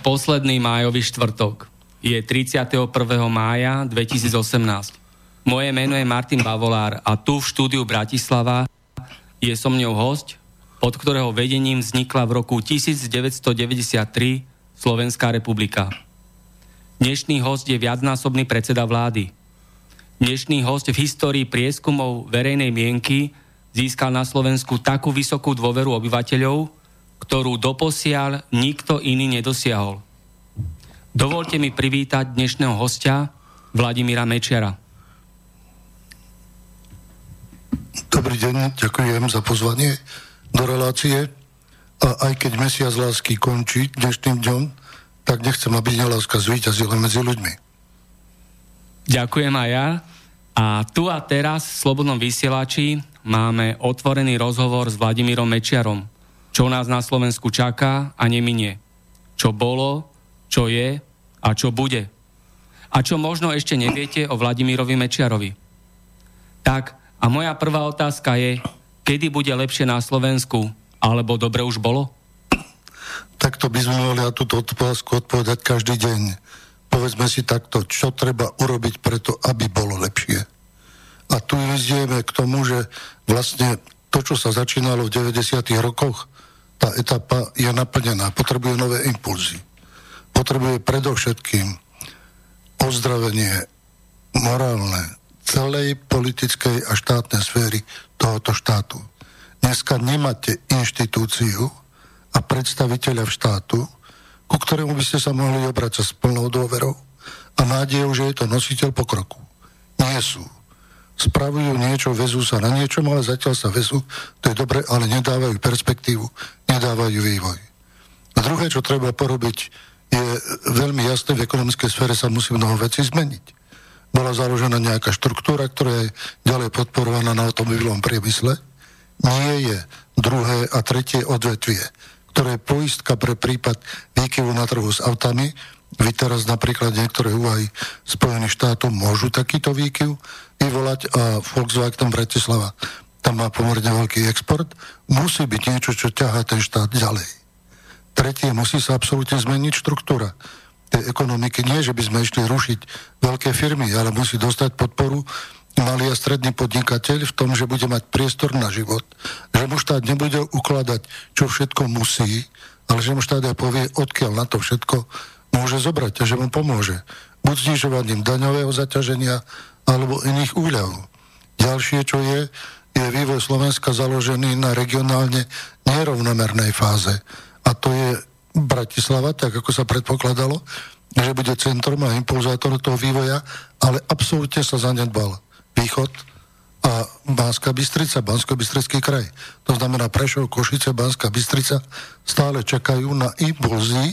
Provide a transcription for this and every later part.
Posledný májový štvrtok. Je 31. mája 2018. Moje meno je Martin Bavolár a tu v štúdiu Bratislava je so mňou host, pod ktorého vedením vznikla v roku 1993 Slovenská republika. Dnešný host je viacnásobný predseda vlády. Dnešný host v histórii prieskumov verejnej mienky získal na Slovensku takú vysokú dôveru obyvateľov, ktorú doposiaľ nikto iný nedosiahol. Dovolte mi privítať dnešného hostia Vladimíra Mečiara. Dobrý deň, ďakujem za pozvanie do relácie. A aj keď mesiac lásky končí dnešným dňom, tak nechcem, aby neláska zvýťazila medzi ľuďmi. Ďakujem aj ja. A tu a teraz v Slobodnom vysielači máme otvorený rozhovor s Vladimírom Mečiarom čo nás na Slovensku čaká a neminie. Čo bolo, čo je a čo bude. A čo možno ešte neviete o Vladimírovi Mečiarovi. Tak, a moja prvá otázka je, kedy bude lepšie na Slovensku, alebo dobre už bolo? Takto by sme mali na túto otázku odpovedať každý deň. Povedzme si takto, čo treba urobiť preto, aby bolo lepšie. A tu vyzdieme k tomu, že vlastne to, čo sa začínalo v 90. rokoch, tá etapa je naplnená. Potrebuje nové impulzy. Potrebuje predovšetkým ozdravenie morálne celej politickej a štátnej sféry tohoto štátu. Dneska nemáte inštitúciu a predstaviteľa v štátu, ku ktorému by ste sa mohli obrať s plnou dôverou a nádejou, že je to nositeľ pokroku. Nie sú spravujú niečo, vezú sa na niečom, ale zatiaľ sa vezú, to je dobre, ale nedávajú perspektívu, nedávajú vývoj. A druhé, čo treba porobiť, je veľmi jasné, v ekonomickej sfére sa musí mnoho vecí zmeniť. Bola založená nejaká štruktúra, ktorá je ďalej podporovaná na automobilovom priemysle. Nie je druhé a tretie odvetvie, ktoré je poistka pre prípad výkyvu na trhu s autami. Vy teraz napríklad niektoré úvahy Spojených štátov môžu takýto výkyv vyvolať a Volkswagen Bratislava tam má pomerne veľký export, musí byť niečo, čo ťahá ten štát ďalej. Tretie, musí sa absolútne zmeniť štruktúra tej ekonomiky. Nie, že by sme išli rušiť veľké firmy, ale musí dostať podporu malý a stredný podnikateľ v tom, že bude mať priestor na život, že mu štát nebude ukladať, čo všetko musí, ale že mu štát aj povie, odkiaľ na to všetko môže zobrať že mu pomôže. Buď znižovaním daňového zaťaženia, alebo iných úľav. Ďalšie, čo je, je vývoj Slovenska založený na regionálne nerovnomernej fáze. A to je Bratislava, tak ako sa predpokladalo, že bude centrum a impulzátor toho vývoja, ale absolútne sa zanedbal východ a Banská Bystrica, bansko bystrický kraj. To znamená Prešov, Košice, Banská Bystrica stále čakajú na impulzy,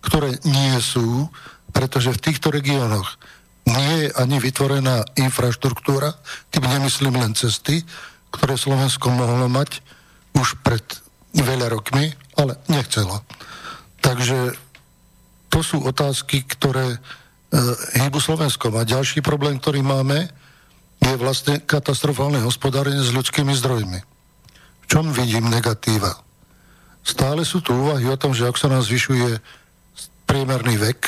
ktoré nie sú, pretože v týchto regiónoch nie je ani vytvorená infraštruktúra, tým nemyslím len cesty, ktoré Slovensko mohlo mať už pred veľa rokmi, ale nechcelo. Takže to sú otázky, ktoré e, hýbu Slovenskom. A ďalší problém, ktorý máme, je vlastne katastrofálne hospodárenie s ľudskými zdrojmi. V čom vidím negatíva? Stále sú tu úvahy o tom, že ak sa nám zvyšuje priemerný vek,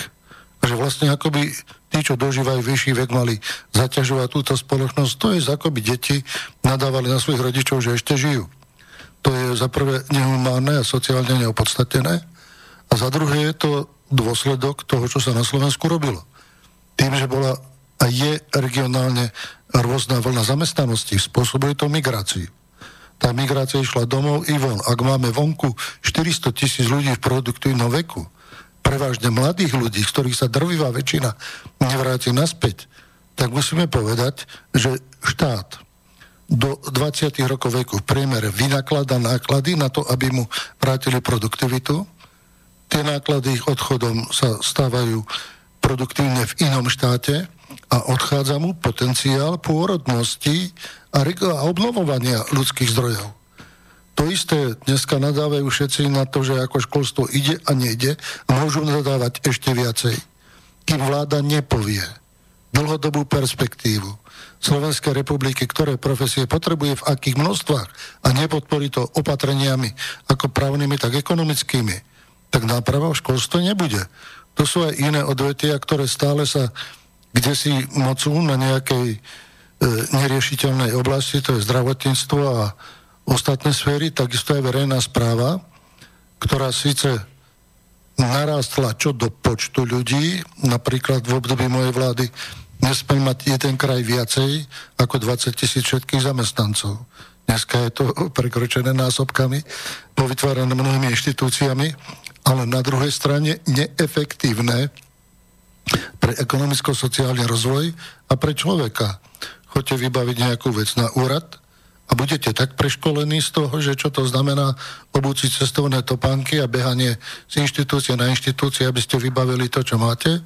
že vlastne akoby tí, čo dožívajú vyšší vek, mali zaťažovať túto spoločnosť. To je, ako by deti nadávali na svojich rodičov, že ešte žijú. To je za prvé nehumánne a sociálne neopodstatnené. A za druhé je to dôsledok toho, čo sa na Slovensku robilo. Tým, že bola a je regionálne rôzna vlna zamestnanosti, spôsobuje to migráciu. Tá migrácia išla domov i von. Ak máme vonku 400 tisíc ľudí v produktívnom veku, prevažne mladých ľudí, z ktorých sa drvivá väčšina nevráti naspäť, tak musíme povedať, že štát do 20 rokov veku v priemere vynaklada náklady na to, aby mu vrátili produktivitu. Tie náklady ich odchodom sa stávajú produktívne v inom štáte a odchádza mu potenciál pôrodnosti a, obnovovania ľudských zdrojov. To isté dneska nadávajú všetci na to, že ako školstvo ide a nejde, môžu nadávať ešte viacej. Kým vláda nepovie dlhodobú perspektívu Slovenskej republiky, ktoré profesie potrebuje v akých množstvách a nepodporí to opatreniami ako právnymi, tak ekonomickými, tak náprava v školstve nebude. To sú aj iné odvetia, ktoré stále sa kde si mocú na nejakej e, neriešiteľnej oblasti, to je zdravotníctvo a ostatné sféry, takisto aj verejná správa, ktorá síce narástla čo do počtu ľudí, napríklad v období mojej vlády nesmel mať jeden kraj viacej ako 20 tisíc všetkých zamestnancov. Dneska je to prekročené násobkami, povytvárané mnohými inštitúciami, ale na druhej strane neefektívne pre ekonomicko-sociálny rozvoj a pre človeka. Choďte vybaviť nejakú vec na úrad, a budete tak preškolení z toho, že čo to znamená obúciť cestovné topánky a behanie z inštitúcie na inštitúcie, aby ste vybavili to, čo máte,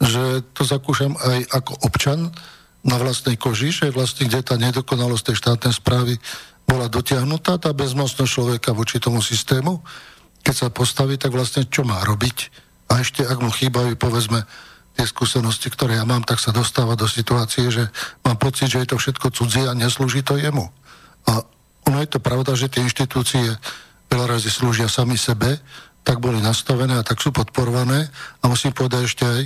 že to zakúšam aj ako občan na vlastnej koži, že vlastne kde tá nedokonalosť tej štátnej správy bola dotiahnutá, tá bezmocnosť človeka voči tomu systému, keď sa postaví, tak vlastne čo má robiť? A ešte ak mu chýbajú, povedzme, tie skúsenosti, ktoré ja mám, tak sa dostáva do situácie, že mám pocit, že je to všetko cudzie a neslúži to jemu. A ono je to pravda, že tie inštitúcie veľa razy slúžia sami sebe, tak boli nastavené a tak sú podporované a musím povedať ešte aj,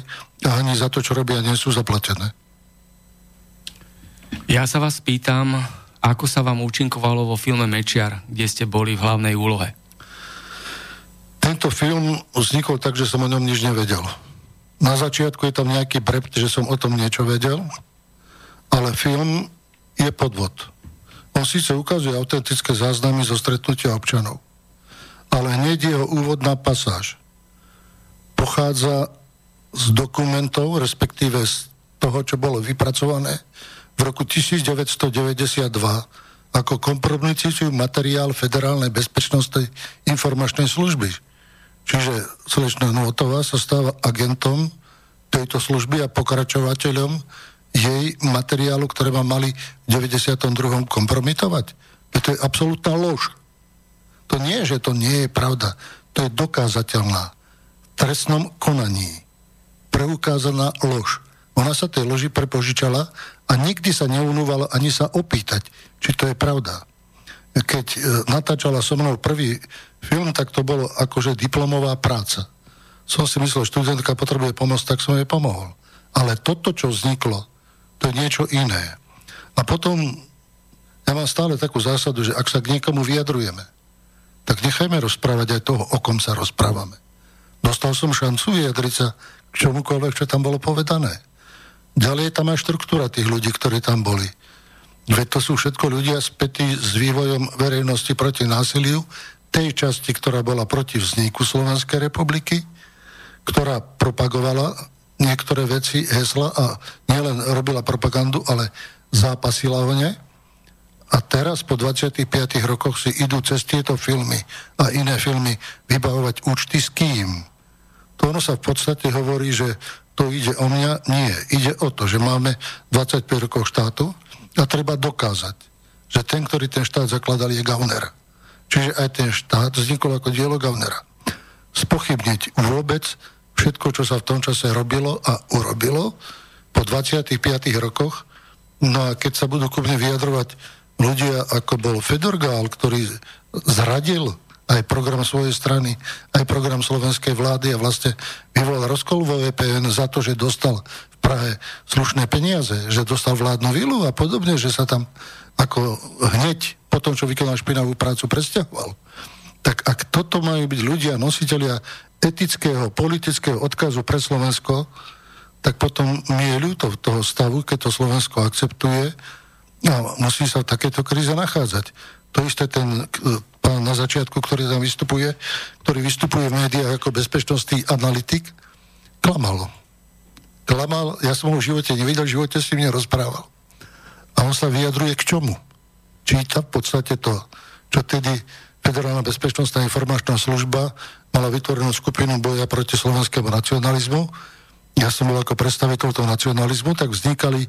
a ani za to, čo robia, nie sú zaplatené. Ja sa vás pýtam, ako sa vám účinkovalo vo filme Mečiar, kde ste boli v hlavnej úlohe? Tento film vznikol tak, že som o ňom nič nevedel. Na začiatku je tam nejaký brept, že som o tom niečo vedel, ale film je podvod. On síce ukazuje autentické záznamy zo stretnutia občanov, ale hneď jeho úvodná pasáž pochádza z dokumentov, respektíve z toho, čo bolo vypracované v roku 1992 ako kompromitujúci materiál Federálnej bezpečnostnej informačnej služby. Čiže slečná Notová sa stáva agentom tejto služby a pokračovateľom jej materiálu, ktoré ma mali v 92. kompromitovať. To je absolútna lož. To nie, že to nie je pravda. To je dokázateľná. V trestnom konaní preukázaná lož. Ona sa tej loži prepožičala a nikdy sa neunúvala ani sa opýtať, či to je pravda. Keď e, natáčala so mnou prvý film, tak to bolo akože diplomová práca. Som si myslel, že študentka potrebuje pomoc, tak som jej pomohol. Ale toto, čo vzniklo, to niečo iné. A potom ja mám stále takú zásadu, že ak sa k niekomu vyjadrujeme, tak nechajme rozprávať aj toho, o kom sa rozprávame. Dostal som šancu vyjadriť sa k čomukoľvek, čo tam bolo povedané. Ďalej je tam aj štruktúra tých ľudí, ktorí tam boli. Veď to sú všetko ľudia spätí s vývojom verejnosti proti násiliu, tej časti, ktorá bola proti vzniku Slovenskej republiky, ktorá propagovala niektoré veci, hesla a nielen robila propagandu, ale zápasila o ne. A teraz po 25 rokoch si idú cez tieto filmy a iné filmy vybavovať účty s kým. To ono sa v podstate hovorí, že to ide o mňa. Nie, ide o to, že máme 25 rokov štátu a treba dokázať, že ten, ktorý ten štát zakladal, je Gauner. Čiže aj ten štát vznikol ako dielo Gaunera. Spochybniť vôbec všetko, čo sa v tom čase robilo a urobilo po 25 rokoch No a keď sa budú ku mne vyjadrovať ľudia, ako bol Fedorgál, ktorý zradil aj program svojej strany, aj program slovenskej vlády a vlastne vyvolal rozkol vo VPN za to, že dostal v Prahe slušné peniaze, že dostal vládnu vilu a podobne, že sa tam ako hneď po tom, čo vykonal špinavú prácu, presťahoval. Tak ak toto majú byť ľudia, nositeľia etického, politického odkazu pre Slovensko, tak potom mi je ľúto toho stavu, keď to Slovensko akceptuje a musí sa v takéto kríze nachádzať. To isté ten pán na začiatku, ktorý tam vystupuje, ktorý vystupuje v médiách ako bezpečnostný analytik, klamal. Klamal, ja som ho v živote nevidel, v živote si mne rozprával. A on sa vyjadruje k čomu? Číta v podstate to, čo tedy Federálna bezpečnostná informačná služba mala vytvorenú skupinu boja proti slovenskému nacionalizmu. Ja som bol ako predstaviteľ toho nacionalizmu, tak vznikali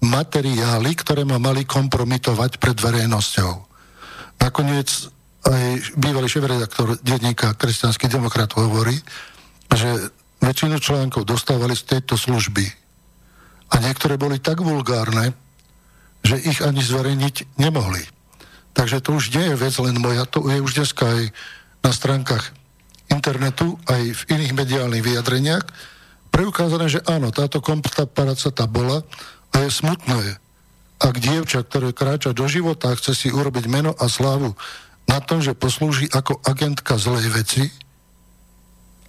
materiály, ktoré ma mali kompromitovať pred verejnosťou. Nakoniec aj bývalý šéf-redaktor denníka Kresťanský demokrat hovorí, že väčšinu článkov dostávali z tejto služby. A niektoré boli tak vulgárne, že ich ani zverejniť nemohli. Takže to už nie je vec len moja, to je už dneska aj na stránkach internetu, aj v iných mediálnych vyjadreniach, preukázané, že áno, táto komparaca tá bola a je smutné, ak dievča, ktoré kráča do života a chce si urobiť meno a slávu na tom, že poslúži ako agentka zlej veci,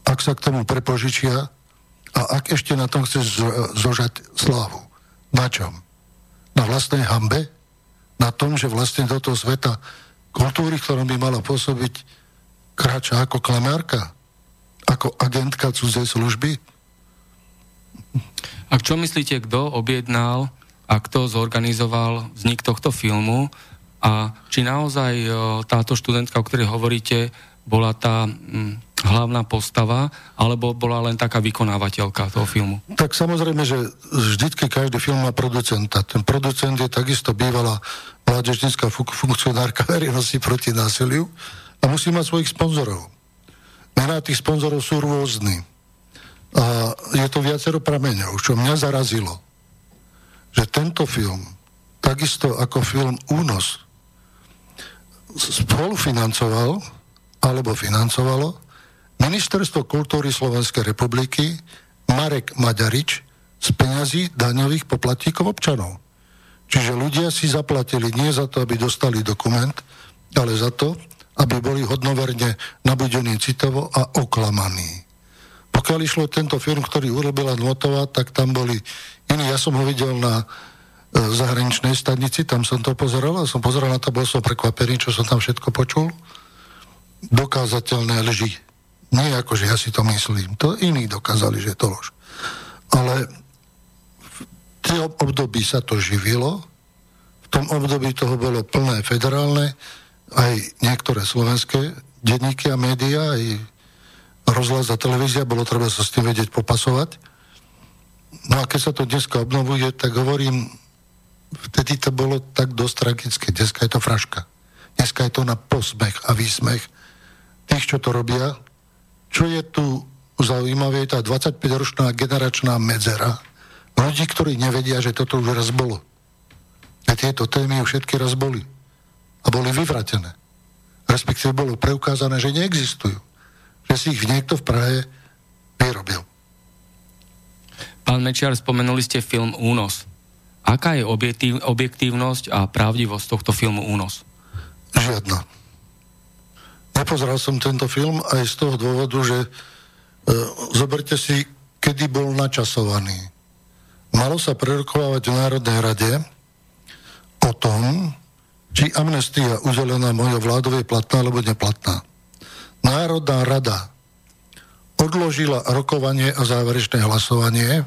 ak sa k tomu prepožičia a ak ešte na tom chce zožať slávu. Na čom? Na vlastnej hambe? Na tom, že vlastne do toho sveta kultúry, ktorom by mala pôsobiť, kráča ako klamárka? Ako agentka cudzej služby? A čo myslíte, kto objednal a kto zorganizoval vznik tohto filmu a či naozaj e, táto študentka, o ktorej hovoríte, bola tá hm, hlavná postava, alebo bola len taká vykonávateľka toho filmu? Tak samozrejme, že vždycky každý film má producenta. Ten producent je takisto bývalá mládežnická fun- funkcionárka verejnosti proti násiliu a musí mať svojich sponzorov. Mená tých sponzorov sú rôzny. A je to viacero prameňov, čo mňa zarazilo, že tento film, takisto ako film Únos, spolufinancoval alebo financovalo Ministerstvo kultúry Slovenskej republiky Marek Maďarič z peňazí daňových poplatníkov občanov. Čiže ľudia si zaplatili nie za to, aby dostali dokument, ale za to, aby boli hodnoverne nabudení citovo a oklamaní. Pokiaľ išlo tento film, ktorý urobila Notová, tak tam boli iní. Ja som ho videl na E, zahraničnej stanici, tam som to pozeral a som pozeral na to, bol som prekvapený, čo som tam všetko počul. Dokázateľné lži. Nie ako, že ja si to myslím. To iní dokázali, že je to lož. Ale v tej období sa to živilo, v tom období toho bolo plné federálne, aj niektoré slovenské denníky a médiá, aj rozhlas a televízia, bolo treba sa s tým vedieť popasovať. No a keď sa to dneska obnovuje, tak hovorím, vtedy to bolo tak dosť tragické. Dneska je to fraška. Dneska je to na posmech a výsmech tých, čo to robia. Čo je tu zaujímavé, je tá 25-ročná generačná medzera ľudí, ktorí nevedia, že toto už raz bolo. A tieto témy už všetky raz boli. A boli vyvratené. Respektíve bolo preukázané, že neexistujú. Že si ich niekto v Prahe vyrobil. Pán Mečiar, spomenuli ste film Únos. Aká je objektív, objektívnosť a pravdivosť tohto filmu Únos? Žiadna. Nepozeral som tento film aj z toho dôvodu, že e, zoberte si, kedy bol načasovaný. Malo sa prerokovávať v Národnej rade o tom, či amnestia udelená mojou vládou je platná alebo neplatná. Národná rada odložila rokovanie a záverečné hlasovanie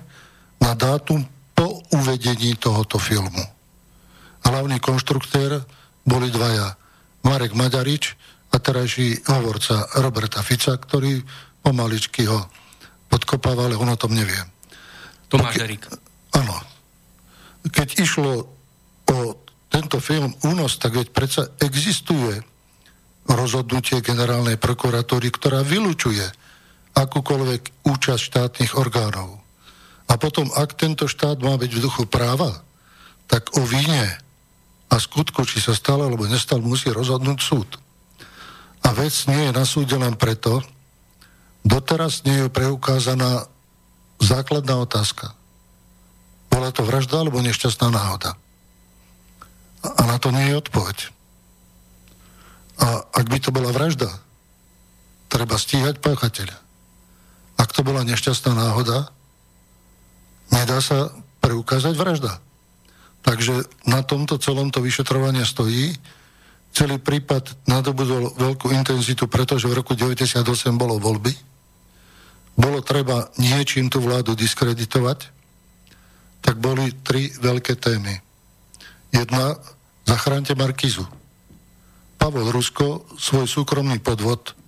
na dátum po uvedení tohoto filmu. Hlavný konštruktér boli dvaja. Marek Maďarič a terajší hovorca Roberta Fica, ktorý pomaličky ho podkopával, ale on o tom nevie. Tomáš Erik. Áno. Keď išlo o tento film Únos, tak veď predsa existuje rozhodnutie generálnej prokuratúry, ktorá vylučuje akúkoľvek účasť štátnych orgánov. A potom, ak tento štát má byť v duchu práva, tak o vine a skutku, či sa stalo alebo nestal, musí rozhodnúť súd. A vec nie je na súde len preto, doteraz nie je preukázaná základná otázka. Bola to vražda alebo nešťastná náhoda? A na to nie je odpoveď. A ak by to bola vražda, treba stíhať páchateľa. Ak to bola nešťastná náhoda, nedá sa preukázať vražda. Takže na tomto celom to vyšetrovanie stojí. Celý prípad nadobudol veľkú intenzitu, pretože v roku 98 bolo voľby. Bolo treba niečím tú vládu diskreditovať. Tak boli tri veľké témy. Jedna, zachránte Markizu. Pavol Rusko svoj súkromný podvod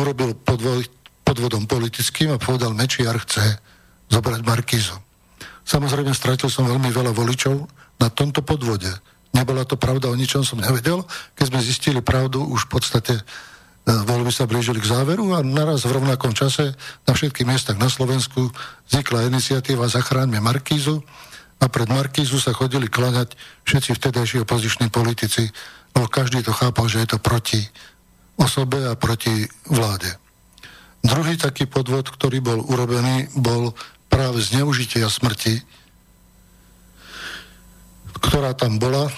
urobil podvod, podvodom politickým a povedal, Mečiar chce zobrať Markizu. Samozrejme, stratil som veľmi veľa voličov na tomto podvode. Nebola to pravda, o ničom som nevedel. Keď sme zistili pravdu, už v podstate e, voľby sa blížili k záveru a naraz v rovnakom čase na všetkých miestach na Slovensku vznikla iniciatíva Zachráňme Markízu a pred Markízu sa chodili klaňať všetci vtedajší opoziční politici, lebo každý to chápal, že je to proti osobe a proti vláde. Druhý taký podvod, ktorý bol urobený, bol práve zneužitia smrti, ktorá tam bola,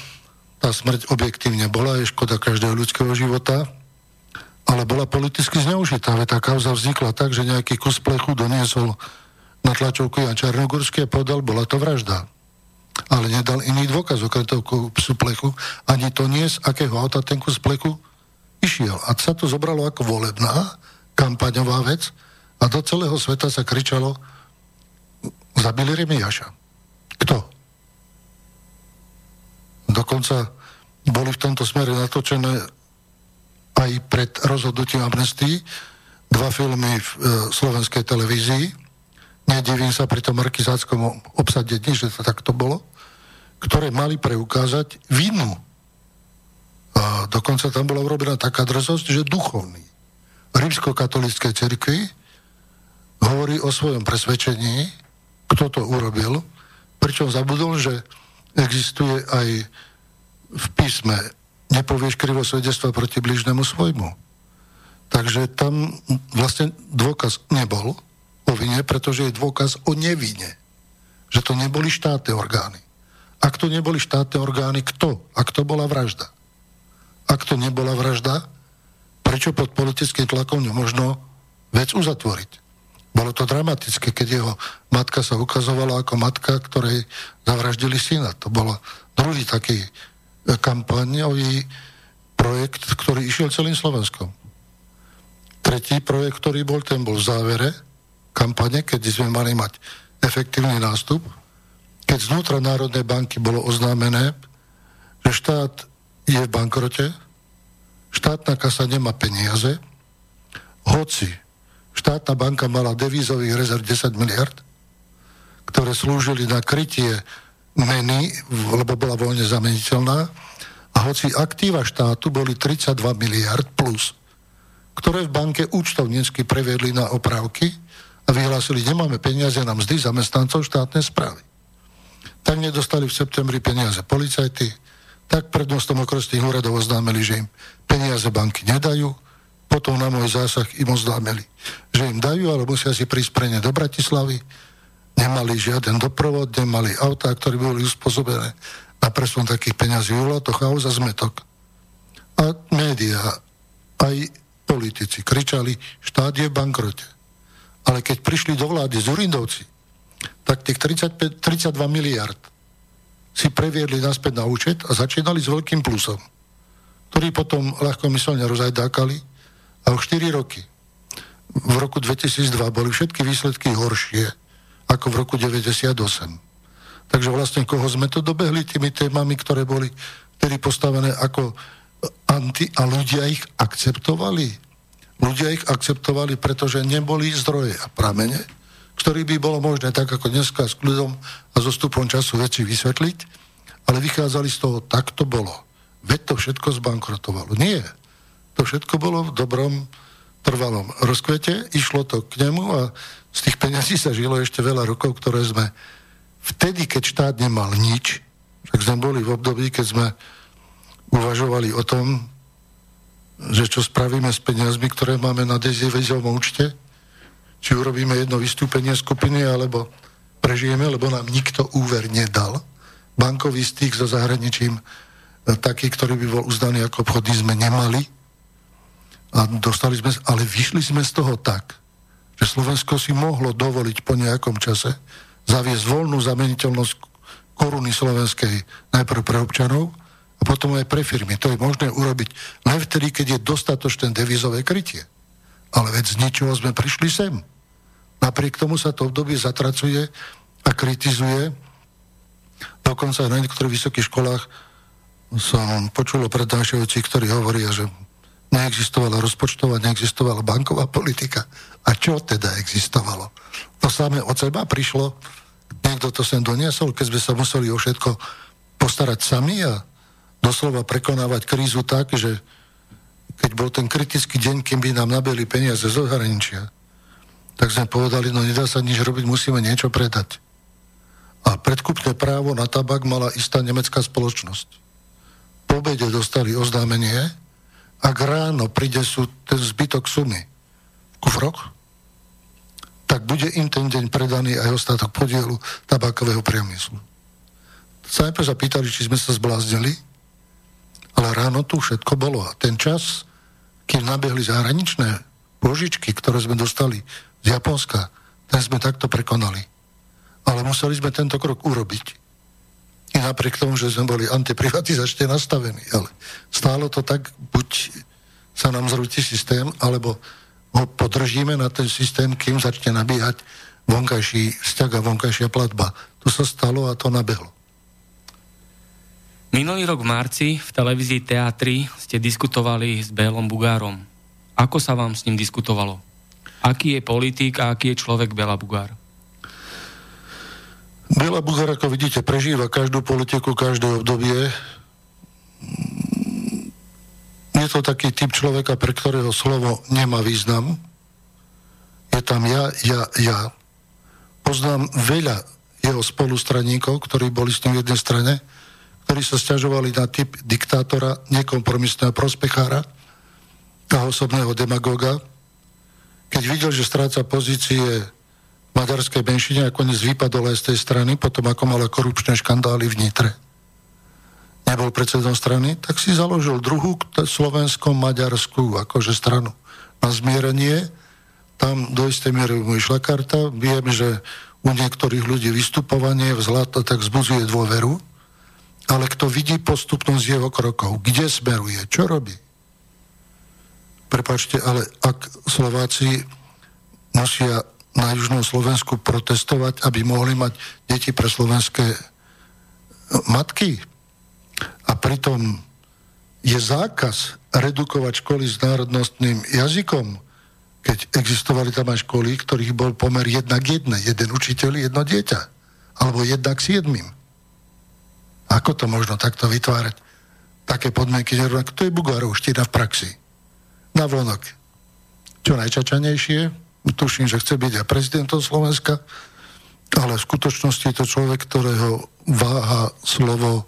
tá smrť objektívne bola, je škoda každého ľudského života, ale bola politicky zneužitá. Veď tá kauza vznikla tak, že nejaký kus plechu doniesol na tlačovku Jan Čarnogórsky a povedal, bola to vražda. Ale nedal iný dôkaz okrem toho kusu plechu, ani to nie z akého auta ten kus plechu išiel. A sa to zobralo ako volebná, kampaňová vec a do celého sveta sa kričalo, zabili Remiaša. Kto? Dokonca boli v tomto smere natočené aj pred rozhodnutím amnestii dva filmy v e, slovenskej televízii. Nedivím sa pri tom markizáckom obsadení, že to takto bolo, ktoré mali preukázať vinu. A dokonca tam bola urobená taká drzosť, že duchovný rímsko-katolíckej cirkvi hovorí o svojom presvedčení, kto to urobil, pričom zabudol, že existuje aj v písme nepovieš krivo svedectva proti blížnemu svojmu. Takže tam vlastne dôkaz nebol o vine, pretože je dôkaz o nevine. Že to neboli štátne orgány. Ak to neboli štátne orgány, kto? Ak to bola vražda. Ak to nebola vražda, prečo pod politickým tlakom nemožno vec uzatvoriť? Bolo to dramatické, keď jeho matka sa ukazovala ako matka, ktorej zavraždili syna. To bol druhý taký e, kampaňový projekt, ktorý išiel celým Slovenskom. Tretí projekt, ktorý bol, ten bol v závere kampane, keď sme mali mať efektívny nástup, keď znútra Národnej banky bolo oznámené, že štát je v bankrote, štátna kasa nemá peniaze, hoci štátna banka mala devízových rezerv 10 miliard, ktoré slúžili na krytie meny, lebo bola voľne zameniteľná, a hoci aktíva štátu boli 32 miliard plus, ktoré v banke účtovnícky previedli na opravky a vyhlásili, nemáme peniaze na mzdy zamestnancov štátnej správy. Tak nedostali v septembri peniaze policajty, tak prednostom okresných úradov oznámili, že im peniaze banky nedajú, potom na môj zásah im oznámili, že im dajú, ale musia si prísť pre ne do Bratislavy. Nemali žiaden doprovod, nemali autá, ktoré boli uspôsobené na presun takých peňazí. Bolo to chaos a zmetok. A médiá, aj politici kričali, štát je v bankrote. Ale keď prišli do vlády z Urindovci, tak tých 35, 32 miliard si previedli naspäť na účet a začínali s veľkým plusom, ktorý potom ľahko myslne rozajdákali a o 4 roky, v roku 2002, boli všetky výsledky horšie ako v roku 98. Takže vlastne koho sme to dobehli tými témami, ktoré boli vtedy postavené ako anti a ľudia ich akceptovali. Ľudia ich akceptovali, pretože neboli zdroje a pramene, ktorý by bolo možné tak ako dneska s kľudom a so stupom času veci vysvetliť, ale vychádzali z toho, tak to bolo. Veď to všetko zbankrotovalo. Nie. To všetko bolo v dobrom trvalom rozkvete, išlo to k nemu a z tých peňazí sa žilo ešte veľa rokov, ktoré sme vtedy, keď štát nemal nič, tak sme boli v období, keď sme uvažovali o tom, že čo spravíme s peniazmi, ktoré máme na dezivezovom účte, či urobíme jedno vystúpenie skupiny, alebo prežijeme, lebo nám nikto úver nedal. Bankový styk so zahraničím, e, taký, ktorý by bol uznaný ako obchodný, sme nemali. A dostali sme, ale vyšli sme z toho tak, že Slovensko si mohlo dovoliť po nejakom čase zaviesť voľnú zameniteľnosť koruny slovenskej najprv pre občanov a potom aj pre firmy. To je možné urobiť len vtedy, keď je dostatočné devizové krytie. Ale veď z ničoho sme prišli sem. Napriek tomu sa to obdobie zatracuje a kritizuje. Dokonca na niektorých vysokých školách som počul o prednášajúcich, ktorí hovoria, že neexistovala rozpočtová, neexistovala banková politika. A čo teda existovalo? To samé od seba prišlo, niekto to sem doniesol, keď sme sa museli o všetko postarať sami a doslova prekonávať krízu tak, že keď bol ten kritický deň, kým by nám nabili peniaze zo zahraničia, tak sme povedali, no nedá sa nič robiť, musíme niečo predať. A predkupné právo na tabak mala istá nemecká spoločnosť. Po obede dostali oznámenie, ak ráno príde sú ten zbytok sumy v kufroch, tak bude im ten deň predaný aj ostatok podielu tabakového priemyslu. Sa najprv zapýtali, či sme sa zbláznili, ale ráno tu všetko bolo. A ten čas, keď nabehli zahraničné požičky, ktoré sme dostali z Japonska, ten sme takto prekonali. Ale museli sme tento krok urobiť. Napriek tomu, že sme boli antiprivatizačne nastavení. Ale stálo to tak, buď sa nám zrúti systém, alebo ho podržíme na ten systém, kým začne nabíhať vonkajší vzťah a vonkajšia platba. To sa stalo a to nabehlo. Minulý rok v marci v televízii Teatri ste diskutovali s Bélom Bugárom. Ako sa vám s ním diskutovalo? aký je politik a aký je človek Bela Bugár? Bela Bugár, ako vidíte, prežíva každú politiku, každé obdobie. Je to taký typ človeka, pre ktorého slovo nemá význam. Je tam ja, ja, ja. Poznám veľa jeho spolustraníkov, ktorí boli s ním v jednej strane, ktorí sa stiažovali na typ diktátora, nekompromisného prospechára a osobného demagoga, keď videl, že stráca pozície maďarskej menšine, nakoniec vypadol aj z tej strany, potom ako mala korupčné škandály v Nitre. Nebol predsedom strany, tak si založil druhú slovensko-maďarskú akože stranu na zmierenie. Tam do istej miery mu išla karta. Viem, že u niektorých ľudí vystupovanie vzhľad tak zbudzuje dôveru, ale kto vidí postupnosť jeho krokov, kde smeruje, čo robí, prepačte, ale ak Slováci musia na Južnom Slovensku protestovať, aby mohli mať deti pre slovenské matky a pritom je zákaz redukovať školy s národnostným jazykom, keď existovali tam aj školy, ktorých bol pomer jedna k jednej, jeden učiteľ, jedno dieťa, alebo jedna k siedmým. Ako to možno takto vytvárať? Také podmienky nerovnak. To je bugarovština v praxi na vonok čo najčačanejšie. Tuším, že chce byť aj prezidentom Slovenska, ale v skutočnosti je to človek, ktorého váha slovo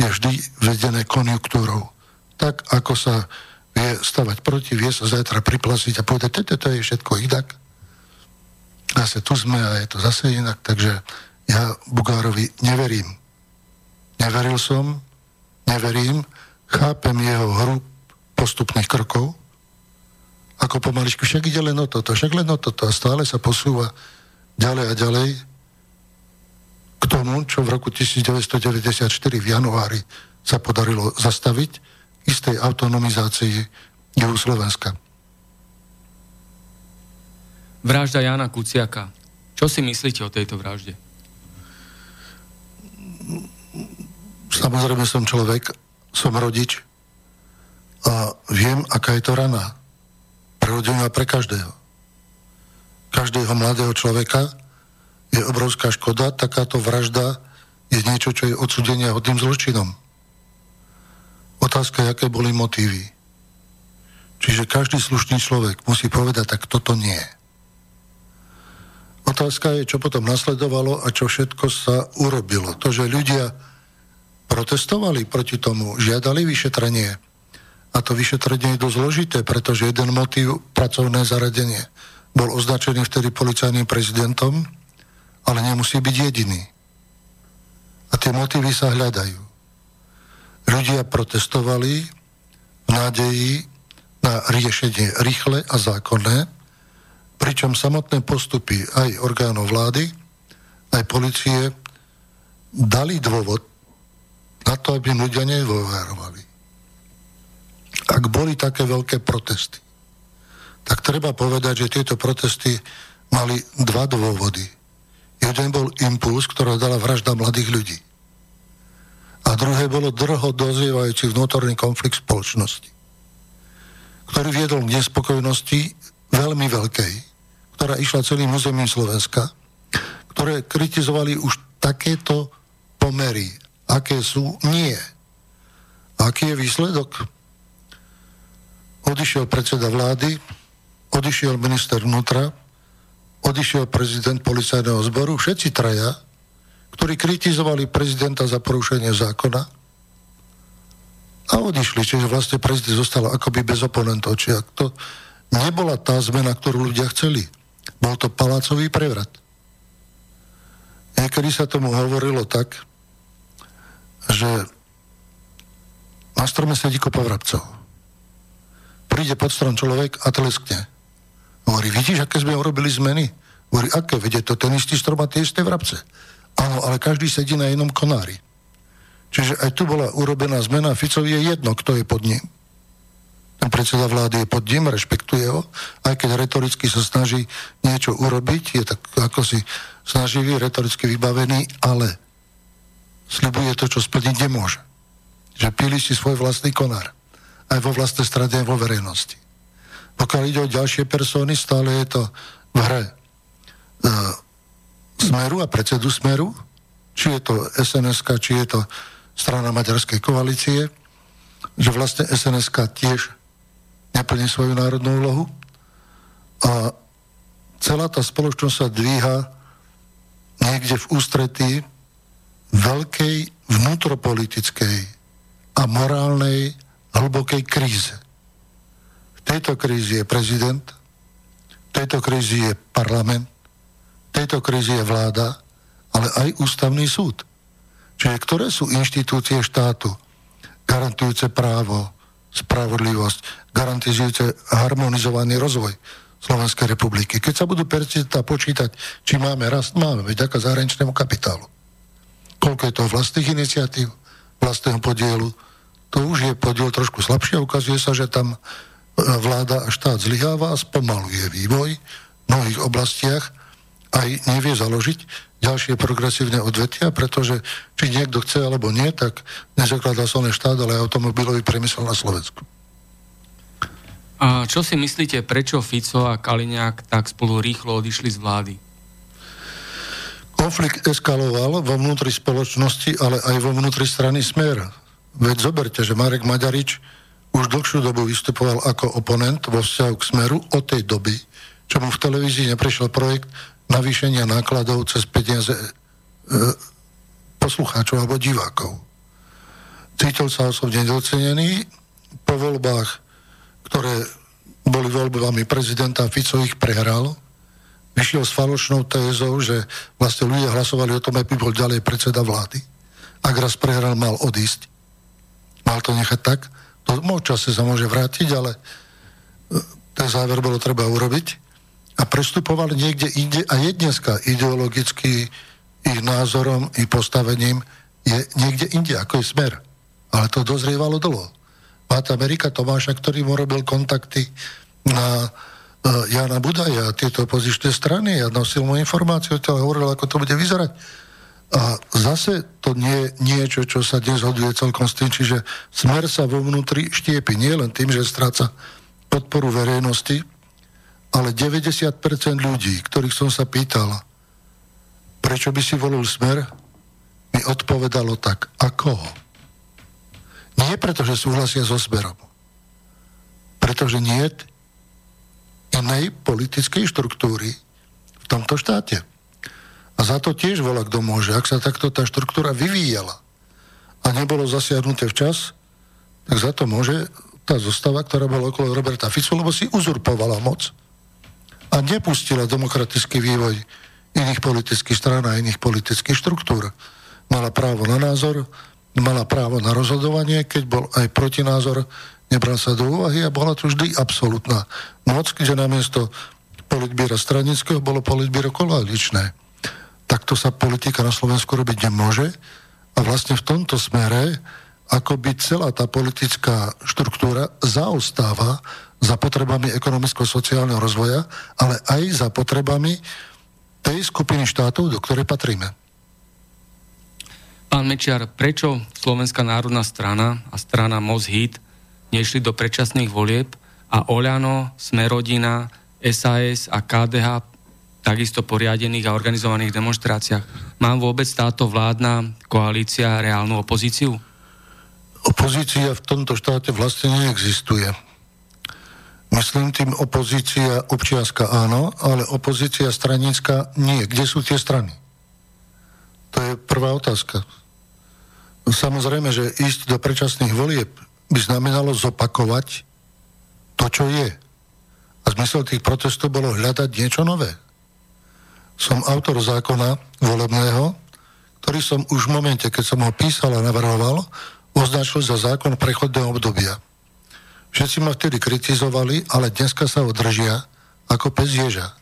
je vždy vedené konjunktúrou. Tak, ako sa vie stavať proti, vie sa zajtra priplasiť a povedať, to je všetko inak. Zase tu sme a je to zase inak, takže ja Bugárovi neverím. Neveril som, neverím, chápem jeho hru postupných krokov, ako pomaličku, však ide len o toto, však len o toto a stále sa posúva ďalej a ďalej k tomu, čo v roku 1994 v januári sa podarilo zastaviť istej autonomizácii juhu Slovenska. Vražda Jana Kuciaka. Čo si myslíte o tejto vražde? Samozrejme som človek, som rodič a viem, aká je to rana a pre každého. Každého mladého človeka je obrovská škoda, takáto vražda je niečo, čo je odsudenie hodným zločinom. Otázka aké boli motívy. Čiže každý slušný človek musí povedať, tak toto nie. Otázka je, čo potom nasledovalo a čo všetko sa urobilo. To, že ľudia protestovali proti tomu, žiadali vyšetrenie. A to vyšetrenie je dosť zložité, pretože jeden motív, pracovné zaradenie, bol označený vtedy policajným prezidentom, ale nemusí byť jediný. A tie motívy sa hľadajú. Ľudia protestovali v nádeji na riešenie rýchle a zákonné, pričom samotné postupy aj orgánov vlády, aj policie dali dôvod na to, aby ľudia nedôverovali. Ak boli také veľké protesty, tak treba povedať, že tieto protesty mali dva dôvody. Jeden bol impuls, ktorá dala vražda mladých ľudí. A druhé bolo drho dozrievajúci vnútorný konflikt spoločnosti, ktorý viedol k nespokojnosti veľmi veľkej, ktorá išla celým územím Slovenska, ktoré kritizovali už takéto pomery aké sú, nie. Aký je výsledok? Odišiel predseda vlády, odišiel minister vnútra, odišiel prezident policajného zboru, všetci traja, ktorí kritizovali prezidenta za porušenie zákona a odišli, čiže vlastne prezident zostal akoby bez oponentov. Čiže to nebola tá zmena, ktorú ľudia chceli. Bol to palácový prevrat. Niekedy sa tomu hovorilo tak, že na strome sedí kopa vrabcov. Príde pod strom človek a tleskne. Hovorí, vidíš, aké sme urobili zmeny? Hovorí, aké? Vedie to ten istý strom a tie isté vrabce. Áno, ale každý sedí na jednom konári. Čiže aj tu bola urobená zmena. Ficovi je jedno, kto je pod ním. Ten predseda vlády je pod ním, rešpektuje ho, aj keď retoricky sa snaží niečo urobiť, je tak ako si snaživý, retoricky vybavený, ale slibuje to, čo splniť nemôže. Že pili si svoj vlastný konár. Aj vo vlastnej strade, aj vo verejnosti. Pokiaľ ide o ďalšie persóny, stále je to v hre e, Smeru a predsedu Smeru, či je to sns či je to strana Maďarskej koalície, že vlastne sns tiež neplní svoju národnú úlohu. A celá tá spoločnosť sa dvíha niekde v ústretí veľkej vnútropolitickej a morálnej hlbokej kríze. V tejto krízi je prezident, v tejto krízi je parlament, v tejto krízi je vláda, ale aj ústavný súd. Čiže ktoré sú inštitúcie štátu garantujúce právo, spravodlivosť, garantujúce harmonizovaný rozvoj Slovenskej republiky. Keď sa budú percentá počítať, či máme rast, máme, veď ako zahraničnému kapitálu koľko je to vlastných iniciatív, vlastného podielu. To už je podiel trošku slabší a ukazuje sa, že tam e, vláda a štát zlyháva a spomaluje vývoj v mnohých oblastiach aj nevie založiť ďalšie progresívne odvetia, pretože či niekto chce alebo nie, tak nezakladá sa len štát, ale automobilový priemysel na Slovensku. A čo si myslíte, prečo Fico a Kaliňák tak spolu rýchlo odišli z vlády? konflikt eskaloval vo vnútri spoločnosti, ale aj vo vnútri strany Smer. Veď zoberte, že Marek Maďarič už dlhšiu dobu vystupoval ako oponent vo vzťahu k Smeru od tej doby, čo mu v televízii neprešiel projekt navýšenia nákladov cez peniaze e, poslucháčov alebo divákov. Cítil sa osobne docenený. Po voľbách, ktoré boli voľbami prezidenta Fico, ich prehral vyšiel s falošnou tézou, že vlastne ľudia hlasovali o tom, aby bol ďalej predseda vlády. Ak raz prehral, mal odísť. Mal to nechať tak. To čase sa môže vrátiť, ale e, ten záver bolo treba urobiť. A prestupovali niekde inde a je dneska ideologicky ich názorom i postavením je niekde inde, ako je smer. Ale to dozrievalo dlho. Máte Amerika Tomáša, ktorý mu robil kontakty na Jana Budaja a tieto opozičné strany. Ja nosil mu informáciu, ale hovoril, ako to bude vyzerať. A zase to nie je niečo, čo sa dnes hoduje celkom s tým, čiže smer sa vo vnútri štiepi nie len tým, že stráca podporu verejnosti, ale 90% ľudí, ktorých som sa pýtal, prečo by si volil smer, mi odpovedalo tak, ako ho. Nie preto, že súhlasia so smerom, pretože nie inej politickej štruktúry v tomto štáte. A za to tiež volá kto môže, ak sa takto tá štruktúra vyvíjala. A nebolo zasiahnuté včas, tak za to môže tá zostava, ktorá bola okolo Roberta Fico, lebo si uzurpovala moc a nepustila demokratický vývoj iných politických strán a iných politických štruktúr. Mala právo na názor, mala právo na rozhodovanie, keď bol aj protinázor, nebral sa do úvahy a bola to vždy absolútna moc, kde namiesto politbíra stranického bolo politbíro koaličné. Takto sa politika na Slovensku robiť nemôže a vlastne v tomto smere akoby celá tá politická štruktúra zaostáva za potrebami ekonomicko-sociálneho rozvoja, ale aj za potrebami tej skupiny štátov, do ktorej patríme. Pán Mečiar, prečo Slovenská národná strana a strana Most Hit nešli do predčasných volieb a Oľano, Smerodina, SAS a KDH takisto poriadených a organizovaných demonstráciách. Mám vôbec táto vládna koalícia reálnu opozíciu? opozícia v tomto štáte vlastne neexistuje. Myslím tým opozícia občianská áno, ale opozícia stranická nie. Kde sú tie strany? To je prvá otázka. Samozrejme, že ísť do predčasných volieb by znamenalo zopakovať to, čo je. A zmysel tých protestov bolo hľadať niečo nové. Som autor zákona volebného, ktorý som už v momente, keď som ho písal a navrhoval, označil za zákon prechodného obdobia. Všetci ma vtedy kritizovali, ale dneska sa ho držia ako pes ježa.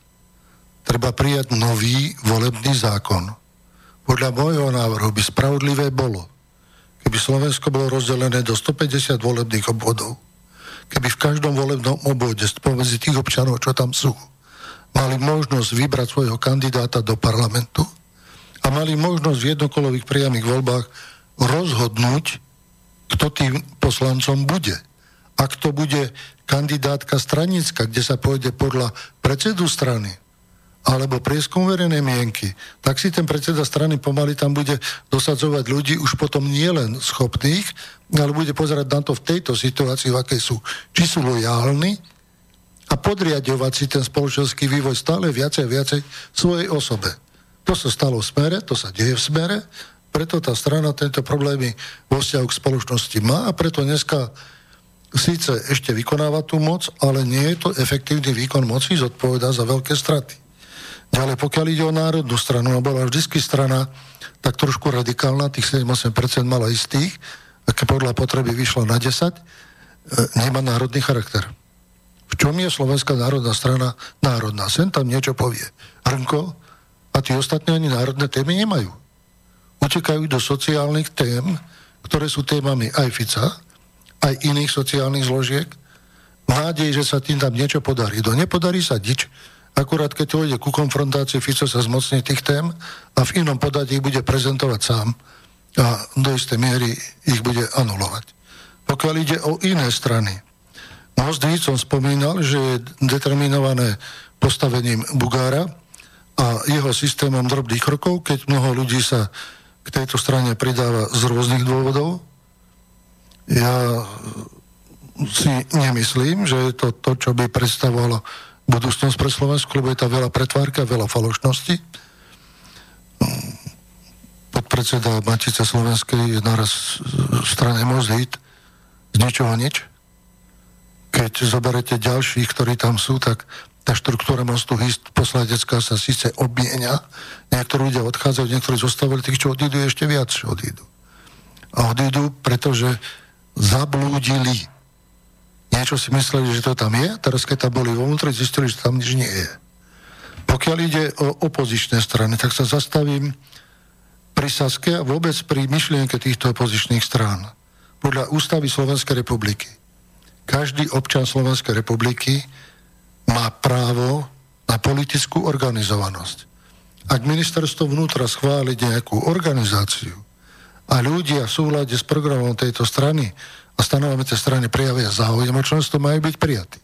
Treba prijať nový volebný zákon. Podľa môjho návrhu by spravodlivé bolo, keby Slovensko bolo rozdelené do 150 volebných obvodov, keby v každom volebnom obvode spomedzi tých občanov, čo tam sú, mali možnosť vybrať svojho kandidáta do parlamentu a mali možnosť v jednokolových priamých voľbách rozhodnúť, kto tým poslancom bude. Ak to bude kandidátka stranická, kde sa pôjde podľa predsedu strany, alebo prieskum verejnej mienky, tak si ten predseda strany pomaly tam bude dosadzovať ľudí už potom nielen schopných, ale bude pozerať na to v tejto situácii, v akej sú. Či sú lojálni a podriadovať si ten spoločenský vývoj stále viacej a viacej svojej osobe. To sa stalo v smere, to sa deje v smere preto tá strana tento problémy vo vzťahu k spoločnosti má a preto dneska síce ešte vykonáva tú moc, ale nie je to efektívny výkon moci, zodpovedá za veľké straty. Ďalej, pokiaľ ide o národnú stranu, a bola vždycky strana tak trošku radikálna, tých 7-8% mala istých, a keď podľa potreby vyšla na 10, e, nemá národný charakter. V čom je Slovenská národná strana národná? Sen tam niečo povie. Hrnko a tí ostatní ani národné témy nemajú utekajú do sociálnych tém, ktoré sú témami aj Fica, aj iných sociálnych zložiek, v že sa tým tam niečo podarí. Do nepodarí sa nič, akurát keď to ide ku konfrontácii, Fico sa zmocní tých tém a v inom podatí ich bude prezentovať sám a do istej miery ich bude anulovať. Pokiaľ ide o iné strany, Most som spomínal, že je determinované postavením Bugára a jeho systémom drobných krokov, keď mnoho ľudí sa k tejto strane pridáva z rôznych dôvodov. Ja si nemyslím, že je to to, čo by predstavovalo budúcnosť pre Slovensku, lebo je tam veľa pretvárka, veľa falošnosti. Podpredseda Matice Slovenskej je naraz strane Mozit z ničoho nič. Keď zoberete ďalších, ktorí tam sú, tak tá štruktúra mostu hist posledecká sa síce obmienia, niektorí ľudia odchádzajú, niektorí zostávali, tých, čo odídu, ešte viac, odídu. A odídu, pretože zablúdili. Niečo si mysleli, že to tam je, teraz keď tam boli vo vnútri, zistili, že tam nič nie je. Pokiaľ ide o opozičné strany, tak sa zastavím pri Saske a vôbec pri myšlienke týchto opozičných strán. Podľa ústavy Slovenskej republiky. Každý občan Slovenskej republiky má právo na politickú organizovanosť. Ak ministerstvo vnútra schváli nejakú organizáciu a ľudia v súhľade s programom tejto strany a stanovami tej strany prijavia záujem o členstvo, majú byť prijatí.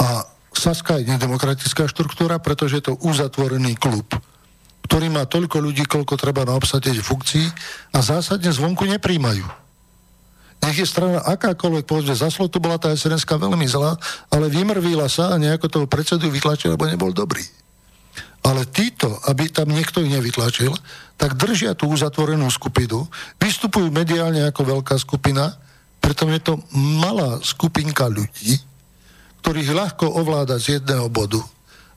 A Saska je nedemokratická štruktúra, pretože je to uzatvorený klub, ktorý má toľko ľudí, koľko treba na obsadenie funkcií a zásadne zvonku nepríjmajú. Nech je strana akákoľvek, povedzme, za slotu bola tá sns veľmi zlá, ale vymrvila sa a nejako toho predsedu vytlačila, lebo nebol dobrý. Ale títo, aby tam niekto ich nevytlačil, tak držia tú uzatvorenú skupinu, vystupujú mediálne ako veľká skupina, preto je to malá skupinka ľudí, ktorých ľahko ovláda z jedného bodu.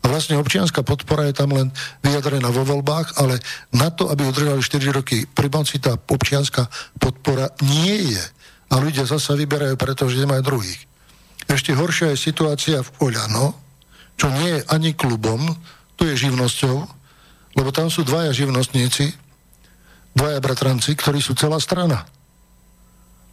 A vlastne občianská podpora je tam len vyjadrená vo voľbách, ale na to, aby udržali 4 roky pri moci, tá občianská podpora nie je. A ľudia zasa vyberajú, pretože nemajú druhých. Ešte horšia je situácia v Oľano, čo nie je ani klubom, to je živnosťou, lebo tam sú dvaja živnostníci, dvaja bratranci, ktorí sú celá strana.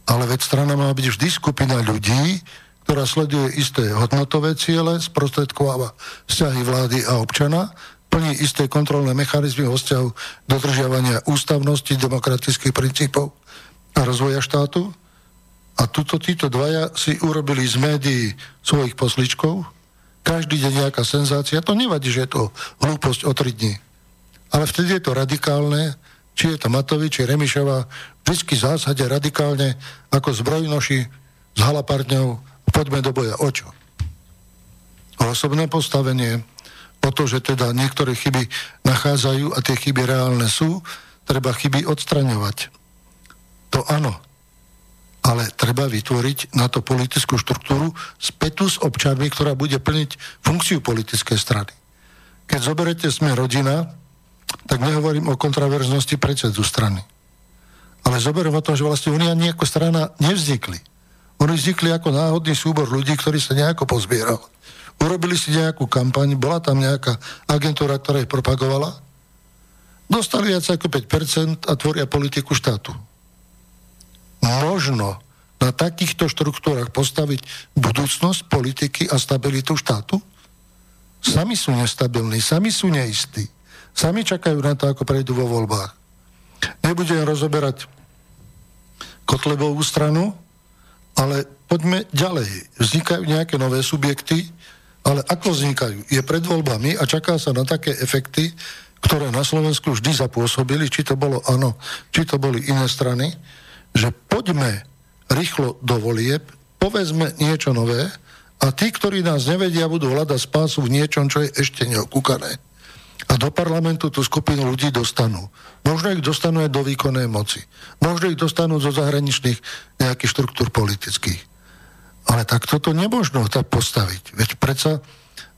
Ale veď strana má byť vždy skupina ľudí, ktorá sleduje isté hodnotové ciele, sprostredkováva vzťahy vlády a občana, plní isté kontrolné mechanizmy vo vzťahu dodržiavania ústavnosti, demokratických princípov a rozvoja štátu. A tuto títo dvaja si urobili z médií svojich posličkov, každý deň nejaká senzácia, to nevadí, že je to hlúposť o tri dní. Ale vtedy je to radikálne, či je to Matovič, či Remišová, vždy zásade radikálne ako zbrojnoši s halaparňou Poďme do boja. O čo? O osobné postavenie, o to, že teda niektoré chyby nachádzajú a tie chyby reálne sú, treba chyby odstraňovať. To áno. Ale treba vytvoriť na to politickú štruktúru spätu s občanmi, ktorá bude plniť funkciu politickej strany. Keď zoberete sme rodina, tak nehovorím o kontraverznosti predsedu strany. Ale zoberiem o tom, že vlastne oni ani ako strana nevznikli. Oni vznikli ako náhodný súbor ľudí, ktorí sa nejako pozbieral. Urobili si nejakú kampaň, bola tam nejaká agentúra, ktorá ich propagovala. Dostali viac ako 5% a tvoria politiku štátu. Možno na takýchto štruktúrach postaviť budúcnosť politiky a stabilitu štátu? Sami sú nestabilní, sami sú neistí. Sami čakajú na to, ako prejdú vo voľbách. Nebudem rozoberať Kotlebovú stranu, ale poďme ďalej. Vznikajú nejaké nové subjekty, ale ako vznikajú? Je pred voľbami a čaká sa na také efekty, ktoré na Slovensku vždy zapôsobili, či to bolo áno, či to boli iné strany, že poďme rýchlo do volieb, povedzme niečo nové a tí, ktorí nás nevedia, budú hľadať spásu v niečom, čo je ešte neokúkané. A do parlamentu tú skupinu ľudí dostanú. Možno ich dostanú aj do výkonnej moci. Možno ich dostanú zo zahraničných nejakých štruktúr politických. Ale tak toto nemožno tak postaviť. Veď predsa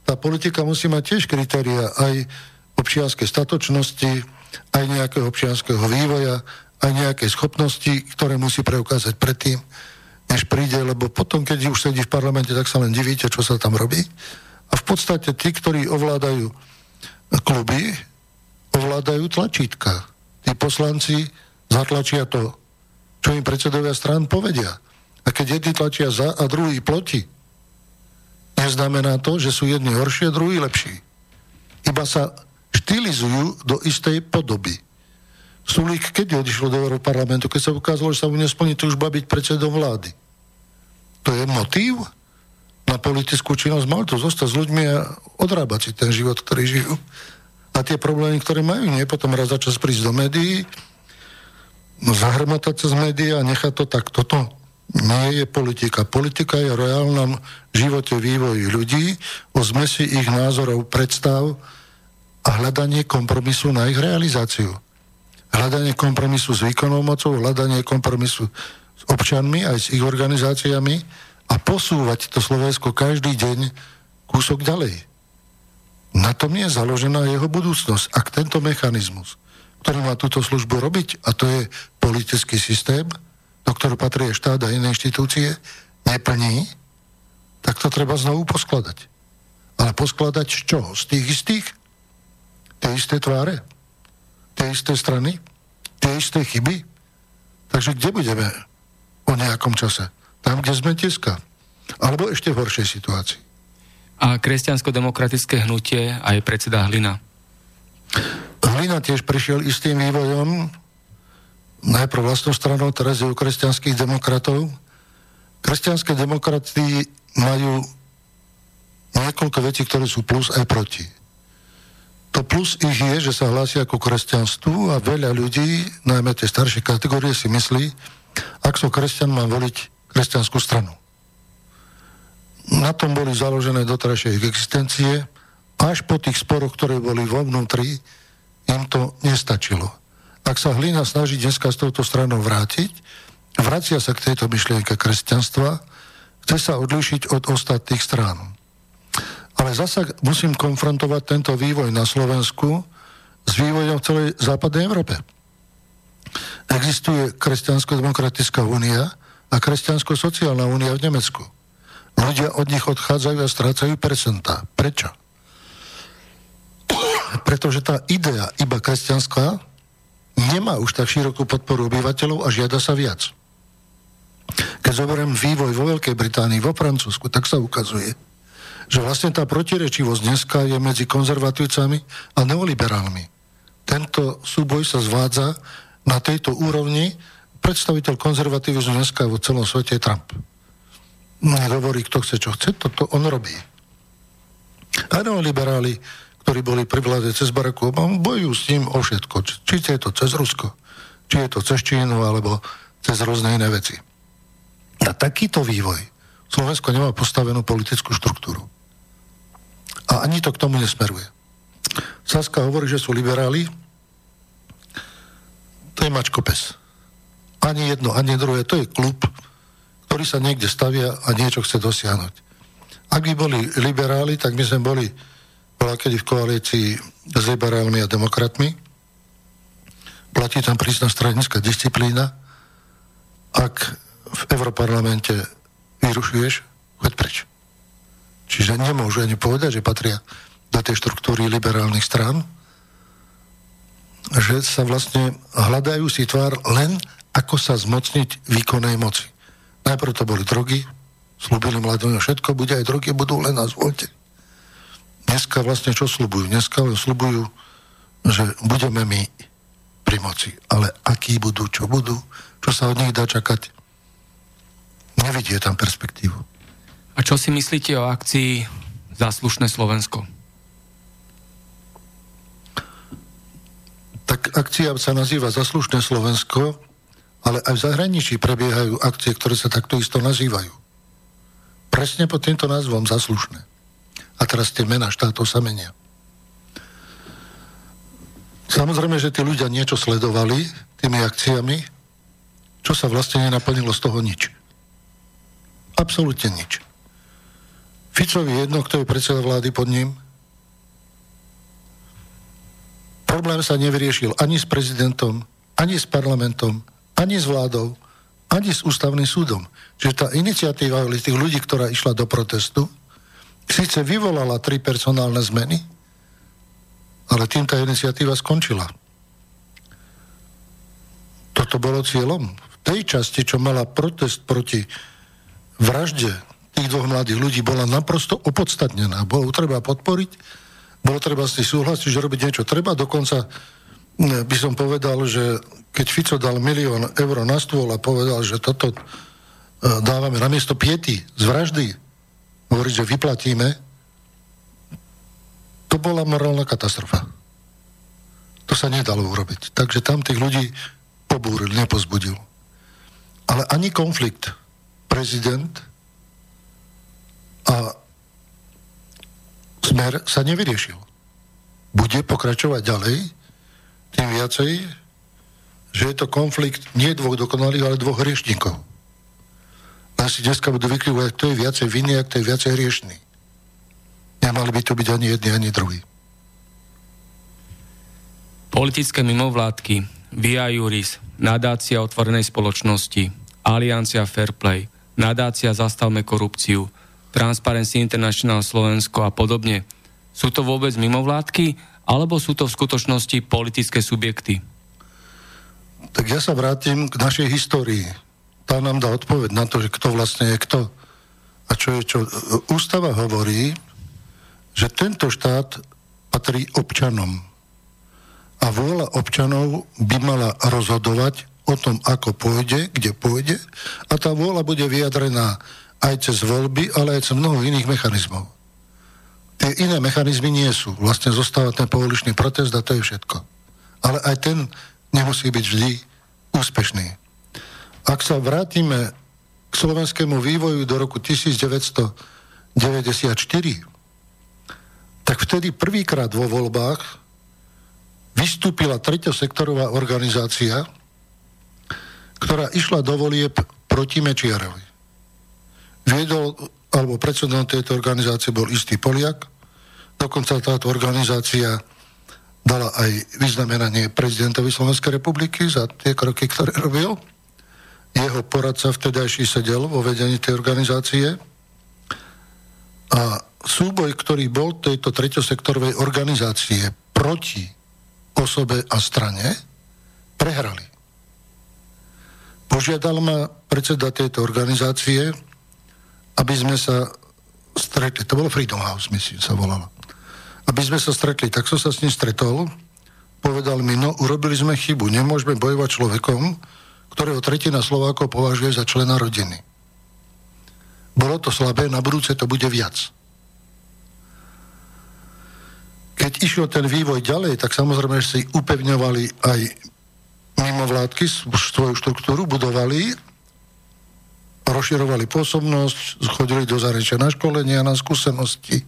tá politika musí mať tiež kritéria aj občianskej statočnosti, aj nejakého občianského vývoja, aj nejaké schopnosti, ktoré musí preukázať predtým, než príde, lebo potom, keď už sedí v parlamente, tak sa len divíte, čo sa tam robí. A v podstate tí, ktorí ovládajú kluby, ovládajú tlačítka tí poslanci zatlačia to, čo im predsedovia strán povedia. A keď jedni tlačia za a druhý ploti, neznamená to, že sú jedni horšie druhý lepší. Iba sa štilizujú do istej podoby. Sulík keď odišiel do Európarlamentu, keď sa ukázalo, že sa mu nesplní túžba byť predsedom vlády. To je motív na politickú činnosť. Mal to zostať s ľuďmi a odrábať si ten život, ktorý žijú a tie problémy, ktoré majú, nie potom raz za čas prísť do médií, no zahrmatať sa z médií a nechať to tak. Toto nie je politika. Politika je o reálnom živote vývoji ľudí, o zmesi ich názorov, predstav a hľadanie kompromisu na ich realizáciu. Hľadanie kompromisu s výkonnou mocou, hľadanie kompromisu s občanmi aj s ich organizáciami a posúvať to Slovensko každý deň kúsok ďalej. Na tom je založená jeho budúcnosť. Ak tento mechanizmus, ktorý má túto službu robiť, a to je politický systém, do ktorého patrí štát a iné inštitúcie, neplní, tak to treba znovu poskladať. Ale poskladať z čoho? Z tých istých? Tie isté tváre? Tie isté strany? Tie isté chyby? Takže kde budeme o nejakom čase? Tam, kde sme dneska. Alebo ešte v horšej situácii a kresťansko-demokratické hnutie aj predseda Hlina. Hlina tiež prišiel istým vývojom, najprv vlastnou stranou, teraz je u kresťanských demokratov. Kresťanské demokraty majú niekoľko vecí, ktoré sú plus aj proti. To plus ich je, že sa hlásia ako kresťanstvu a veľa ľudí, najmä tie staršie kategórie, si myslí, ak som kresťan, mám voliť kresťanskú stranu. Na tom boli založené doterajšie ich existencie až po tých sporoch, ktoré boli vo vnútri, im to nestačilo. Ak sa hlina snaží dneska s touto stranou vrátiť, vracia sa k tejto myšlienke kresťanstva, chce sa odlišiť od ostatných strán. Ale zasa musím konfrontovať tento vývoj na Slovensku s vývojom v celej západnej Európe. Existuje Kresťansko-demokratická únia a Kresťansko-sociálna únia v Nemecku. Ľudia od nich odchádzajú a strácajú percentá. Prečo? Pretože tá idea iba kresťanská nemá už tak širokú podporu obyvateľov a žiada sa viac. Keď zoberiem vývoj vo Veľkej Británii, vo Francúzsku, tak sa ukazuje, že vlastne tá protirečivosť dneska je medzi konzervatívcami a neoliberálmi. Tento súboj sa zvádza na tejto úrovni. Predstaviteľ konzervatívizmu dneska vo celom svete je Trump. Nehovorí, kto chce, čo chce, toto on robí. A neoliberáli, ktorí boli pri vláde cez Baracku Obama, bojujú s ním o všetko. Či je to cez Rusko, či je to cez Čínu, alebo cez rôzne iné veci. A takýto vývoj Slovensko nemá postavenú politickú štruktúru. A ani to k tomu nesmeruje. Saska hovorí, že sú liberáli, to je mačko pes. Ani jedno, ani druhé, to je klub, ktorý sa niekde stavia a niečo chce dosiahnuť. Ak by boli liberáli, tak my sme boli bola kedy v koalícii s liberálmi a demokratmi. Platí tam prísna stranická disciplína. Ak v Európarlamente vyrušuješ, choď preč. Čiže nemôžu ani povedať, že patria do tej štruktúry liberálnych strán, že sa vlastne hľadajú si tvár len ako sa zmocniť výkonnej moci. Najprv to boli drogy, slúbili mladým, všetko bude aj drogy, budú len nás voľte. Dneska vlastne čo slubujú? Dneska slubujú, že budeme my pri moci. Ale akí budú, čo budú, čo sa od nich dá čakať, nevidie tam perspektívu. A čo si myslíte o akcii Zaslušné Slovensko? Tak akcia sa nazýva Zaslušné Slovensko, ale aj v zahraničí prebiehajú akcie, ktoré sa takto isto nazývajú. Presne pod týmto názvom Zaslušné. A teraz tie mená štátov sa menia. Samozrejme, že tí ľudia niečo sledovali tými akciami, čo sa vlastne nenaplnilo z toho nič. Absolútne nič. Ficovi jedno, kto je predseda vlády pod ním. Problém sa nevyriešil ani s prezidentom, ani s parlamentom, ani s vládou, ani s ústavným súdom. Čiže tá iniciatíva tých ľudí, ktorá išla do protestu, síce vyvolala tri personálne zmeny, ale tým tá iniciatíva skončila. Toto bolo cieľom. V tej časti, čo mala protest proti vražde tých dvoch mladých ľudí, bola naprosto opodstatnená. Bolo treba podporiť, bolo treba s tým súhlasiť, že robiť niečo treba. Dokonca by som povedal, že keď Fico dal milión eur na stôl a povedal, že toto e, dávame na miesto piety z vraždy, hovoriť, že vyplatíme, to bola morálna katastrofa. To sa nedalo urobiť. Takže tam tých ľudí pobúril, nepozbudil. Ale ani konflikt prezident a smer sa nevyriešil. Bude pokračovať ďalej, tým viacej, že je to konflikt nie dvoch dokonalých, ale dvoch hriešnikov si dneska budú vykrivovať, kto je viacej vinný a kto je viacej hriešný. Nemali by to byť ani jedni, ani druhý. Politické mimovládky, Via Juris, nadácia otvorenej spoločnosti, Aliancia Fairplay, nadácia Zastavme korupciu, Transparency International Slovensko a podobne. Sú to vôbec mimovládky, alebo sú to v skutočnosti politické subjekty? Tak ja sa vrátim k našej histórii tá nám dá odpoveď na to, že kto vlastne je kto. A čo je čo? Ústava hovorí, že tento štát patrí občanom. A vôľa občanov by mala rozhodovať o tom, ako pôjde, kde pôjde. A tá vôľa bude vyjadrená aj cez voľby, ale aj cez mnoho iných mechanizmov. Tie iné mechanizmy nie sú. Vlastne zostáva ten povoličný protest a to je všetko. Ale aj ten nemusí byť vždy úspešný. Ak sa vrátime k slovenskému vývoju do roku 1994, tak vtedy prvýkrát vo voľbách vystúpila treťosektorová organizácia, ktorá išla do volieb proti Mečiarovi. Viedol, alebo predsedom tejto organizácie bol istý Poliak, dokonca táto organizácia dala aj vyznamenanie prezidentovi Slovenskej republiky za tie kroky, ktoré robil. Jeho poradca vtedajší sedel vo vedení tej organizácie a súboj, ktorý bol tejto treťosektorovej organizácie proti osobe a strane, prehrali. Požiadal ma predseda tejto organizácie, aby sme sa stretli, to bolo Freedom House, myslím, sa volalo. Aby sme sa stretli, tak som sa s ním stretol, povedal mi, no urobili sme chybu, nemôžeme bojovať človekom, ktorého tretina Slovákov považuje za člena rodiny. Bolo to slabé, na budúce to bude viac. Keď išiel ten vývoj ďalej, tak samozrejme, si upevňovali aj mimovládky svoju štruktúru, budovali, rozširovali pôsobnosť, chodili do zahraničia na školenia, na skúsenosti,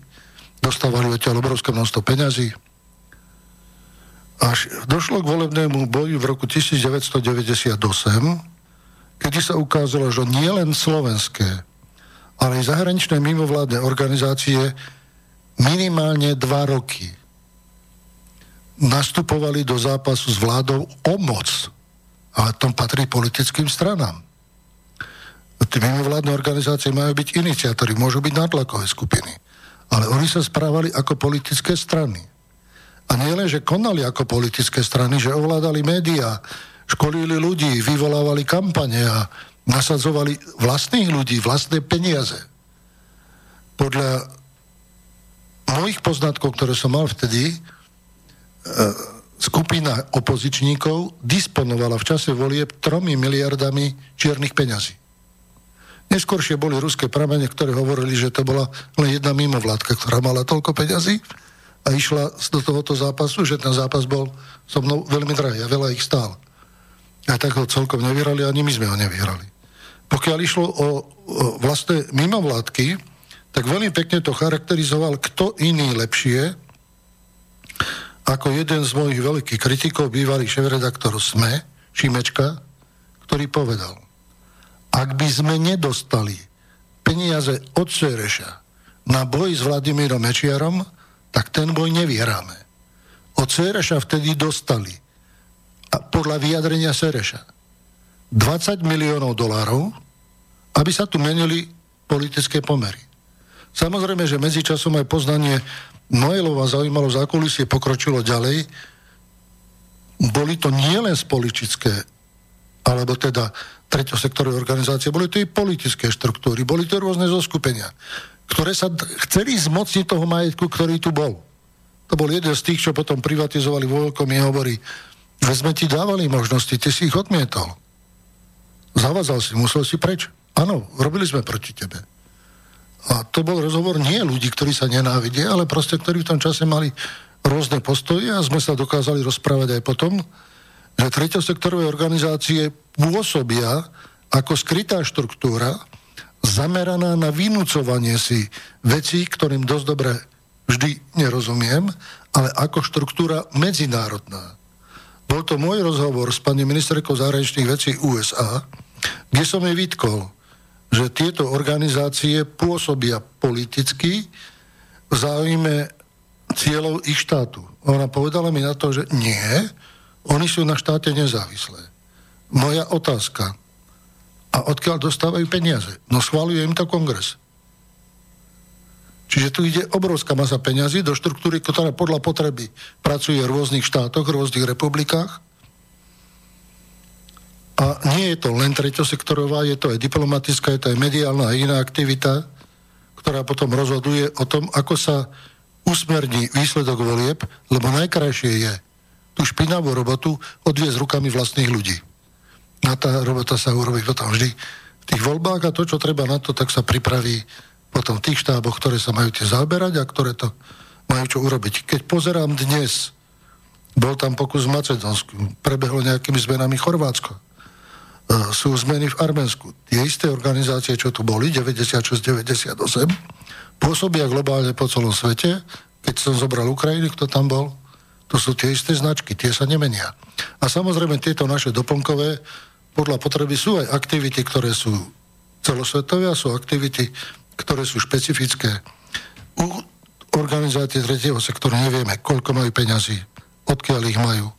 dostávali odtiaľ obrovské množstvo peňazí. Až došlo k volebnému boju v roku 1998, kedy sa ukázalo, že nie len slovenské, ale aj zahraničné mimovládne organizácie minimálne dva roky nastupovali do zápasu s vládou o moc. Ale tom patrí politickým stranám. Tie mimovládne organizácie majú byť iniciátori, môžu byť nátlakové skupiny. Ale oni sa správali ako politické strany. A nie len, že konali ako politické strany, že ovládali médiá, školili ľudí, vyvolávali kampane a nasadzovali vlastných ľudí, vlastné peniaze. Podľa mojich poznatkov, ktoré som mal vtedy, E, skupina opozičníkov disponovala v čase volieb tromi miliardami čiernych peňazí. Neskôršie boli ruské pramene, ktoré hovorili, že to bola len jedna mimovládka, ktorá mala toľko peňazí a išla do tohoto zápasu, že ten zápas bol so mnou veľmi drahý a veľa ich stál. A tak ho celkom nevyhrali, ani my sme ho nevyhrali. Pokiaľ išlo o, o vlastné mimovládky, tak veľmi pekne to charakterizoval, kto iný lepšie ako jeden z mojich veľkých kritikov, bývalý šéf-redaktor SME, Šimečka, ktorý povedal, ak by sme nedostali peniaze od Sereša na boj s Vladimírom Mečiarom, tak ten boj nevyhráme. Od Sereša vtedy dostali, a podľa vyjadrenia Sereša, 20 miliónov dolárov, aby sa tu menili politické pomery. Samozrejme, že medzičasom aj poznanie Noelova zaujímalo zákulisie, pokročilo ďalej. Boli to nielen spoličické, alebo teda treťosektorové organizácie, boli to i politické štruktúry, boli to rôzne zoskupenia, ktoré sa chceli zmocniť toho majetku, ktorý tu bol. To bol jeden z tých, čo potom privatizovali vo veľkom hovorí, že sme ti dávali možnosti, ty si ich odmietol. Zavazal si, musel si preč. Áno, robili sme proti tebe. A to bol rozhovor nie ľudí, ktorí sa nenávidia, ale proste, ktorí v tom čase mali rôzne postoje a sme sa dokázali rozprávať aj potom, treťosektorové organizácie pôsobia ako skrytá štruktúra zameraná na vynúcovanie si vecí, ktorým dosť dobre vždy nerozumiem, ale ako štruktúra medzinárodná. Bol to môj rozhovor s pani ministerkou zahraničných vecí USA, kde som jej vytkol, že tieto organizácie pôsobia politicky v záujme cieľov ich štátu. Ona povedala mi na to, že nie, oni sú na štáte nezávislé. Moja otázka. A odkiaľ dostávajú peniaze? No schváluje im to kongres. Čiže tu ide obrovská masa peňazí do štruktúry, ktorá podľa potreby pracuje v rôznych štátoch, v rôznych republikách a nie je to len treťosektorová, je to aj diplomatická, je to aj mediálna a iná aktivita, ktorá potom rozhoduje o tom, ako sa usmerní výsledok volieb, lebo najkrajšie je tú špinavú robotu odviezť rukami vlastných ľudí. Na tá robota sa urobí potom vždy v tých voľbách a to, čo treba na to, tak sa pripraví potom v tých štáboch, ktoré sa majú tie zaoberať a ktoré to majú čo urobiť. Keď pozerám dnes, bol tam pokus v Macedónsku, prebehlo nejakými zmenami Chorvátsko E, sú zmeny v Arménsku. Tie isté organizácie, čo tu boli, 96-98, pôsobia globálne po celom svete, keď som zobral Ukrajinu, kto tam bol, to sú tie isté značky, tie sa nemenia. A samozrejme tieto naše doplnkové podľa potreby sú aj aktivity, ktoré sú celosvetové a sú aktivity, ktoré sú špecifické. U organizácie tretieho sektoru nevieme, koľko majú peňazí, odkiaľ ich majú,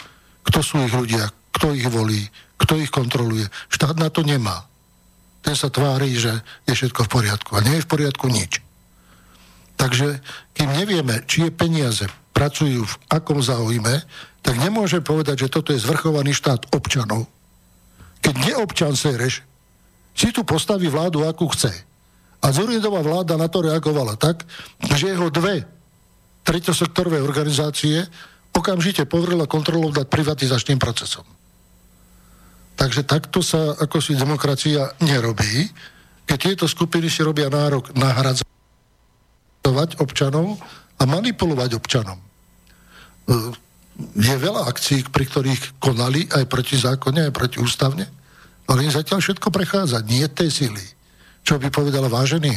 kto sú ich ľudia, kto ich volí, kto ich kontroluje. Štát na to nemá. Ten sa tvári, že je všetko v poriadku. A nie je v poriadku nič. Takže kým nevieme, či je peniaze pracujú v akom záujme, tak nemôže povedať, že toto je zvrchovaný štát občanov. Keď neobčan Sereš si tu postaví vládu, akú chce. A Zurindová vláda na to reagovala tak, že jeho dve treťosektorové organizácie okamžite povrila kontrolou nad privatizačným procesom. Takže takto sa ako si demokracia nerobí, keď tieto skupiny si robia nárok nahradzovať občanov a manipulovať občanom. E, je veľa akcií, pri ktorých konali aj proti zákone, aj proti ústavne, ale im zatiaľ všetko prechádza. Nie tej sily. Čo by povedala vážený?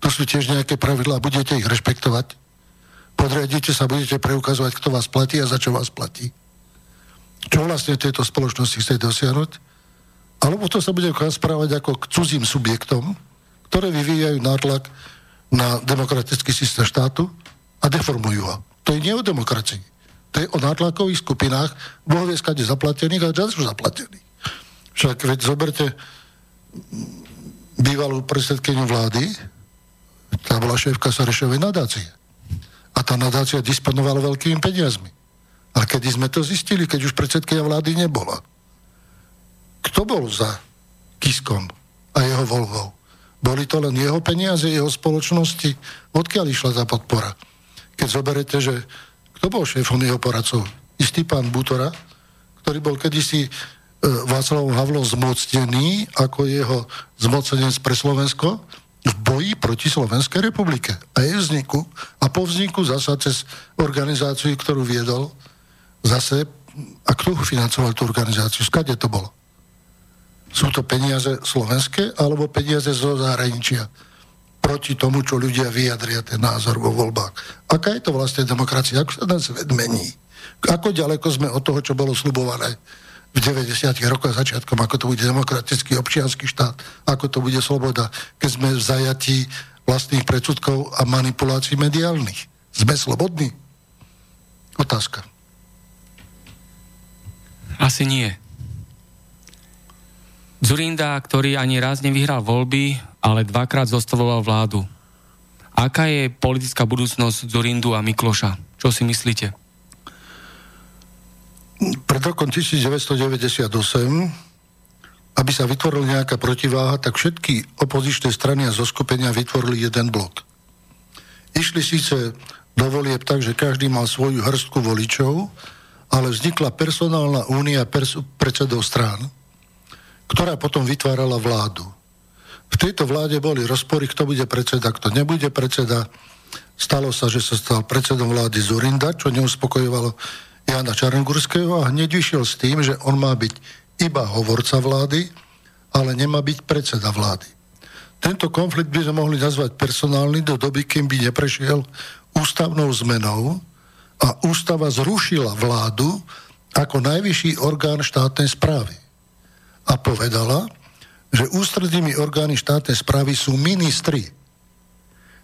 To sú tiež nejaké pravidlá, budete ich rešpektovať. Podriadite sa, budete preukazovať, kto vás platí a za čo vás platí. Čo vlastne tejto spoločnosti chce dosiahnuť? Alebo to sa bude správať ako k cudzím subjektom, ktoré vyvíjajú nátlak na demokratický systém štátu a deformujú ho. To je nie o demokracii. To je o nátlakových skupinách, boh vie skade zaplatených a čas sú zaplatení. Však veď zoberte bývalú predsedkyňu vlády, tá bola šéfka Sarešovej nadácie. A tá nadácia disponovala veľkými peniazmi. A kedy sme to zistili, keď už predsedkynia vlády nebola? Kto bol za Kiskom a jeho Volvou? Boli to len jeho peniaze, jeho spoločnosti? Odkiaľ išla tá podpora? Keď zoberete, že kto bol šéfom jeho poradcov? Istý pán Butora, ktorý bol kedysi e, Václavom Havlom zmocnený ako jeho zmocenec pre Slovensko v boji proti Slovenskej republike a jej vzniku a po vzniku zasa cez organizáciu, ktorú viedol zase a kto financoval tú organizáciu? Skade to bolo? Sú to peniaze slovenské alebo peniaze zo zahraničia? Proti tomu, čo ľudia vyjadria ten názor vo voľbách. Aká je to vlastne demokracia? Ako sa ten svet mení? Ako ďaleko sme od toho, čo bolo slubované v 90. rokoch začiatkom, ako to bude demokratický občianský štát, ako to bude sloboda, keď sme v zajatí vlastných predsudkov a manipulácií mediálnych. Sme slobodní? Otázka. Asi nie. Zurinda, ktorý ani raz nevyhral voľby, ale dvakrát zostavoval vládu. Aká je politická budúcnosť Zurindu a Mikloša? Čo si myslíte? Pred rokom 1998, aby sa vytvorila nejaká protiváha, tak všetky opozičné strany a zoskupenia vytvorili jeden blok. Išli síce do volieb tak, že každý mal svoju hrstku voličov, ale vznikla personálna únia pers- predsedov strán, ktorá potom vytvárala vládu. V tejto vláde boli rozpory, kto bude predseda, kto nebude predseda. Stalo sa, že sa stal predsedom vlády Zurinda, čo neuspokojovalo Jana Čarnogurského a hneď vyšiel s tým, že on má byť iba hovorca vlády, ale nemá byť predseda vlády. Tento konflikt by sme mohli nazvať personálny do doby, kým by neprešiel ústavnou zmenou a ústava zrušila vládu ako najvyšší orgán štátnej správy. A povedala, že ústrednými orgány štátnej správy sú ministri.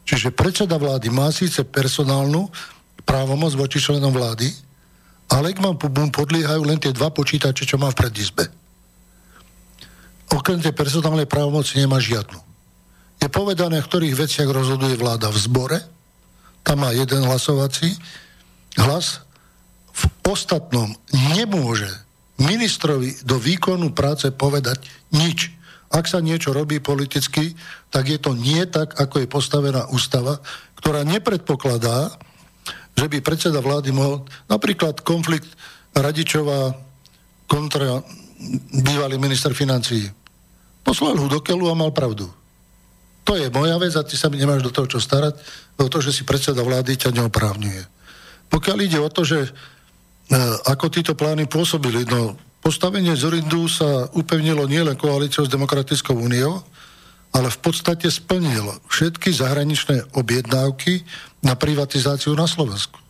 Čiže predseda vlády má síce personálnu právomoc voči členom vlády, ale k vám podliehajú len tie dva počítače, čo má v predizbe. Okrem tej personálnej právomoci nemá žiadnu. Je povedané, v ktorých veciach rozhoduje vláda v zbore, tam má jeden hlasovací hlas, v ostatnom nemôže ministrovi do výkonu práce povedať nič. Ak sa niečo robí politicky, tak je to nie tak, ako je postavená ústava, ktorá nepredpokladá, že by predseda vlády mohol, napríklad konflikt Radičová kontra bývalý minister financií. Poslal ho do keľu a mal pravdu. To je moja vec a ty sa mi nemáš do toho čo starať, o to, že si predseda vlády ťa neoprávňuje. Pokiaľ ide o to, že e, ako títo plány pôsobili, no Postavenie Zorindu sa upevnilo nielen koalíciou s Demokratickou úniou, ale v podstate splnil všetky zahraničné objednávky na privatizáciu na Slovensku.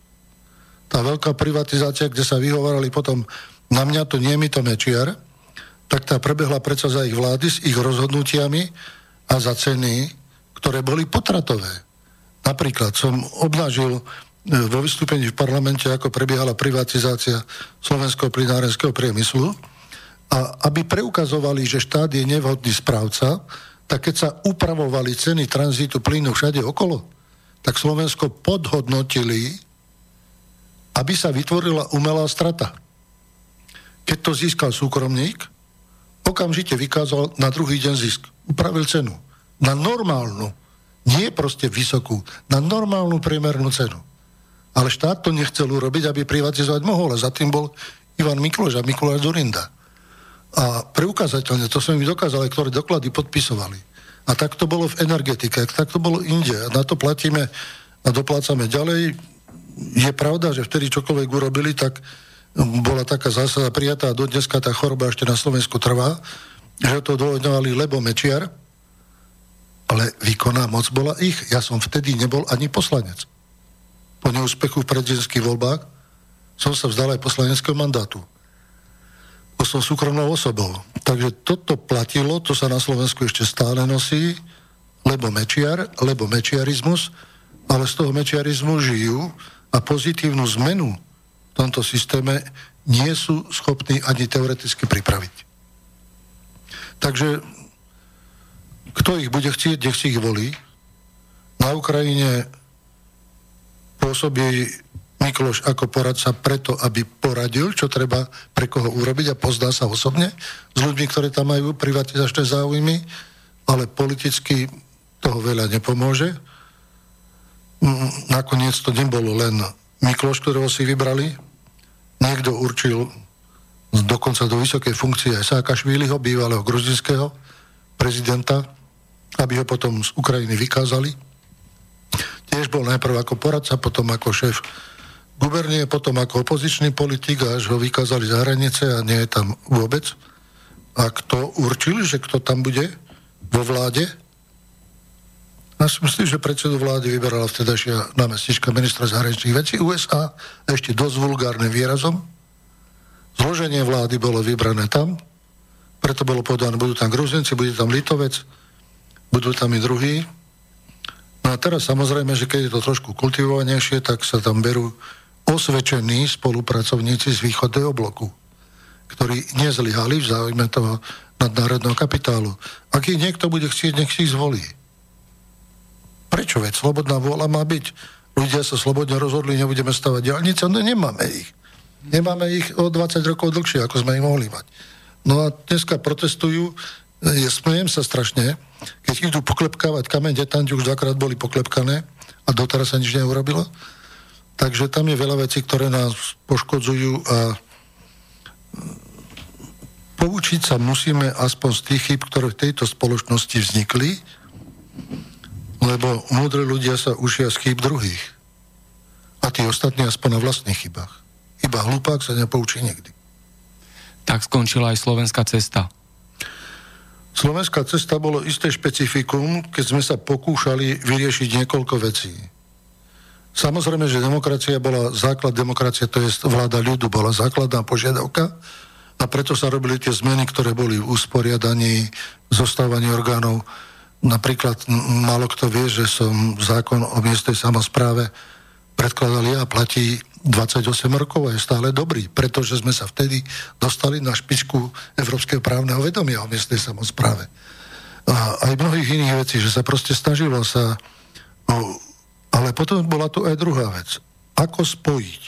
Tá veľká privatizácia, kde sa vyhovorali potom na mňa to nie mi to mečiar, tak tá prebehla predsa za ich vlády s ich rozhodnutiami a za ceny, ktoré boli potratové. Napríklad som obnažil vo vystúpení v parlamente, ako prebiehala privatizácia slovenského plinárenského priemyslu a aby preukazovali, že štát je nevhodný správca, tak keď sa upravovali ceny tranzitu plynu všade okolo, tak Slovensko podhodnotili, aby sa vytvorila umelá strata. Keď to získal súkromník, okamžite vykázal na druhý deň zisk. Upravil cenu. Na normálnu, nie proste vysokú, na normálnu priemernú cenu. Ale štát to nechcel urobiť, aby privatizovať mohol. A za tým bol Ivan Mikloš a Mikuláš Dorinda. A preukázateľne, to som im dokázal, ktoré doklady podpisovali. A tak to bolo v energetike, tak to bolo inde. A na to platíme a doplácame ďalej. Je pravda, že vtedy čokoľvek urobili, tak bola taká zásada prijatá a do dneska tá choroba ešte na Slovensku trvá, že to dohodňovali Lebo Mečiar, ale výkonná moc bola ich. Ja som vtedy nebol ani poslanec. Po neúspechu v prezidentských voľbách som sa vzdal aj poslaneckého mandátu som súkromnou osobou. Takže toto platilo, to sa na Slovensku ešte stále nosí, lebo mečiar, lebo mečiarizmus, ale z toho mečiarizmu žijú a pozitívnu zmenu v tomto systéme nie sú schopní ani teoreticky pripraviť. Takže kto ich bude chcieť, nech si ich volí. Na Ukrajine pôsobí Mikloš ako poradca preto, aby poradil, čo treba pre koho urobiť a pozdá sa osobne s ľuďmi, ktoré tam majú privatizačné záujmy, ale politicky toho veľa nepomôže. Mm, nakoniec to nebolo len Mikloš, ktorého si vybrali. Niekto určil dokonca do vysokej funkcie aj Sákašvíliho, bývalého gruzinského prezidenta, aby ho potom z Ukrajiny vykázali. Tiež bol najprv ako poradca, potom ako šéf gubernie potom ako opozičný politik a až ho vykázali za hranice a nie je tam vôbec. A kto určil, že kto tam bude vo vláde? Ja si myslím, že predsedu vlády vyberala vtedajšia námestnička ministra zahraničných vecí USA ešte dosť vulgárnym výrazom. Zloženie vlády bolo vybrané tam, preto bolo povedané, budú tam Gruzinci, bude tam Litovec, budú tam i druhí. No a teraz samozrejme, že keď je to trošku kultivovanejšie, tak sa tam berú osvedčení spolupracovníci z východného bloku, ktorí nezlyhali v záujme toho nadnárodného kapitálu. Ak ich niekto bude chcieť, nech si ich zvolí. Prečo veď? Slobodná vôľa má byť. Ľudia sa slobodne rozhodli, nebudeme stavať diálnice, no nemáme ich. Nemáme ich o 20 rokov dlhšie, ako sme ich mohli mať. No a dneska protestujú, ja smejem sa strašne, keď idú poklepkávať kameň tam, už dvakrát boli poklepkané a doteraz sa nič neurobilo, Takže tam je veľa vecí, ktoré nás poškodzujú a poučiť sa musíme aspoň z tých chyb, ktoré v tejto spoločnosti vznikli, lebo múdre ľudia sa učia z chýb druhých. A tí ostatní aspoň na vlastných chybách. Iba hlupák sa nepoučí nikdy. Tak skončila aj slovenská cesta. Slovenská cesta bolo isté špecifikum, keď sme sa pokúšali vyriešiť niekoľko vecí. Samozrejme, že demokracia bola základ demokracie, to je vláda ľudu, bola základná požiadavka a preto sa robili tie zmeny, ktoré boli v usporiadaní, zostávaní orgánov. Napríklad málo kto vie, že som zákon o miestnej samozpráve predkladal ja a platí 28 rokov a je stále dobrý, pretože sme sa vtedy dostali na špičku Európskeho právneho vedomia o miestnej samozpráve. A aj mnohých iných vecí, že sa proste snažilo sa o ale potom bola tu aj druhá vec. Ako spojiť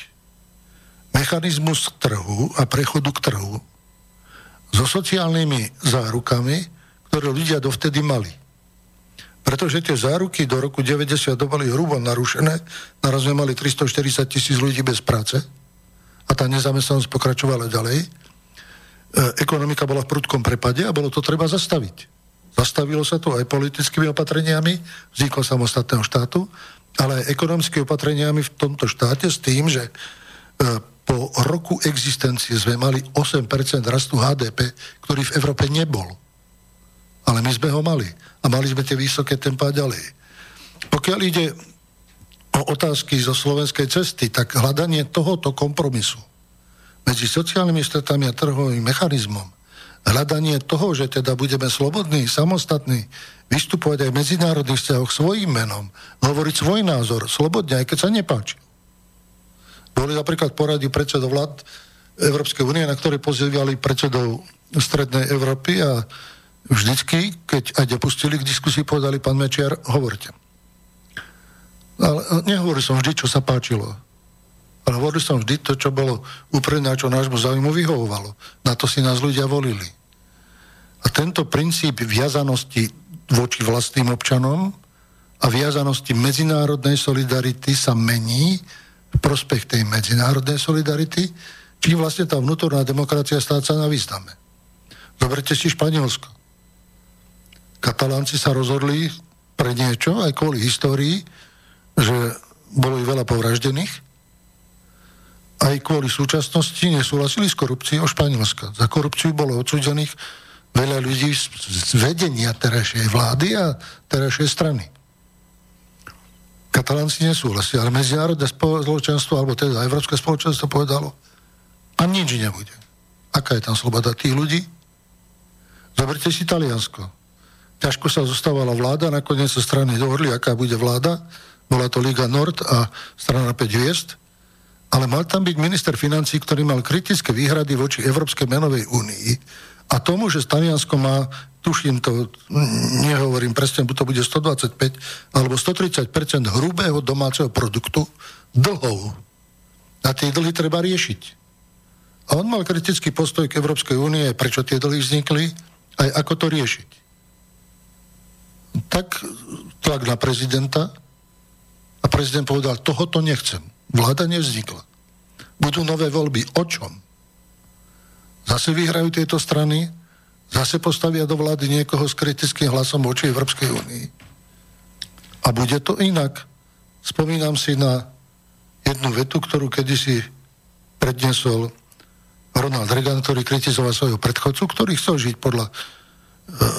mechanizmus trhu a prechodu k trhu so sociálnymi zárukami, ktoré ľudia dovtedy mali. Pretože tie záruky do roku 90 boli hrubo narušené, naraz sme mali 340 tisíc ľudí bez práce a tá nezamestnanosť pokračovala ďalej. E, ekonomika bola v prudkom prepade a bolo to treba zastaviť. Zastavilo sa to aj politickými opatreniami, vzniklo samostatného štátu ale aj ekonomickými opatreniami v tomto štáte s tým, že e, po roku existencie sme mali 8% rastu HDP, ktorý v Európe nebol. Ale my sme ho mali. A mali sme tie vysoké tempá ďalej. Pokiaľ ide o otázky zo slovenskej cesty, tak hľadanie tohoto kompromisu medzi sociálnymi stretami a trhovým mechanizmom, hľadanie toho, že teda budeme slobodní, samostatní, vystupovať aj v medzinárodných vzťahoch svojim menom, hovoriť svoj názor, slobodne, aj keď sa nepáči. Boli napríklad poradí predsedov vlád Európskej únie, na ktoré pozývali predsedov Strednej Európy a vždycky, keď aj dopustili k diskusii, povedali pán Mečiar, hovorte. Ale nehovoril som vždy, čo sa páčilo. Ale hovoril som vždy to, čo bolo úpredné čo nášmu záujmu vyhovovalo. Na to si nás ľudia volili. A tento princíp viazanosti voči vlastným občanom a viazanosti medzinárodnej solidarity sa mení v prospech tej medzinárodnej solidarity, čím vlastne tá vnútorná demokracia stráca na význame. Zoberte si Španielsko. Katalánci sa rozhodli pre niečo, aj kvôli histórii, že bolo ich veľa povraždených, aj kvôli súčasnosti nesúhlasili s korupciou Španielska. Za korupciu bolo odsudených veľa ľudí z vedenia terajšej vlády a terajšej strany. Katalánci nesúhlasili, ale medzinárodné spoločenstvo, alebo teda Európske spoločenstvo povedalo, a nič nebude. Aká je tam sloboda tých ľudí? Zoberte si Taliansko. Ťažko sa zostávala vláda, nakoniec sa strany dohodli, aká bude vláda bola to Liga Nord a strana 5 hviezd, ale mal tam byť minister financí, ktorý mal kritické výhrady voči Európskej menovej únii a tomu, že Taliansko má, tuším to, nehovorím presne, to bude 125 alebo 130% hrubého domáceho produktu dlhov. A tie dlhy treba riešiť. A on mal kritický postoj k Európskej únie, prečo tie dlhy vznikli, aj ako to riešiť. Tak tlak na prezidenta, a prezident povedal, tohoto nechcem. Vláda nevznikla. Budú nové voľby. O čom? Zase vyhrajú tieto strany, zase postavia do vlády niekoho s kritickým hlasom voči Európskej únii. A bude to inak. Spomínam si na jednu vetu, ktorú kedysi prednesol Ronald Reagan, ktorý kritizoval svojho predchodcu, ktorý chcel žiť podľa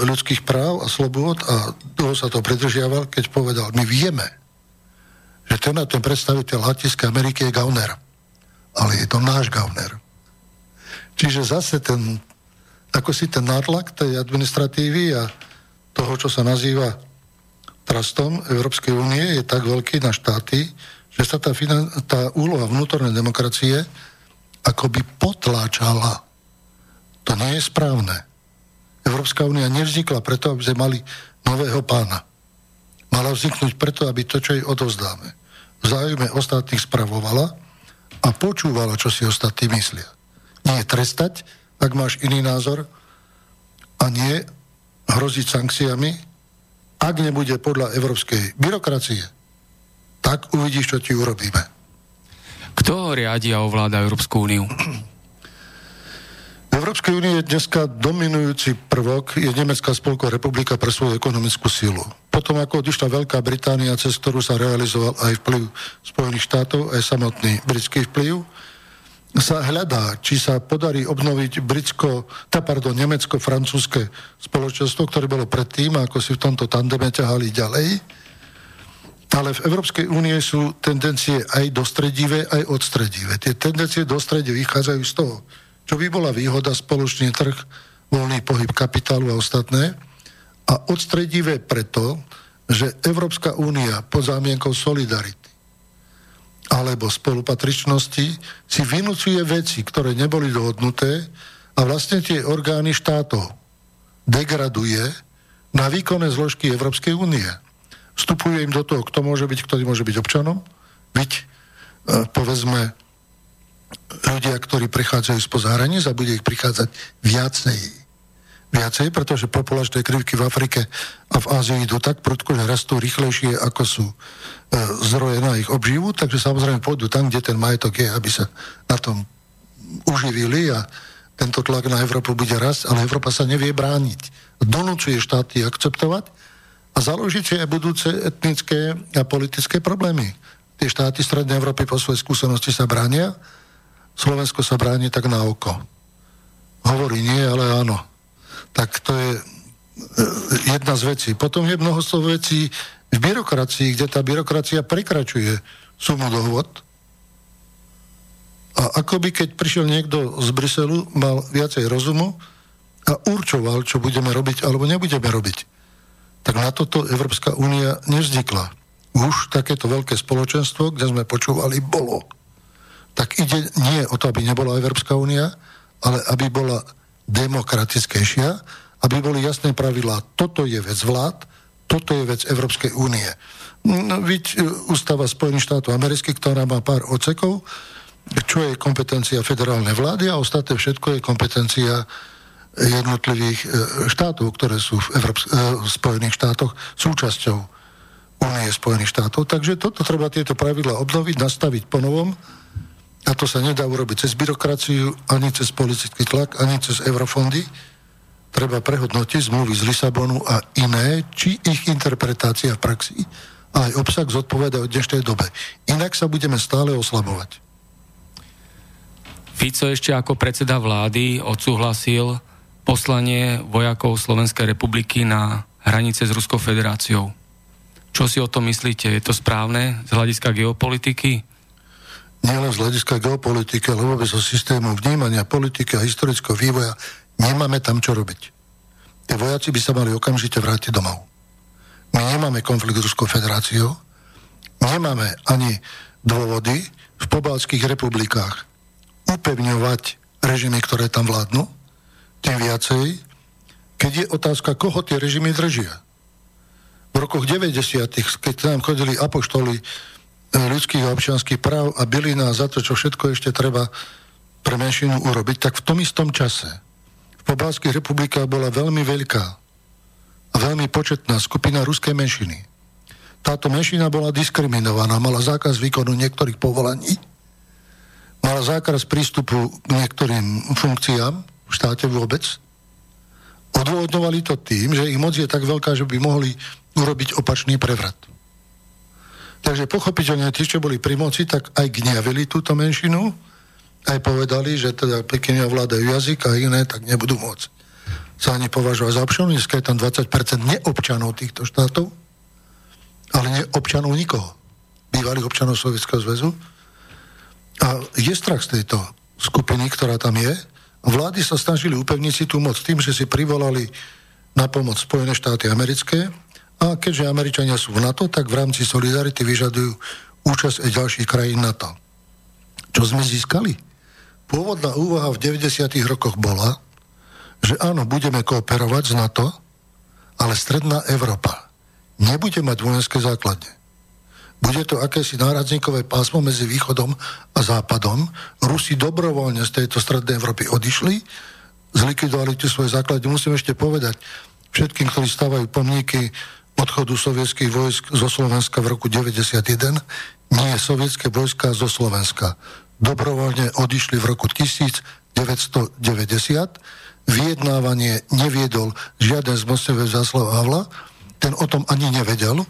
ľudských práv a slobod a dlho sa to predržiaval, keď povedal, my vieme, že ten, ten predstaviteľ Latinskej Ameriky je gauner. Ale je to náš gauner. Čiže zase ten, ako si ten nátlak tej administratívy a toho, čo sa nazýva trastom Európskej únie, je tak veľký na štáty, že sa tá, finan- tá úloha vnútornej demokracie akoby potláčala. To nie je správne. Európska únia nevznikla preto, aby sme mali nového pána mala vzniknúť preto, aby to, čo jej odovzdáme, v záujme ostatných spravovala a počúvala, čo si ostatní myslia. Nie trestať, ak máš iný názor a nie hroziť sankciami, ak nebude podľa európskej byrokracie, tak uvidíš, čo ti urobíme. Kto riadi a ovláda Európsku úniu? V Európskej únii je dneska dominujúci prvok je Nemecká spolková republika pre svoju ekonomickú silu. Potom ako odišla Veľká Británia, cez ktorú sa realizoval aj vplyv Spojených štátov, aj samotný britský vplyv, sa hľadá, či sa podarí obnoviť britsko, tá pardon, nemecko-francúzske spoločenstvo, ktoré bolo predtým, ako si v tomto tandeme ťahali ďalej. Ale v Európskej únie sú tendencie aj dostredivé, aj odstredivé. Tie tendencie dostredivé vychádzajú z toho, čo by bola výhoda spoločný trh, voľný pohyb kapitálu a ostatné. A odstredivé preto, že Európska únia pod zámienkou solidarity alebo spolupatričnosti si vynúcuje veci, ktoré neboli dohodnuté a vlastne tie orgány štátov degraduje na výkonné zložky Európskej únie. Vstupuje im do toho, kto môže byť, kto môže byť občanom, byť, e, povedzme, ľudia, ktorí prichádzajú spoza hraníc a bude ich prichádzať viacej. Viacej, pretože populačné krivky v Afrike a v Ázii idú tak prudko, že rastú rýchlejšie, ako sú e, zdroje na ich obživu, takže samozrejme pôjdu tam, kde ten majetok je, aby sa na tom uživili a tento tlak na Európu bude rast, ale Európa sa nevie brániť. Donúcuje štáty akceptovať a založiť si aj budúce etnické a politické problémy. Tie štáty Strednej Európy po svojej skúsenosti sa bránia Slovensko sa bráni tak na oko. Hovorí nie, ale áno. Tak to je e, jedna z vecí. Potom je mnohostvo vecí v byrokracii, kde tá byrokracia prekračuje sumu dohod. A akoby keď prišiel niekto z Bruselu, mal viacej rozumu a určoval, čo budeme robiť alebo nebudeme robiť. Tak na toto Európska únia nevznikla. Už takéto veľké spoločenstvo, kde sme počúvali, bolo. Tak ide nie o to, aby nebola Európska únia, ale aby bola demokratickejšia, aby boli jasné pravidlá. Toto je vec vlád, toto je vec Európskej únie. No, Víť e, ústava Spojených štátov amerických, ktorá má pár ocekov, čo je kompetencia federálnej vlády a ostatné všetko je kompetencia jednotlivých e, štátov, ktoré sú v, Európs- v Spojených štátoch súčasťou Únie Spojených štátov. Takže toto treba tieto pravidla obnoviť, nastaviť po novom a to sa nedá urobiť cez byrokraciu, ani cez politický tlak, ani cez eurofondy treba prehodnotiť zmluvy z Lisabonu a iné, či ich interpretácia v praxi a aj obsah zodpoveda o dnešnej dobe. Inak sa budeme stále oslabovať. Fico ešte ako predseda vlády odsúhlasil poslanie vojakov Slovenskej republiky na hranice s Ruskou federáciou. Čo si o tom myslíte? Je to správne z hľadiska geopolitiky? Nielen z hľadiska geopolitiky, ale vôbec zo systému vnímania politiky a historického vývoja Nemáme tam čo robiť. Tí vojaci by sa mali okamžite vrátiť domov. My nemáme konflikt s Ruskou federáciou, nemáme ani dôvody v pobalských republikách upevňovať režimy, ktoré tam vládnu, tým viacej, keď je otázka, koho tie režimy držia. V rokoch 90., keď tam chodili apoštoli ľudských a občianských práv a byli nás za to, čo všetko ešte treba pre menšinu urobiť, tak v tom istom čase pobalských republikách bola veľmi veľká a veľmi početná skupina ruskej menšiny. Táto menšina bola diskriminovaná, mala zákaz výkonu niektorých povolaní, mala zákaz prístupu k niektorým funkciám v štáte vôbec. Odôvodňovali to tým, že ich moc je tak veľká, že by mohli urobiť opačný prevrat. Takže pochopiteľne tí, čo boli pri moci, tak aj gňavili túto menšinu, aj povedali, že teda pekne ovládajú jazyk a iné, tak nebudú môcť sa ani považovať za občanov. Dneska je tam 20% neobčanov týchto štátov, ale neobčanov nikoho. Bývalých občanov Sovietskeho zväzu. A je strach z tejto skupiny, ktorá tam je. Vlády sa snažili upevniť si tú moc tým, že si privolali na pomoc Spojené štáty americké a keďže Američania sú v NATO, tak v rámci Solidarity vyžadujú účasť aj ďalších krajín NATO. Čo sme získali? Pôvodná úvaha v 90. rokoch bola, že áno, budeme kooperovať z NATO, ale stredná Európa nebude mať vojenské základne. Bude to akési nárazníkové pásmo medzi východom a západom. Rusi dobrovoľne z tejto strednej Európy odišli, zlikvidovali tie svoje základne. Musím ešte povedať všetkým, ktorí stávajú pomníky odchodu sovietských vojsk zo Slovenska v roku 91, nie sovietské vojska zo Slovenska dobrovoľne odišli v roku 1990. Vyjednávanie neviedol žiaden z mocnevec Záslav Havla, ten o tom ani nevedel,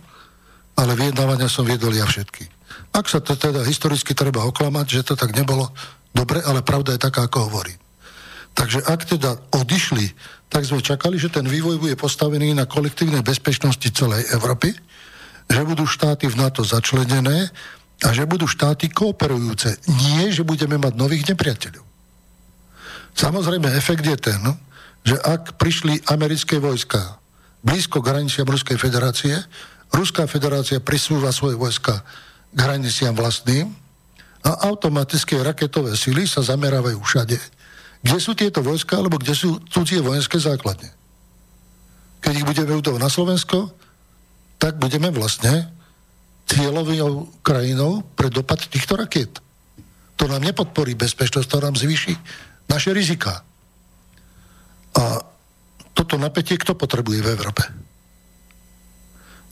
ale vyjednávania som viedol ja všetky. Ak sa to teda historicky treba oklamať, že to tak nebolo, dobre, ale pravda je taká, ako hovorí. Takže ak teda odišli, tak sme čakali, že ten vývoj bude postavený na kolektívnej bezpečnosti celej Európy, že budú štáty v NATO začlenené a že budú štáty kooperujúce. Nie, že budeme mať nových nepriateľov. Samozrejme, efekt je ten, že ak prišli americké vojska blízko k hraniciam Ruskej federácie, Ruská federácia prisúva svoje vojska k hraniciam vlastným a automatické raketové sily sa zamerávajú všade. Kde sú tieto vojska, alebo kde sú cudzie vojenské základne? Keď ich budeme udovať na Slovensko, tak budeme vlastne cieľovou krajinou pre dopad týchto rakiet. To nám nepodporí bezpečnosť, to nám zvýši naše rizika. A toto napätie kto potrebuje v Európe?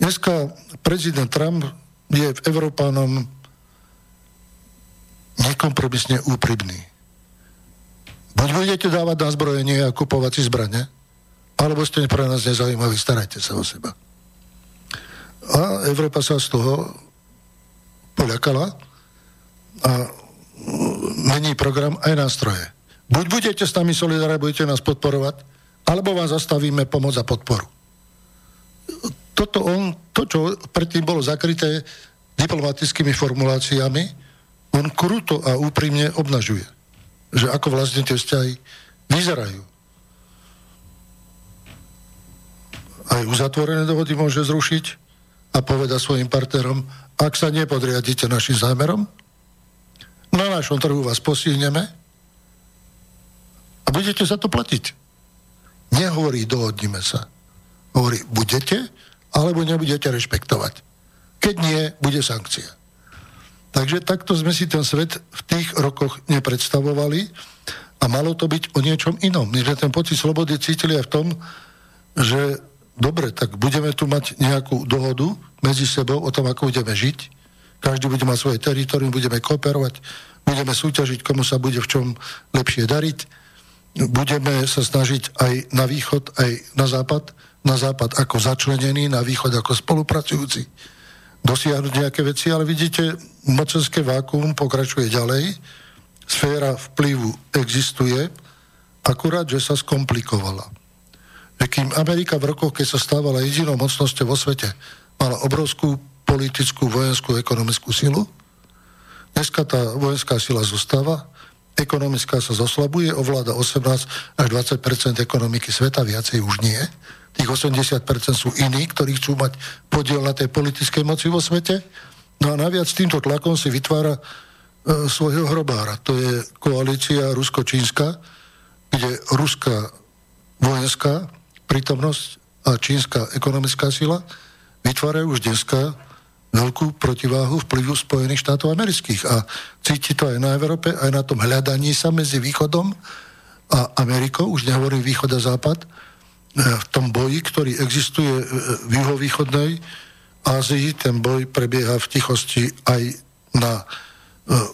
Dneska prezident Trump je v Európánom nekompromisne úprimný. Buď budete dávať na zbrojenie a kupovať si zbranie, alebo ste pre nás nezaujímaví, starajte sa o seba. A Európa sa z toho poľakala a mení program aj nástroje. Buď budete s nami solidárne, budete nás podporovať, alebo vám zastavíme pomoc a podporu. To toto on, to, čo predtým bolo zakryté diplomatickými formuláciami, on kruto a úprimne obnažuje, že ako vlastne tie vzťahy vyzerajú. Aj uzatvorené dohody môže zrušiť a poveda svojim partnerom, ak sa nepodriadíte našim zámerom, na našom trhu vás posilneme a budete za to platiť. Nehovorí, dohodnime sa. Hovorí, budete, alebo nebudete rešpektovať. Keď nie, bude sankcia. Takže takto sme si ten svet v tých rokoch nepredstavovali a malo to byť o niečom inom. My sme ten pocit slobody cítili aj v tom, že dobre, tak budeme tu mať nejakú dohodu medzi sebou o tom, ako budeme žiť každý bude mať svoje teritorium, budeme kooperovať, budeme súťažiť, komu sa bude v čom lepšie dariť. Budeme sa snažiť aj na východ, aj na západ. Na západ ako začlenený, na východ ako spolupracujúci dosiahnuť nejaké veci, ale vidíte, mocenské vákuum pokračuje ďalej, sféra vplyvu existuje, akurát, že sa skomplikovala. Kým Amerika v rokoch, keď sa stávala jedinou mocnosťou vo svete, mala obrovskú politickú, vojenskú, ekonomickú silu. Dneska tá vojenská sila zostáva, ekonomická sa zoslabuje, ovláda 18 až 20% ekonomiky sveta, viacej už nie. Tých 80% sú iní, ktorí chcú mať podiel na tej politickej moci vo svete. No a naviac týmto tlakom si vytvára e, svojho hrobára. To je koalícia rusko-čínska, kde ruská vojenská prítomnosť a čínska ekonomická sila vytvárajú už dneska veľkú protiváhu vplyvu Spojených štátov amerických. A cíti to aj na Európe, aj na tom hľadaní sa medzi východom a Amerikou, už nehovorím východ a západ, v tom boji, ktorý existuje e, v juhovýchodnej Ázii, ten boj prebieha v tichosti aj na e,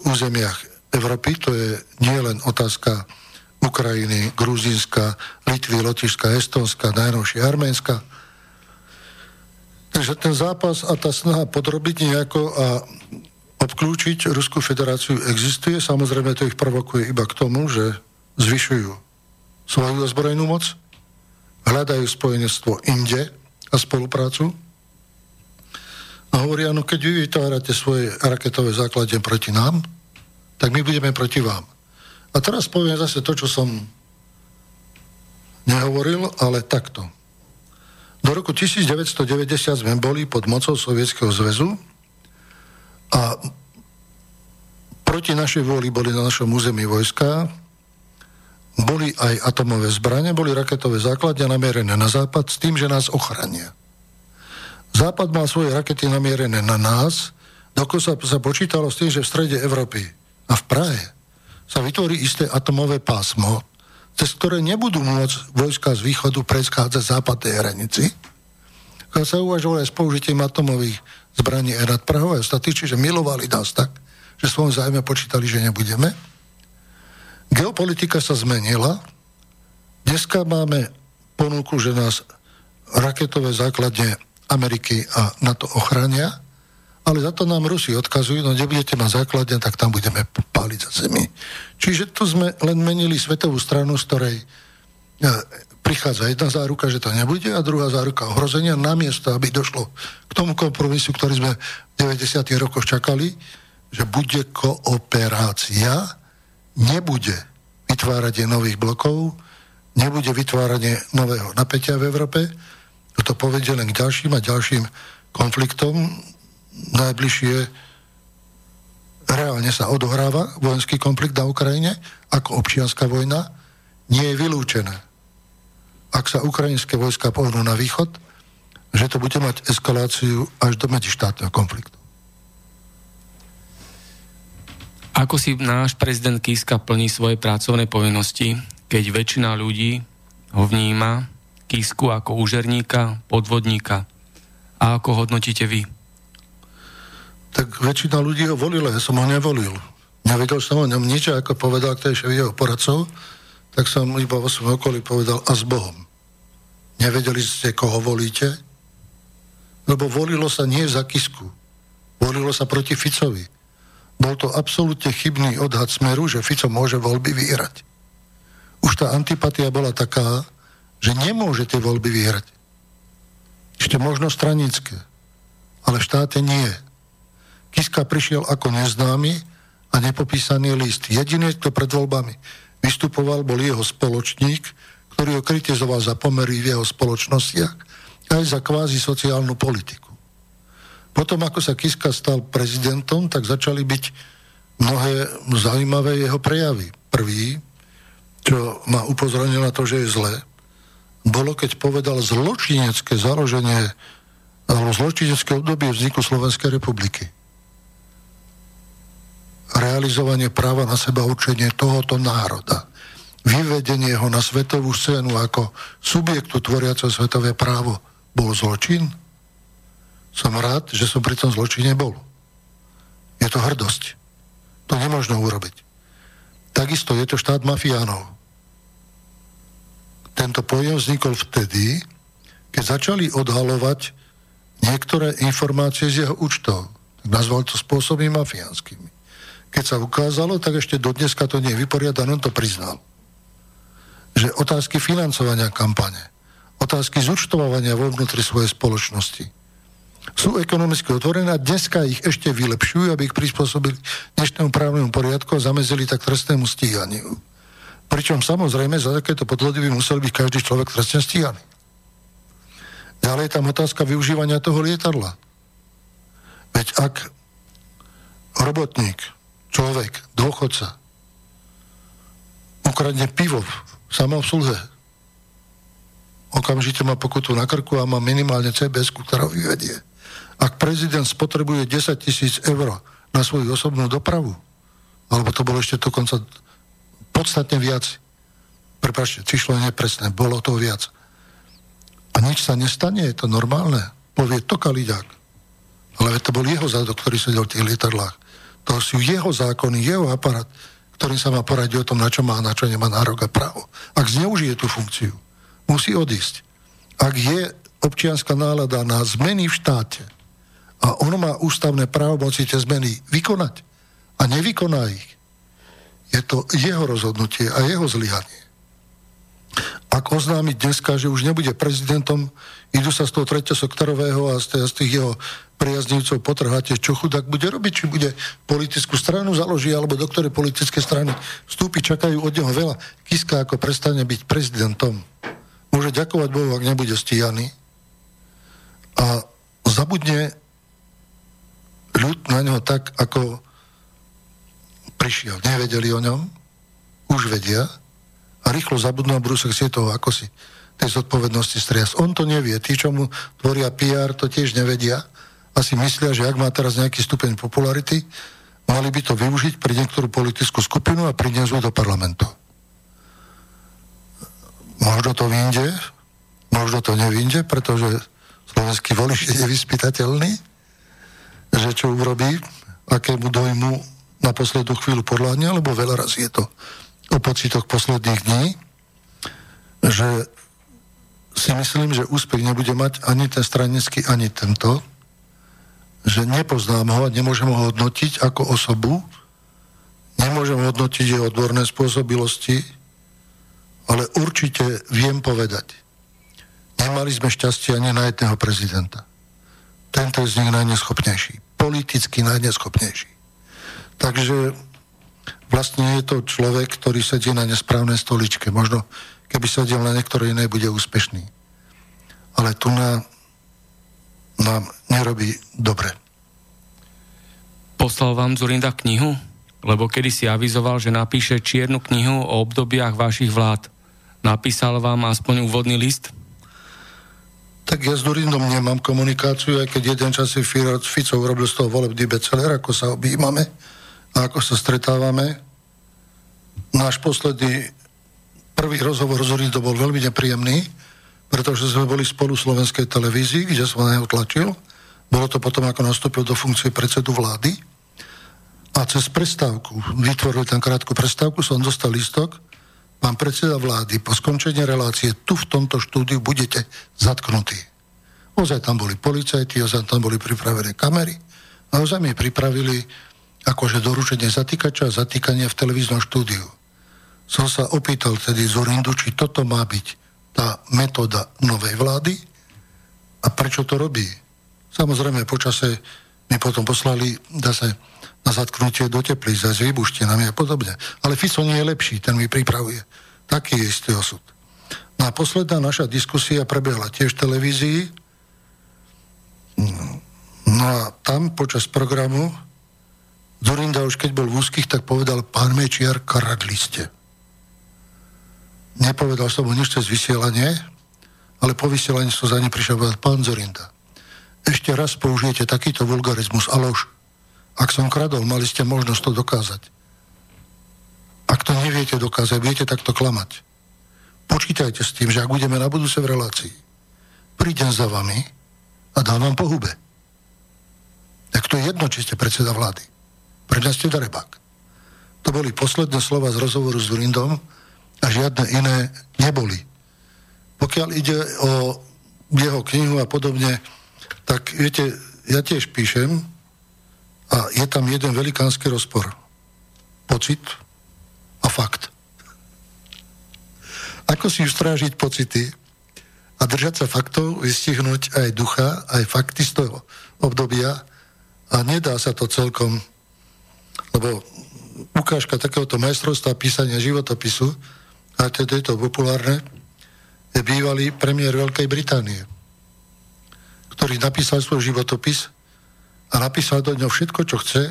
územiach Európy, to je nie len otázka Ukrajiny, Gruzínska, Litvy, Lotyšska, Estonska, najnovšie Arménska, Takže ten zápas a tá snaha podrobiť nejako a obklúčiť Ruskú federáciu existuje. Samozrejme to ich provokuje iba k tomu, že zvyšujú svoju ozbrojenú moc, hľadajú spojenectvo inde a spoluprácu a hovoria, no keď vy vytvárate svoje raketové základne proti nám, tak my budeme proti vám. A teraz poviem zase to, čo som nehovoril, ale takto. Do roku 1990 sme boli pod mocou Sovietskeho zväzu a proti našej vôli boli na našom území vojska, boli aj atomové zbranie, boli raketové základne namierené na západ s tým, že nás ochrania. Západ mal svoje rakety namierené na nás, dokonca sa počítalo s tým, že v strede Európy a v Prahe sa vytvorí isté atomové pásmo, cez ktoré nebudú môcť vojska z východu preschádzať západnej hranici. A sa uvažovali aj s použitím atomových zbraní aj nad Prahou a ostatní, čiže milovali nás tak, že svojom zájme počítali, že nebudeme. Geopolitika sa zmenila. Dneska máme ponuku, že nás raketové základne Ameriky a NATO ochrania, ale za to nám Rusi odkazujú, no nebudete mať základne, tak tam budeme páliť za zemi. Čiže tu sme len menili svetovú stranu, z ktorej e, prichádza jedna záruka, že to nebude a druhá záruka ohrozenia, namiesto, aby došlo k tomu kompromisu, ktorý sme v 90. rokoch čakali, že bude kooperácia, nebude vytváranie nových blokov, nebude vytváranie nového napätia v Európe, to povedie len k ďalším a ďalším konfliktom, najbližšie reálne sa odohráva vojenský konflikt na Ukrajine ako občianská vojna, nie je vylúčené. Ak sa ukrajinské vojska pohnú na východ, že to bude mať eskaláciu až do medzištátneho konfliktu. Ako si náš prezident Kiska plní svoje pracovné povinnosti, keď väčšina ľudí ho vníma Kisku ako úžerníka, podvodníka? A ako hodnotíte vy? tak väčšina ľudí ho volila, ja som ho nevolil. Nevedel som o ňom nič, ako povedal šéf jeho poradcov, tak som iba vo svojom okolí povedal a s Bohom. Nevedeli ste, koho volíte? Lebo volilo sa nie za Kisku. Volilo sa proti Ficovi. Bol to absolútne chybný odhad smeru, že Fico môže voľby vyhrať. Už tá antipatia bola taká, že nemôže tie voľby vyhrať. Ešte možno stranické, ale v štáte nie. Kiska prišiel ako neznámy a nepopísaný list. Jediný, kto pred voľbami vystupoval, bol jeho spoločník, ktorý ho kritizoval za pomery v jeho spoločnostiach aj za kvázi sociálnu politiku. Potom, ako sa Kiska stal prezidentom, tak začali byť mnohé zaujímavé jeho prejavy. Prvý, čo ma upozornil na to, že je zlé, bolo, keď povedal zločinecké založenie alebo zločinecké obdobie vzniku Slovenskej republiky. Realizovanie práva na seba určenie tohoto národa. Vyvedenie ho na svetovú scénu ako subjektu tvoriaceho svetové právo bol zločin? Som rád, že som pri tom zločine bol. Je to hrdosť. To nemôžno urobiť. Takisto je to štát mafiánov. Tento pojem vznikol vtedy, keď začali odhalovať niektoré informácie z jeho účtov. Nazval to spôsoby mafiánskymi. Keď sa ukázalo, tak ešte do dneska to nie je vyporiadané, on to priznal. Že otázky financovania kampane, otázky zúčtovania vo vnútri svojej spoločnosti sú ekonomicky otvorené a dneska ich ešte vylepšujú, aby ich prispôsobili dnešnému právnemu poriadku a zamezili tak trestnému stíhaniu. Pričom samozrejme za takéto podvody by musel byť každý človek trestne stíhaný. Ďalej je tam otázka využívania toho lietadla. Veď ak robotník, človek, dôchodca ukradne pivo v samoobsluhe, okamžite má pokutu na krku a má minimálne cbs ktorá vyvedie. Ak prezident spotrebuje 10 tisíc eur na svoju osobnú dopravu, alebo to bolo ešte dokonca podstatne viac, prepašte, číslo je nepresné, bolo to viac. A nič sa nestane, je to normálne. Povie to Kaliďák. Ale to bol jeho zádok, ktorý sedel v tých lietadlách. To sú jeho zákony, jeho aparát, ktorý sa má poradiť o tom, na čo má a na čo nemá nárok a právo. Ak zneužije tú funkciu, musí odísť. Ak je občianská nálada na zmeny v štáte, a on má ústavné právomoci tie zmeny vykonať a nevykoná ich, je to jeho rozhodnutie a jeho zlyhanie. Ak oznámi dneska, že už nebude prezidentom, idú sa z toho sektorového a z, tých jeho priaznivcov potrháte, čo chudák bude robiť, či bude politickú stranu založí, alebo do ktorej politické strany vstúpi, čakajú od neho veľa. Kiska ako prestane byť prezidentom. Môže ďakovať Bohu, ak nebude stíhaný. A zabudne ľud na ňo tak, ako prišiel. Nevedeli o ňom, už vedia a rýchlo zabudnú a budú sa chcieť toho ako si tej zodpovednosti striasť. On to nevie. Tí, čo mu tvoria PR, to tiež nevedia. Asi myslia, že ak má teraz nejaký stupeň popularity, mali by to využiť pre niektorú politickú skupinu a priniesť do parlamentu. Možno to vyjde, možno to nevinde, pretože slovenský volič je nevyspytateľný že čo urobí, akému dojmu na poslednú chvíľu podľahne, lebo veľa raz je to o pocitoch posledných dní, že si myslím, že úspech nebude mať ani ten stranický, ani tento, že nepoznám ho nemôžem ho hodnotiť ako osobu, nemôžem hodnotiť jeho odborné spôsobilosti, ale určite viem povedať, nemali sme šťastie ani na jedného prezidenta tento z nich najneschopnejší. Politicky najneschopnejší. Takže vlastne je to človek, ktorý sedí na nesprávnej stoličke. Možno keby sedel na niektorej inej, bude úspešný. Ale tu na, nám nerobí dobre. Poslal vám Zurinda knihu? Lebo kedy si avizoval, že napíše čiernu knihu o obdobiach vašich vlád. Napísal vám aspoň úvodný list? Tak ja s Durindom nemám komunikáciu, aj keď jeden čas si Fico urobil z toho volebný beceler, ako sa objímame a ako sa stretávame. Náš posledný prvý rozhovor s Durindom bol veľmi nepríjemný, pretože sme boli spolu v slovenskej televízii, kde som na neho tlačil. Bolo to potom, ako nastúpil do funkcie predsedu vlády. A cez prestávku, vytvoril tam krátku prestávku, som dostal listok, pán predseda vlády, po skončení relácie tu v tomto štúdiu budete zatknutí. Ozaj tam boli policajti, ozaj tam boli pripravené kamery a ozaj mi pripravili akože doručenie zatýkača a zatýkanie v televíznom štúdiu. Som sa opýtal tedy Zorindu, či toto má byť tá metóda novej vlády A prečo to robí? Samozrejme, počase mi potom poslali zase na zatknutie do teplíc s výbuštinami a podobne. Ale Fico nie je lepší, ten mi pripravuje. Taký je istý osud. No a posledná naša diskusia prebehla tiež v televízii. No a tam počas programu Zurinda už keď bol v úzkých, tak povedal pán Mečiar, kradli ste. Nepovedal som mu nič cez vysielanie, ale po vysielaní som za ne prišiel pán Zorinda, ešte raz použijete takýto vulgarizmus a lož. Ak som kradol, mali ste možnosť to dokázať. Ak to neviete dokázať, viete takto klamať. Počítajte s tým, že ak budeme na budúce v relácii, prídem za vami a dám vám po hube. Tak to je jedno, či ste predseda vlády. Pre mňa ste darebák. To boli posledné slova z rozhovoru s Durindom a žiadne iné neboli. Pokiaľ ide o jeho knihu a podobne, tak viete, ja tiež píšem a je tam jeden velikánsky rozpor. Pocit a fakt. Ako si ustrážiť pocity a držať sa faktov, vystihnúť aj ducha, aj fakty z toho obdobia a nedá sa to celkom lebo ukážka takéhoto majstrovstva písania životopisu, a teda je to populárne, je bývalý premiér Veľkej Británie, ktorý napísal svoj životopis a napísal do ňoho všetko, čo chce,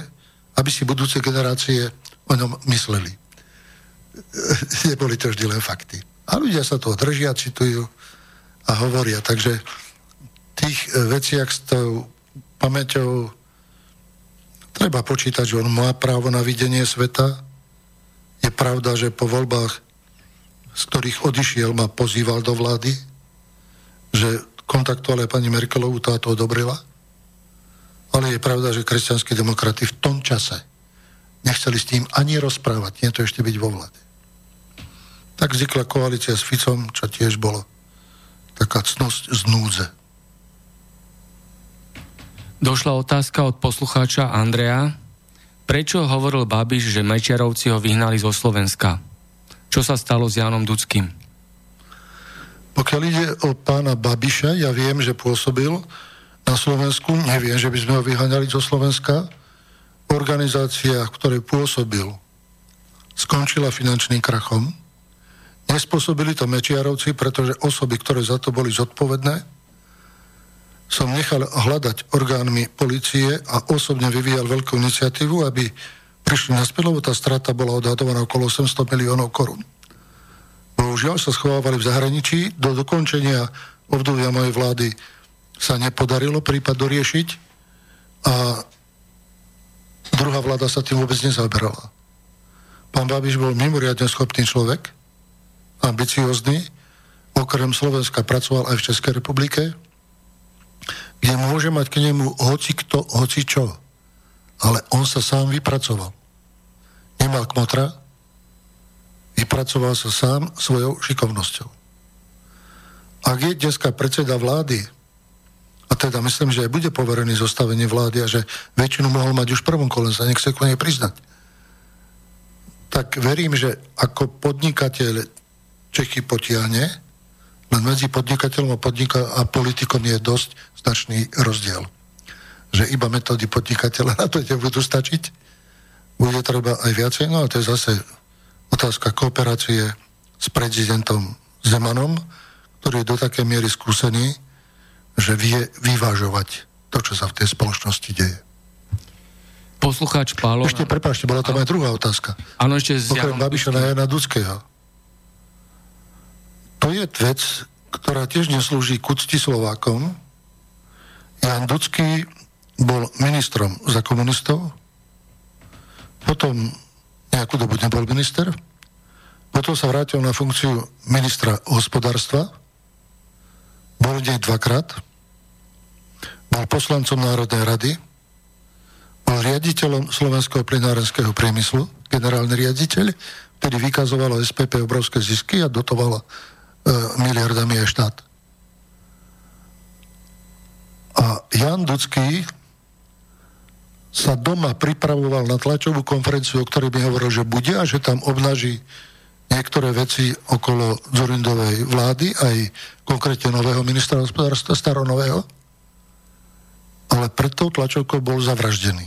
aby si budúce generácie o ňom mysleli. Neboli to vždy len fakty. A ľudia sa toho držia, citujú a hovoria. Takže tých veciach s tou pamäťou Treba počítať, že on má právo na videnie sveta. Je pravda, že po voľbách, z ktorých odišiel, ma pozýval do vlády, že kontaktoval aj pani Merkelovú, tá to odobrila. Ale je pravda, že kresťanskí demokraty v tom čase nechceli s tým ani rozprávať, nie to ešte byť vo vláde. Tak vznikla koalícia s Ficom, čo tiež bolo taká cnosť z núdze. Došla otázka od poslucháča Andrea. Prečo hovoril Babiš, že Mečiarovci ho vyhnali zo Slovenska? Čo sa stalo s Jánom Dudským? Pokiaľ ide o pána Babiša, ja viem, že pôsobil na Slovensku, neviem, že by sme ho vyháňali zo Slovenska. Organizácia, v ktorej pôsobil, skončila finančným krachom. Nespôsobili to Mečiarovci, pretože osoby, ktoré za to boli zodpovedné, som nechal hľadať orgánmi policie a osobne vyvíjal veľkú iniciatívu, aby prišli na lebo tá strata bola odhadovaná okolo 800 miliónov korún. Bohužiaľ sa schovávali v zahraničí, do dokončenia obdobia mojej vlády sa nepodarilo prípad doriešiť a druhá vláda sa tým vôbec nezaoberala. Pán Babiš bol mimoriadne schopný človek, ambiciózny, okrem Slovenska pracoval aj v Českej republike, kde môže mať k nemu hoci kto, hoci čo. Ale on sa sám vypracoval. Nemal kmotra, vypracoval sa sám svojou šikovnosťou. Ak je dneska predseda vlády, a teda myslím, že aj bude poverený zostavenie vlády a že väčšinu mohol mať už v prvom kole, sa nech sa priznať, tak verím, že ako podnikateľ Čechy potiahne, len medzi podnikateľom a, podnika- a politikom je dosť značný rozdiel. Že iba metódy podnikateľa na to nebudú stačiť. Bude treba aj viacej, no ale to je zase otázka kooperácie s prezidentom Zemanom, ktorý je do takej miery skúsený, že vie vyvážovať to, čo sa v tej spoločnosti deje. Poslucháč Pálo... Ešte, prepáčte, bola tam aj druhá otázka. Áno, ešte z Okrem Babiša na Jana Dudského to je vec, ktorá tiež neslúži k úcti Slovákom. Jan Dudský bol ministrom za komunistov, potom nejakú dobu nebol minister, potom sa vrátil na funkciu ministra hospodárstva, bol nej dvakrát, bol poslancom Národnej rady, bol riaditeľom slovenského plinárenského priemyslu, generálny riaditeľ, ktorý vykazovalo SPP obrovské zisky a dotovalo E, miliardami je štát. A Jan Dudský sa doma pripravoval na tlačovú konferenciu, o ktorej by hovoril, že bude a že tam obnaží niektoré veci okolo Zurindovej vlády, aj konkrétne nového ministra hospodárstva, staronového, ale pred tou tlačovkou bol zavraždený.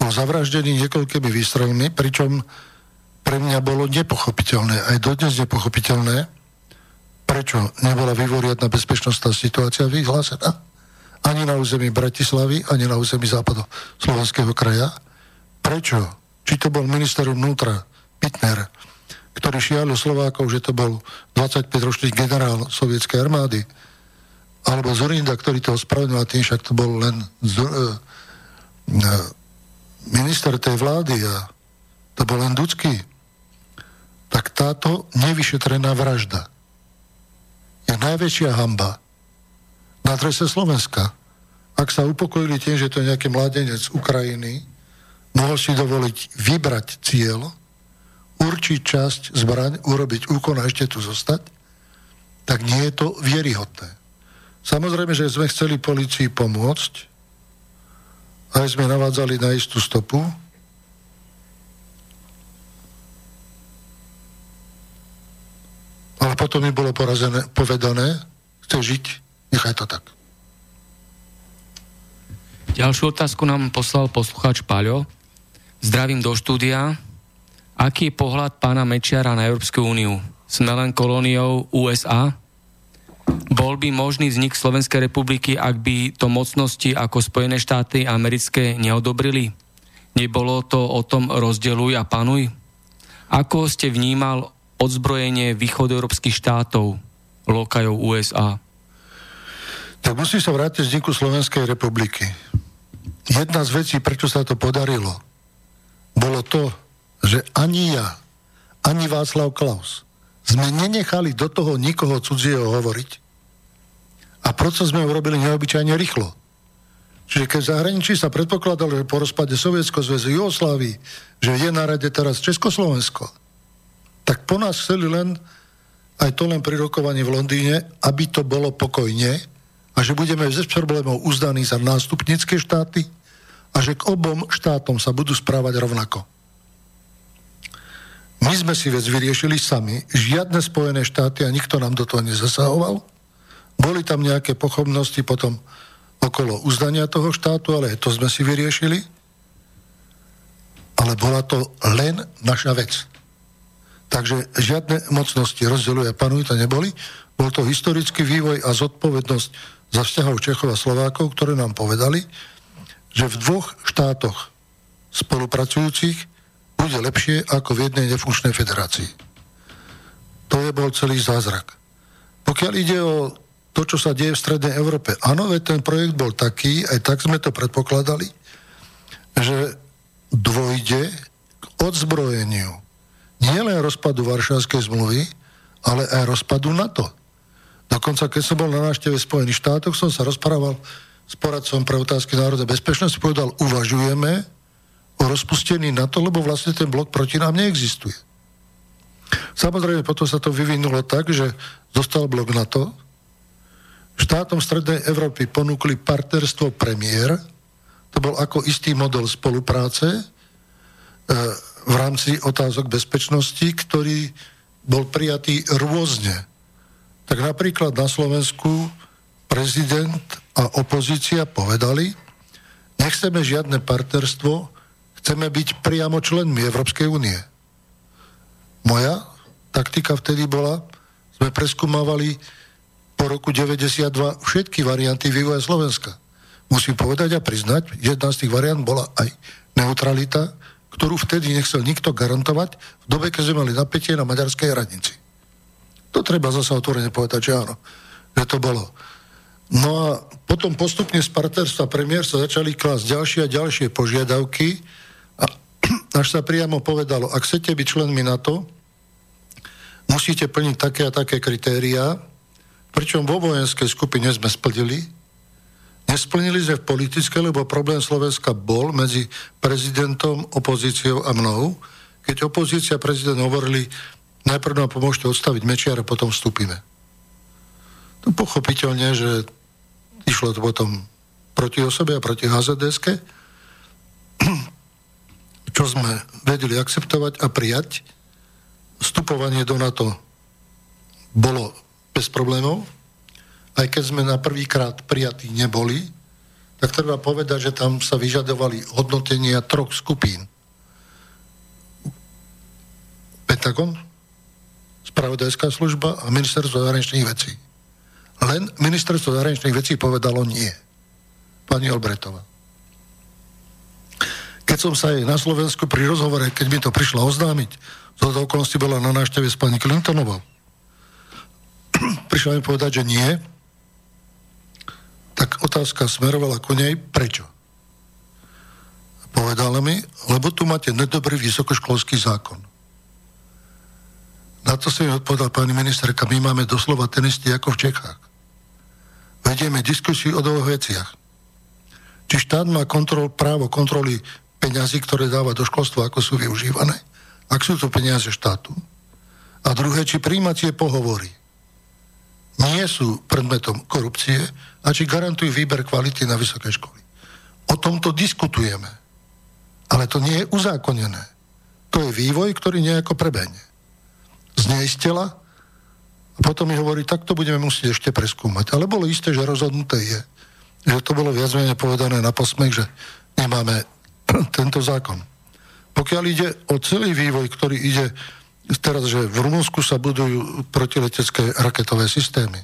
Bol zavraždený niekoľkými výstrelmi, pričom pre mňa bolo nepochopiteľné, aj dodnes nepochopiteľné, prečo nebola vyvoriadna bezpečnostná situácia vyhlásená ani na území Bratislavy, ani na území západo Slovenského kraja. Prečo? Či to bol minister vnútra Pitner, ktorý šialil Slovákov, že to bol 25-ročný generál sovietskej armády, alebo Zorinda, ktorý to ospravedlnil tým, však to bol len z, uh, uh, minister tej vlády a to bol len Ducky, tak táto nevyšetrená vražda je najväčšia hamba na adrese Slovenska. Ak sa upokojili tým, že to je nejaký mladenec z Ukrajiny, mohol si dovoliť vybrať cieľ, určiť časť zbraň, urobiť úkon a ešte tu zostať, tak nie je to vieryhodné. Samozrejme, že sme chceli policii pomôcť, aj sme navádzali na istú stopu, ale potom mi bolo porazené, povedané, chce žiť, nechaj to tak. Ďalšiu otázku nám poslal poslucháč Paľo. Zdravím do štúdia. Aký je pohľad pána Mečiara na Európsku úniu? Sme len kolóniou USA? Bol by možný vznik Slovenskej republiky, ak by to mocnosti ako Spojené štáty americké neodobrili? Nebolo to o tom rozdeluj a panuj? Ako ste vnímal odzbrojenie východoeurópskych štátov, lokajov USA? Tak musí sa vrátiť vzniku Slovenskej republiky. Jedna z vecí, prečo sa to podarilo, bolo to, že ani ja, ani Václav Klaus sme nenechali do toho nikoho cudzieho hovoriť a proces sme urobili neobyčajne rýchlo. Čiže keď v zahraničí sa predpokladalo, že po rozpade Sovietsko zväzu Jugoslávii, že je na rade teraz Československo, tak po nás chceli len, aj to len pri rokovaní v Londýne, aby to bolo pokojne a že budeme bez problémov uzdaní za nástupnické štáty a že k obom štátom sa budú správať rovnako. My sme si vec vyriešili sami, žiadne Spojené štáty a nikto nám do toho nezasahoval. Boli tam nejaké pochopnosti potom okolo uznania toho štátu, ale to sme si vyriešili. Ale bola to len naša vec. Takže žiadne mocnosti rozdeľuje a panujú to neboli. Bol to historický vývoj a zodpovednosť za vzťahov Čechov a Slovákov, ktoré nám povedali, že v dvoch štátoch spolupracujúcich bude lepšie ako v jednej nefunkčnej federácii. To je bol celý zázrak. Pokiaľ ide o to, čo sa deje v Strednej Európe, áno, veď ten projekt bol taký, aj tak sme to predpokladali, že dvojde k odzbrojeniu nielen rozpadu Varšavskej zmluvy, ale aj rozpadu NATO. Dokonca, keď som bol na návšteve Spojených štátoch, som sa rozprával s poradcom pre otázky národnej bezpečnosti, povedal, uvažujeme o rozpustení NATO, lebo vlastne ten blok proti nám neexistuje. Samozrejme, potom sa to vyvinulo tak, že zostal blok NATO, štátom Strednej Európy ponúkli partnerstvo premiér, to bol ako istý model spolupráce e, v rámci otázok bezpečnosti, ktorý bol prijatý rôzne. Tak napríklad na Slovensku prezident a opozícia povedali, nechceme žiadne partnerstvo, Chceme byť priamo členmi Európskej únie. Moja taktika vtedy bola, sme preskúmavali po roku 92 všetky varianty vývoja Slovenska. Musím povedať a priznať, jedna z tých variant bola aj neutralita, ktorú vtedy nechcel nikto garantovať v dobe, keď sme mali napätie na maďarskej hranici. To treba zase otvorene povedať, že áno, že to bolo. No a potom postupne z partnerstva premiér sa začali klásť ďalšie a ďalšie požiadavky, až sa priamo povedalo, ak chcete byť členmi NATO, musíte plniť také a také kritériá, pričom vo vojenskej skupine sme splnili. Nesplnili sme v politické, lebo problém Slovenska bol medzi prezidentom, opozíciou a mnou. Keď opozícia a prezident hovorili, najprv nám pomôžte odstaviť Mečiar a potom vstúpime. To pochopiteľne, že išlo to potom proti osobe a proti HZDSK čo sme vedeli akceptovať a prijať vstupovanie do NATO bolo bez problémov, aj keď sme na prvýkrát prijatí neboli, tak treba povedať, že tam sa vyžadovali hodnotenia troch skupín. Pentagon, spravodajská služba a ministerstvo zahraničných vecí. Len ministerstvo zahraničných vecí povedalo nie. Pani Olbretová. Keď som sa jej na Slovensku pri rozhovore, keď mi to prišla oznámiť, z okolnosti bola na návšteve s pani Clintonovou, prišla mi povedať, že nie, tak otázka smerovala ku nej, prečo? Povedala mi, lebo tu máte nedobrý vysokoškolský zákon. Na to si mi odpovedal pani ministerka, my máme doslova ten istý ako v Čechách. Vedieme diskusiu o dvoch veciach. Či štát má kontrol, právo kontroly peňazí, ktoré dáva do školstva, ako sú využívané, ak sú to peniaze štátu. A druhé, či príjmacie pohovory nie sú predmetom korupcie a či garantujú výber kvality na vysoké školy. O tomto diskutujeme. Ale to nie je uzákonené. To je vývoj, ktorý nejako prebehne zneistila a potom mi hovorí, tak to budeme musieť ešte preskúmať. Ale bolo isté, že rozhodnuté je, že to bolo viac menej povedané na posmech, že nemáme tento zákon. Pokiaľ ide o celý vývoj, ktorý ide teraz, že v Rumunsku sa budujú protiletecké raketové systémy.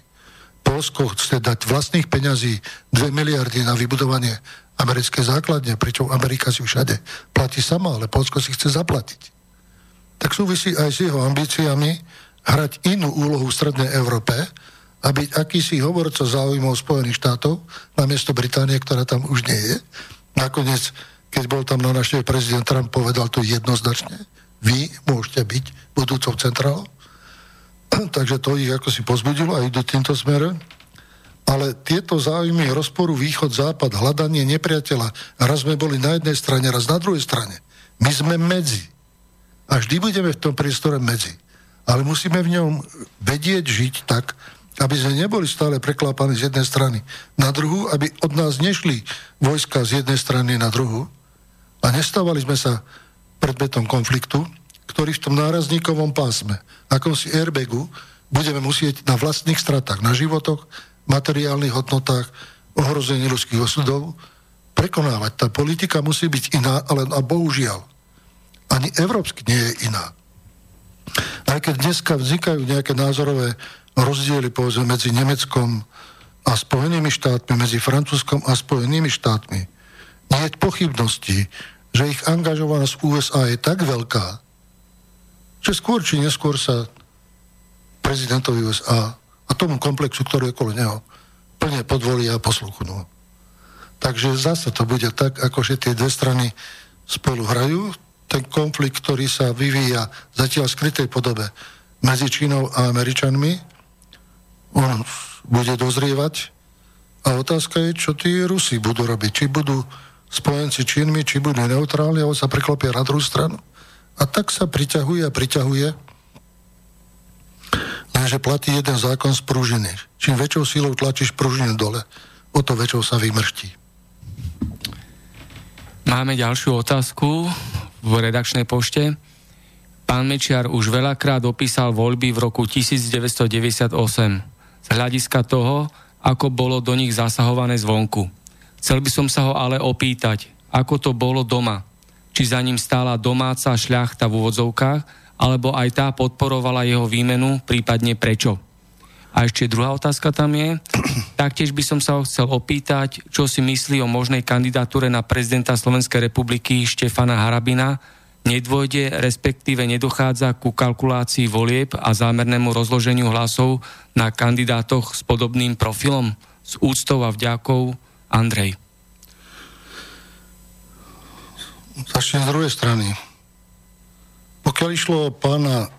Polsko chce dať vlastných peňazí 2 miliardy na vybudovanie americké základne, pričom Amerika si všade platí sama, ale Polsko si chce zaplatiť tak súvisí aj s jeho ambíciami hrať inú úlohu v Strednej Európe a byť akýsi hovorca záujmov Spojených štátov namiesto Británie, ktorá tam už nie je. Nakoniec, keď bol tam na našej prezident Trump, povedal to jednoznačne. Vy môžete byť budúcou centrálou. Takže to ich ako si pozbudilo aj do týmto smere. Ale tieto záujmy rozporu východ-západ, hľadanie nepriateľa, raz sme boli na jednej strane, raz na druhej strane. My sme medzi. A vždy budeme v tom priestore medzi. Ale musíme v ňom vedieť žiť tak, aby sme neboli stále preklápaní z jednej strany na druhú, aby od nás nešli vojska z jednej strany na druhú a nestávali sme sa predmetom konfliktu, ktorý v tom nárazníkovom pásme, ako si airbagu, budeme musieť na vlastných stratách, na životoch, materiálnych hodnotách, ohrození ľudských osudov prekonávať. Tá politika musí byť iná, ale a bohužiaľ, ani európsky nie je iná. Aj keď dneska vznikajú nejaké názorové rozdiely povedzme medzi Nemeckom a Spojenými štátmi, medzi Francúzskom a Spojenými štátmi, nie je pochybnosti, že ich angažovanosť USA je tak veľká, že skôr či neskôr sa prezidentovi USA a tomu komplexu, ktorý je okolo neho, plne podvolia a posluchnú. Takže zase to bude tak, ako že tie dve strany spolu hrajú, ten konflikt, ktorý sa vyvíja zatiaľ v skrytej podobe medzi Čínou a Američanmi, on bude dozrievať a otázka je, čo tí Rusi budú robiť. Či budú spojenci Čínmi, či budú neutrálni, alebo sa preklopia na druhú stranu. A tak sa priťahuje a priťahuje, lenže platí jeden zákon z pružiny. Čím väčšou sílou tlačíš pružinu dole, o to väčšou sa vymrští. Máme ďalšiu otázku v redakčnej pošte. Pán Mečiar už veľakrát opísal voľby v roku 1998 z hľadiska toho, ako bolo do nich zasahované zvonku. Chcel by som sa ho ale opýtať, ako to bolo doma. Či za ním stála domáca šľachta v úvodzovkách, alebo aj tá podporovala jeho výmenu, prípadne prečo. A ešte druhá otázka tam je. Taktiež by som sa ho chcel opýtať, čo si myslí o možnej kandidatúre na prezidenta Slovenskej republiky Štefana Harabina. Nedôjde, respektíve nedochádza ku kalkulácii volieb a zámernému rozloženiu hlasov na kandidátoch s podobným profilom? S úctou a vďakou Andrej. Začnem z druhej strany. Pokiaľ išlo pána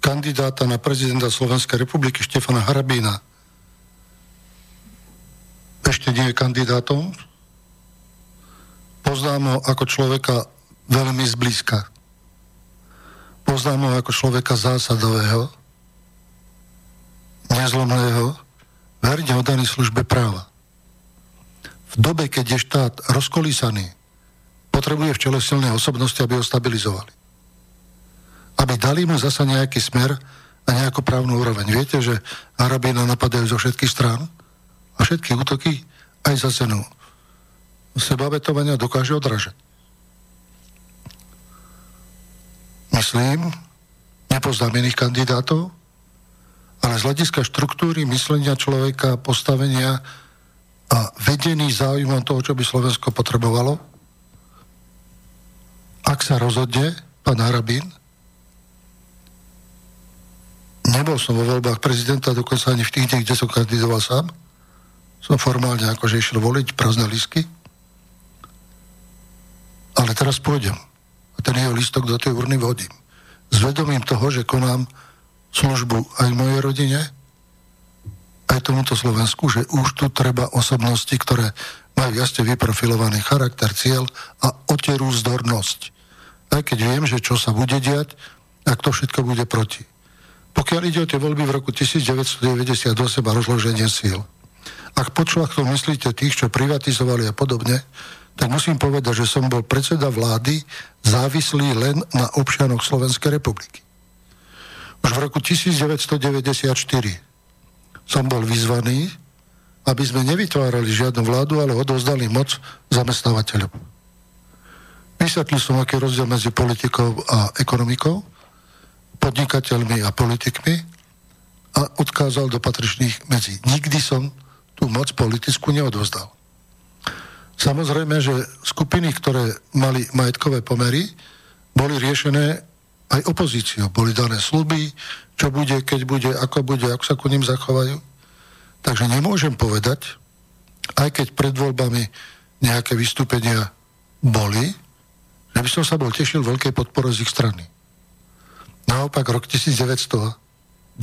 kandidáta na prezidenta Slovenskej republiky Štefana Harabína ešte nie je kandidátom. Poznám ho ako človeka veľmi zblízka. Poznám ho ako človeka zásadového, nezlomného, verne oddaný službe práva. V dobe, keď je štát rozkolísaný, potrebuje v čele silné osobnosti, aby ho stabilizovali. aby dali mu zasa nejaký smer a nejakú právnu úroveň. Viete, že Arabína napadajú zo všetkých strán a všetky útoky aj za cenu sebavetovania dokáže odražať. Myslím, nepoznám iných kandidátov, ale z hľadiska štruktúry myslenia človeka, postavenia a vedený záujmom toho, čo by Slovensko potrebovalo, ak sa rozhodne pán Harabín, nebol som vo voľbách prezidenta, dokonca ani v tých, kde som kandidoval sám, som formálne akože išiel voliť prázdne lísky, ale teraz pôjdem. A ten jeho lístok do tej urny vodím. S vedomím toho, že konám službu aj mojej rodine, aj tomuto Slovensku, že už tu treba osobnosti, ktoré majú jasne vyprofilovaný charakter, cieľ a oterú zdornosť aj keď viem, že čo sa bude diať, ak to všetko bude proti. Pokiaľ ide o tie voľby v roku 1998 a rozloženie síl. Ak počlachtom myslíte tých, čo privatizovali a podobne, tak musím povedať, že som bol predseda vlády závislý len na občianoch Slovenskej republiky. Už v roku 1994 som bol vyzvaný, aby sme nevytvárali žiadnu vládu, ale odovzdali moc zamestnávateľom. Vysvetlil som, aký rozdiel medzi politikou a ekonomikou, podnikateľmi a politikmi a odkázal do patričných medzi. Nikdy som tú moc politickú neodvozdal. Samozrejme, že skupiny, ktoré mali majetkové pomery, boli riešené aj opozíciou. Boli dané sluby, čo bude, keď bude, ako bude, ako sa ku ním zachovajú. Takže nemôžem povedať, aj keď pred voľbami nejaké vystúpenia boli, ja by som sa bol tešil veľkej podpore z ich strany. Naopak rok 1998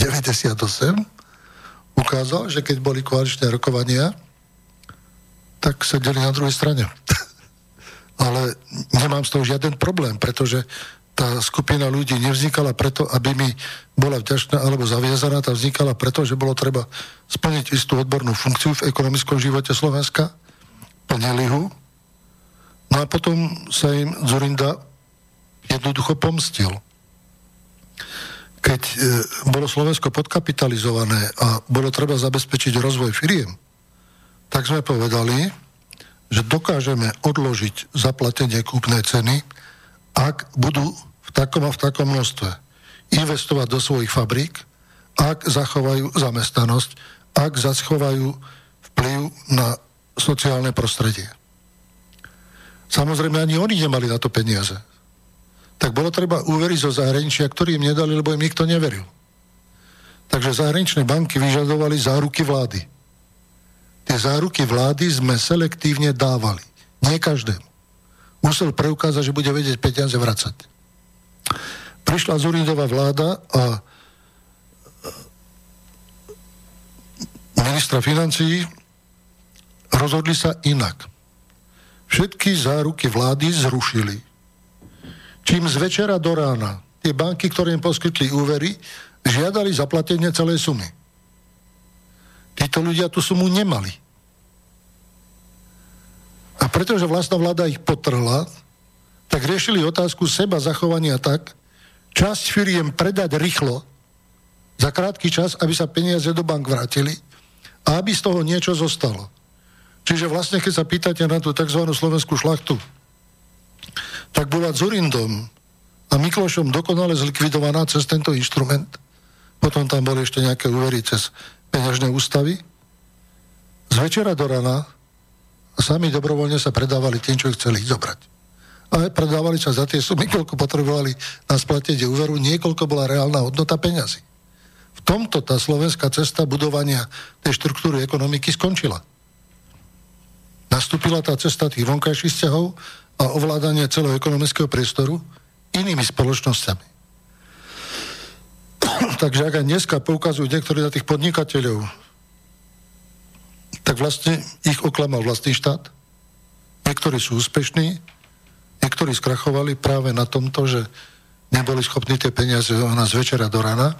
ukázal, že keď boli koaličné rokovania, tak sedeli na druhej strane. Ale nemám z toho žiaden problém, pretože tá skupina ľudí nevznikala preto, aby mi bola vďačná alebo zaviazaná, tá vznikala preto, že bolo treba splniť istú odbornú funkciu v ekonomickom živote Slovenska, plnili ho, No a potom sa im Zurinda jednoducho pomstil. Keď e, bolo Slovensko podkapitalizované a bolo treba zabezpečiť rozvoj firiem, tak sme povedali, že dokážeme odložiť zaplatenie kúpnej ceny, ak budú v takom a v takom množstve investovať do svojich fabrík, ak zachovajú zamestnanosť, ak zachovajú vplyv na sociálne prostredie. Samozrejme, ani oni nemali na to peniaze. Tak bolo treba úveriť zo zahraničia, ktorí im nedali, lebo im nikto neveril. Takže zahraničné banky vyžadovali záruky vlády. Tie záruky vlády sme selektívne dávali. Nie každému. Musel preukázať, že bude vedieť peniaze vracať. Prišla Zurindová vláda a ministra financí rozhodli sa inak všetky záruky vlády zrušili. Čím z večera do rána tie banky, ktoré im poskytli úvery, žiadali zaplatenie celej sumy. Títo ľudia tú sumu nemali. A pretože vlastná vláda ich potrhla, tak riešili otázku seba zachovania tak, časť firiem predať rýchlo, za krátky čas, aby sa peniaze do bank vrátili a aby z toho niečo zostalo. Čiže vlastne, keď sa pýtate na tú tzv. slovenskú šlachtu, tak bola Zurindom a Miklošom dokonale zlikvidovaná cez tento inštrument. Potom tam boli ešte nejaké úvery cez peňažné ústavy. Z večera do rana sami dobrovoľne sa predávali tým, čo chceli zobrať. A predávali sa za tie sumy, koľko potrebovali na splatenie úveru, niekoľko bola reálna hodnota peňazí. V tomto tá slovenská cesta budovania tej štruktúry ekonomiky skončila nastúpila tá cesta tých vonkajších vzťahov a ovládanie celého ekonomického priestoru inými spoločnosťami. Takže ak aj dneska poukazujú niektorí na tých podnikateľov, tak vlastne ich oklamal vlastný štát. Niektorí sú úspešní, niektorí skrachovali práve na tomto, že neboli schopní tie peniaze na z večera do rana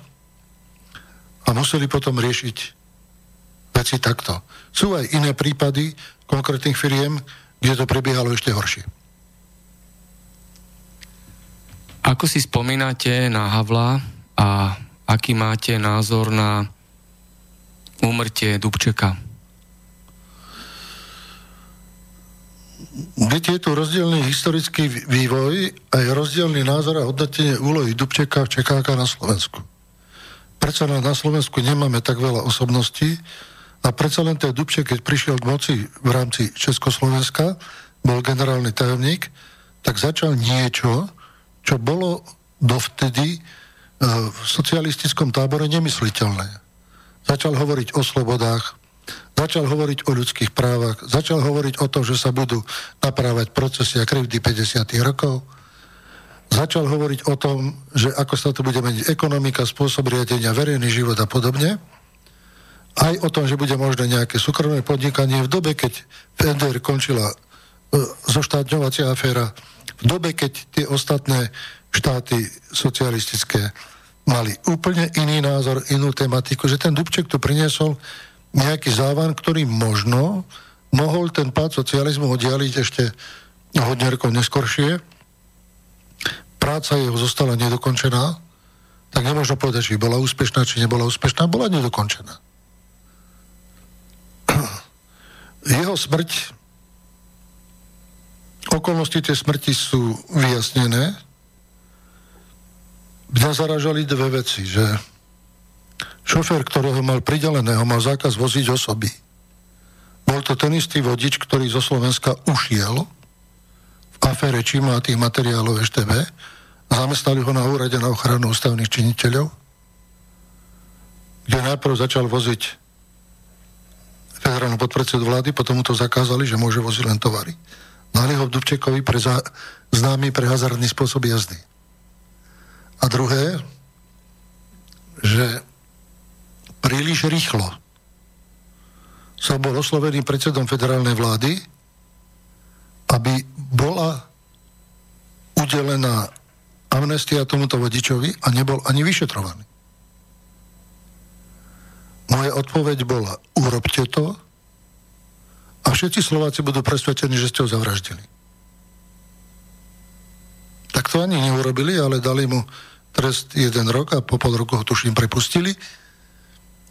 a museli potom riešiť veci takto. Sú aj iné prípady, konkrétnych firiem, kde to prebiehalo ešte horšie. Ako si spomínate na Havla a aký máte názor na úmrtie Dubčeka? Viete, je tu rozdielný historický vývoj a je rozdielný názor a hodnotenie úlohy Dubčeka v Čechách na Slovensku. Prečo na Slovensku nemáme tak veľa osobností a predsa len ten Dubček, keď prišiel k moci v rámci Československa, bol generálny tajomník, tak začal niečo, čo bolo dovtedy e, v socialistickom tábore nemysliteľné. Začal hovoriť o slobodách, začal hovoriť o ľudských právach, začal hovoriť o tom, že sa budú naprávať procesy a krivdy 50. rokov, začal hovoriť o tom, že ako sa tu bude meniť ekonomika, spôsob riadenia, verejný život a podobne, aj o tom, že bude možné nejaké súkromné podnikanie v dobe, keď v NDR končila E, zoštátňovacia aféra v dobe, keď tie ostatné štáty socialistické mali úplne iný názor, inú tematiku, že ten Dubček tu priniesol nejaký závan, ktorý možno mohol ten pád socializmu oddialiť ešte hodne rokov neskoršie. Práca jeho zostala nedokončená, tak nemôžno povedať, či bola úspešná, či nebola úspešná, bola nedokončená. Jeho smrť Okolnosti tej smrti sú vyjasnené. Mňa zaražali dve veci, že šofér, ktorého mal prideleného, mal zákaz voziť osoby. Bol to ten istý vodič, ktorý zo Slovenska ušiel v afére Čima a tých materiálov EŠTB zamestnali ho na úrade na ochranu ústavných činiteľov, kde najprv začal voziť federálnu podpredsedu vlády, potom mu to zakázali, že môže voziť len tovary. Dali ho Dubčekovi pre za, známy pre hazardný spôsob jazdy. A druhé, že príliš rýchlo som bol oslovený predsedom federálnej vlády, aby bola udelená amnestia tomuto vodičovi a nebol ani vyšetrovaný. Moja odpoveď bola, urobte to, a všetci Slováci budú presvedčení, že ste ho zavraždili. Tak to ani neurobili, ale dali mu trest jeden rok a po pol roku ho tuším prepustili.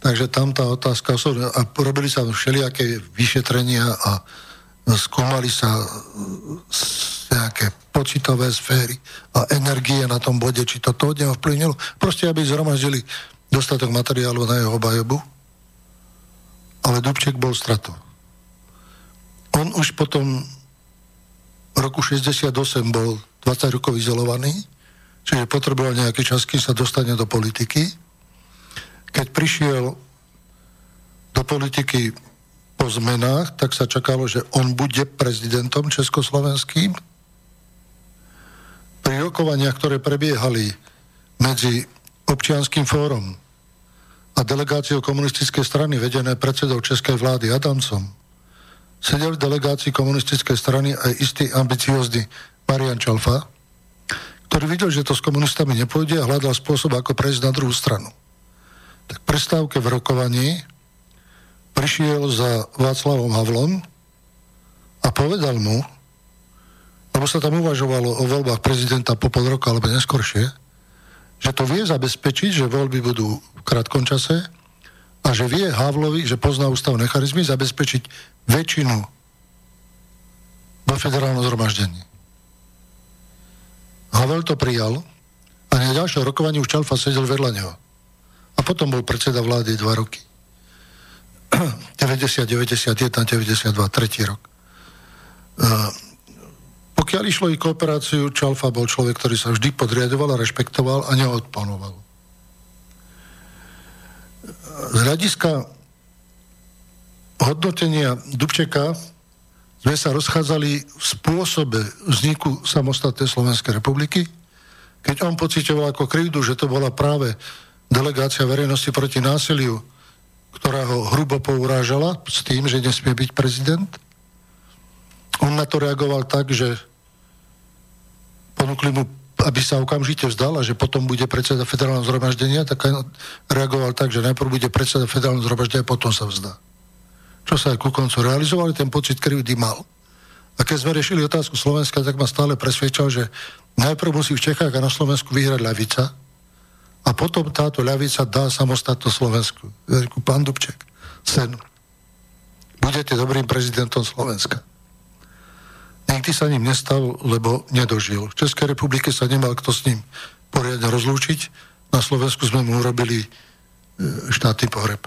Takže tam tá otázka, a robili sa všelijaké vyšetrenia a skúmali sa nejaké počítové sféry a energie na tom bode, či to to ovplyvnilo. Proste, aby zhromaždili dostatok materiálu na jeho obajobu. Ale Dubček bol stratou. On už potom v roku 68 bol 20 rokov izolovaný, čiže potreboval nejaký čas, kým sa dostane do politiky. Keď prišiel do politiky po zmenách, tak sa čakalo, že on bude prezidentom československým. Pri rokovaniach, ktoré prebiehali medzi občianským fórom a delegáciou komunistickej strany vedené predsedou českej vlády Adamcom, sedel v delegácii komunistickej strany aj istý ambiciózny Marian Čalfa, ktorý videl, že to s komunistami nepôjde a hľadal spôsob, ako prejsť na druhú stranu. Tak prestávke v rokovaní prišiel za Václavom Havlom a povedal mu, lebo sa tam uvažovalo o voľbách prezidenta po pol roka alebo neskoršie, že to vie zabezpečiť, že voľby budú v krátkom čase a že vie Havlovi, že pozná ústavné charizmy, zabezpečiť väčšinu vo federálnom zhromaždení. Havel to prijal a na ďalšom rokovaní už Čalfa sedel vedľa neho. A potom bol predseda vlády dva roky. 90, 91, 92, tretí rok. Uh, pokiaľ išlo i kooperáciu, Čalfa bol človek, ktorý sa vždy podriadoval a rešpektoval a neodpanoval. Z hľadiska hodnotenia Dubčeka sme sa rozchádzali v spôsobe vzniku samostatnej Slovenskej republiky, keď on pocitoval ako krivdu, že to bola práve delegácia verejnosti proti násiliu, ktorá ho hrubo pourážala s tým, že nesmie byť prezident. On na to reagoval tak, že ponúkli mu, aby sa okamžite vzdal a že potom bude predseda federálneho zhromaždenia, tak reagoval tak, že najprv bude predseda federálneho zhromaždenia a potom sa vzdá čo sa aj ku koncu realizovali, ten pocit krivdy mal. A keď sme riešili otázku Slovenska, tak ma stále presvedčal, že najprv musí v Čechách a na Slovensku vyhrať ľavica a potom táto ľavica dá samostatnú Slovensku. Pán Dubček, sen. Budete dobrým prezidentom Slovenska. Nikdy sa ním nestal, lebo nedožil. V Českej republike sa nemal kto s ním poriadne rozlúčiť. Na Slovensku sme mu urobili e, štátny pohreb.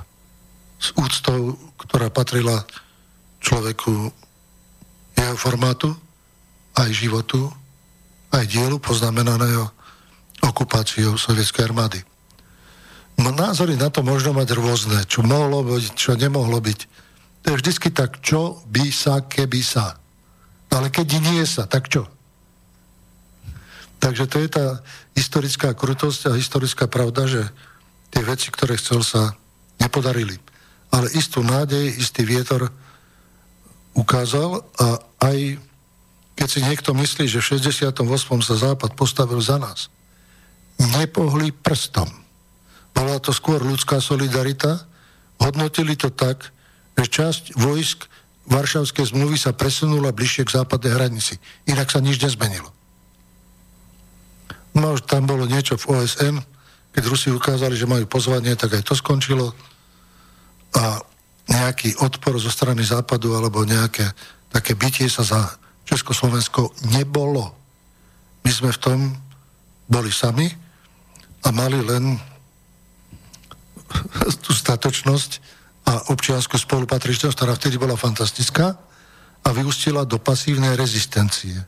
S úctou, ktorá patrila človeku jeho formátu, aj životu, aj dielu poznamenaného okupáciou sovietskej armády. Názory na to možno mať rôzne, čo mohlo byť, čo nemohlo byť. To je vždycky tak, čo by sa, keby sa. Ale keď nie sa, tak čo? Takže to je tá historická krutosť a historická pravda, že tie veci, ktoré chcel, sa nepodarili. Ale istú nádej, istý vietor ukázal a aj keď si niekto myslí, že v 68. sa Západ postavil za nás, nepohli prstom. Bola to skôr ľudská solidarita, hodnotili to tak, že časť vojsk Varšavskej zmluvy sa presunula bližšie k západnej hranici. Inak sa nič nezmenilo. No, tam bolo niečo v OSN, keď Rusi ukázali, že majú pozvanie, tak aj to skončilo. A nejaký odpor zo strany západu alebo nejaké také bytie sa za Československo nebolo. My sme v tom boli sami a mali len tú statočnosť a občianskú spolupatričnosť, ktorá vtedy bola fantastická a vyústila do pasívnej rezistencie.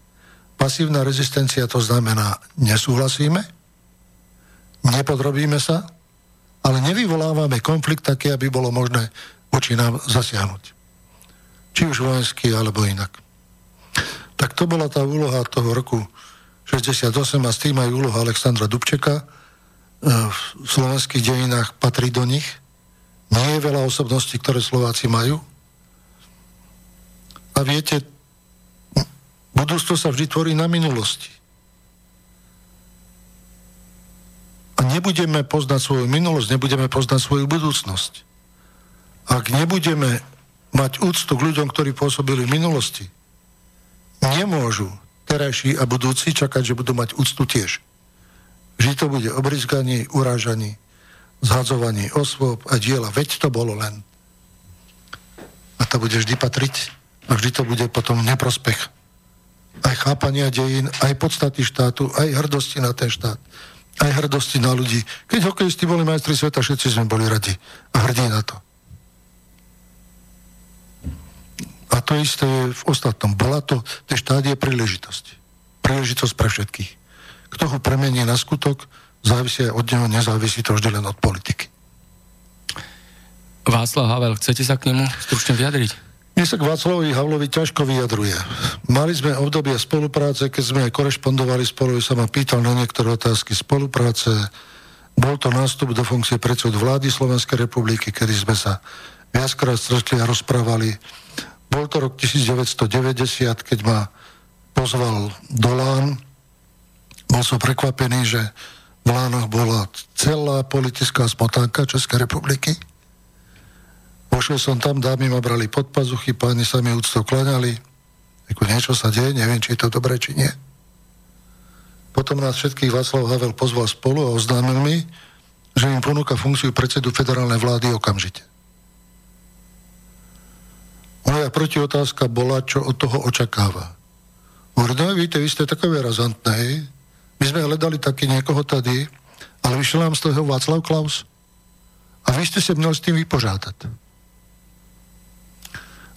Pasívna rezistencia to znamená, nesúhlasíme, nepodrobíme sa, ale nevyvolávame konflikt taký, aby bolo možné voči nám zasiahnuť. Či už vojenský, alebo inak. Tak to bola tá úloha toho roku 68 a s tým aj úloha Alexandra Dubčeka. E, v slovenských dejinách patrí do nich. Nie je veľa osobností, ktoré Slováci majú. A viete, budúctvo sa vždy tvorí na minulosti. A nebudeme poznať svoju minulosť, nebudeme poznať svoju budúcnosť ak nebudeme mať úctu k ľuďom, ktorí pôsobili v minulosti, nemôžu terajší a budúci čakať, že budú mať úctu tiež. Vždy to bude obrizganí, urážaní, zhadzovaní osôb a diela. Veď to bolo len. A to bude vždy patriť a vždy to bude potom neprospech. Aj chápania dejín, aj podstaty štátu, aj hrdosti na ten štát, aj hrdosti na ľudí. Keď hokejisti boli majstri sveta, všetci sme boli radi a hrdí na to. A to isté je v ostatnom. Bola to tie štádie príležitosti. Príležitosť pre všetkých. Kto ho premení na skutok, závisí aj od neho, nezávisí to vždy len od politiky. Václav Havel, chcete sa k nemu stručne vyjadriť? Mne sa k Václavovi Havlovi ťažko vyjadruje. Mali sme obdobie spolupráce, keď sme korešpondovali spolu, sa ma pýtal na niektoré otázky spolupráce. Bol to nástup do funkcie predsedu vlády Slovenskej republiky, kedy sme sa viackrát stretli a rozprávali bol to rok 1990, keď ma pozval do Lán. Bol som prekvapený, že v Lánoch bola celá politická smotánka Českej republiky. Pošiel som tam, dámy ma brali pod pazuchy, páni sa mi úcto klaňali. Ako niečo sa deje, neviem, či je to dobré, či nie. Potom nás všetkých Václav Havel pozval spolu a oznámil mi, že im ponúka funkciu predsedu federálnej vlády okamžite. Moja protiotázka bola, čo od toho očakáva. Hovorím, no víte, vy ste také razantné, my sme hledali taky niekoho tady, ale vyšiel nám z toho Václav Klaus. A vy ste sa měl s tým vypořádať.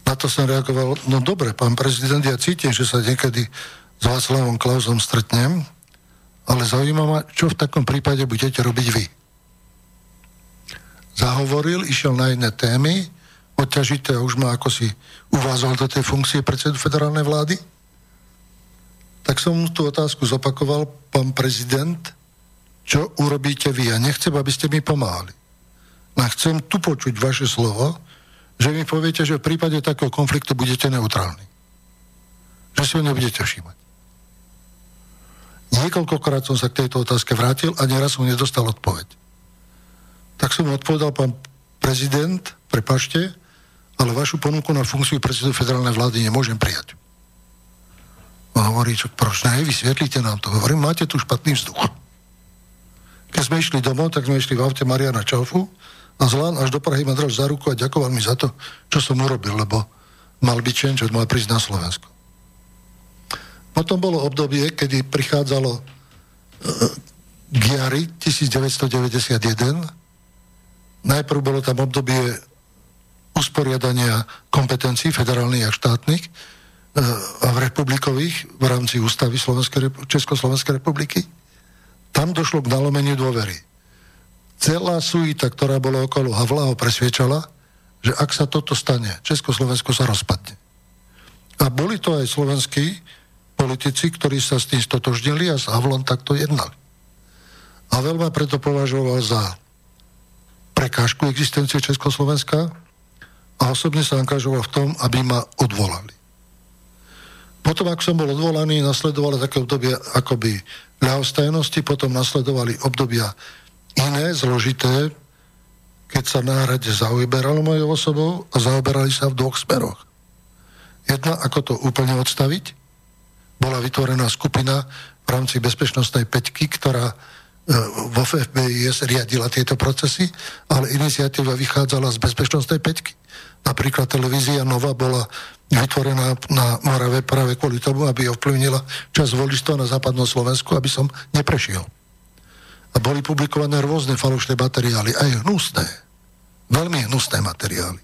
Na to som reagoval, no dobre, pán prezident, ja cítim, že sa niekedy s Václavom Klausom stretnem, ale zaujíma ma, čo v takom prípade budete robiť vy. Zahovoril, išiel na iné témy, odťažité už ma ako si uvázal do tej funkcie predsedu federálnej vlády? Tak som mu tú otázku zopakoval, pán prezident, čo urobíte vy? Ja nechcem, aby ste mi pomáhali. A chcem tu počuť vaše slovo, že mi poviete, že v prípade takého konfliktu budete neutrálni. Že si ho nebudete všímať. Niekoľkokrát som sa k tejto otázke vrátil a nieraz som nedostal odpoveď. Tak som odpovedal, pán prezident, prepašte, ale vašu ponuku na funkciu predsedu federálnej vlády nemôžem prijať. A hovorí, čo, proč ne, vysvetlite nám to. Hovorím, máte tu špatný vzduch. Keď sme išli domov, tak sme išli v aute Mariana Čaufu a zlán až do Prahy ma držal za ruku a ďakoval mi za to, čo som urobil, lebo mal byť čo mal prísť na Slovensku. Potom bolo obdobie, kedy prichádzalo uh, Giari 1991. Najprv bolo tam obdobie usporiadania kompetencií federálnych a štátnych republikových v rámci ústavy Slovenskej, Československej republiky tam došlo k nalomeniu dôvery. Celá suita, ktorá bola okolo Havla, ho presviečala, že ak sa toto stane, Československo sa rozpadne. A boli to aj slovenskí politici, ktorí sa s tým stotožnili a s Havlom takto jednali. A veľmi preto považoval za prekážku existencie Československa a osobne sa angažoval v tom, aby ma odvolali. Potom, ak som bol odvolaný, nasledovalo také obdobie akoby ľahostajnosti, potom nasledovali obdobia iné, zložité, keď sa náhrade zaoberalo mojou osobou a zaoberali sa v dvoch smeroch. Jedna, ako to úplne odstaviť. Bola vytvorená skupina v rámci bezpečnostnej peťky, ktorá e, vo FBIS riadila tieto procesy, ale iniciatíva vychádzala z bezpečnostnej peťky. Napríklad televízia Nova bola vytvorená na Morave práve kvôli tomu, aby ovplyvnila čas voličstva na západnom Slovensku, aby som neprešiel. A boli publikované rôzne falošné materiály, aj hnusné, veľmi hnusné materiály,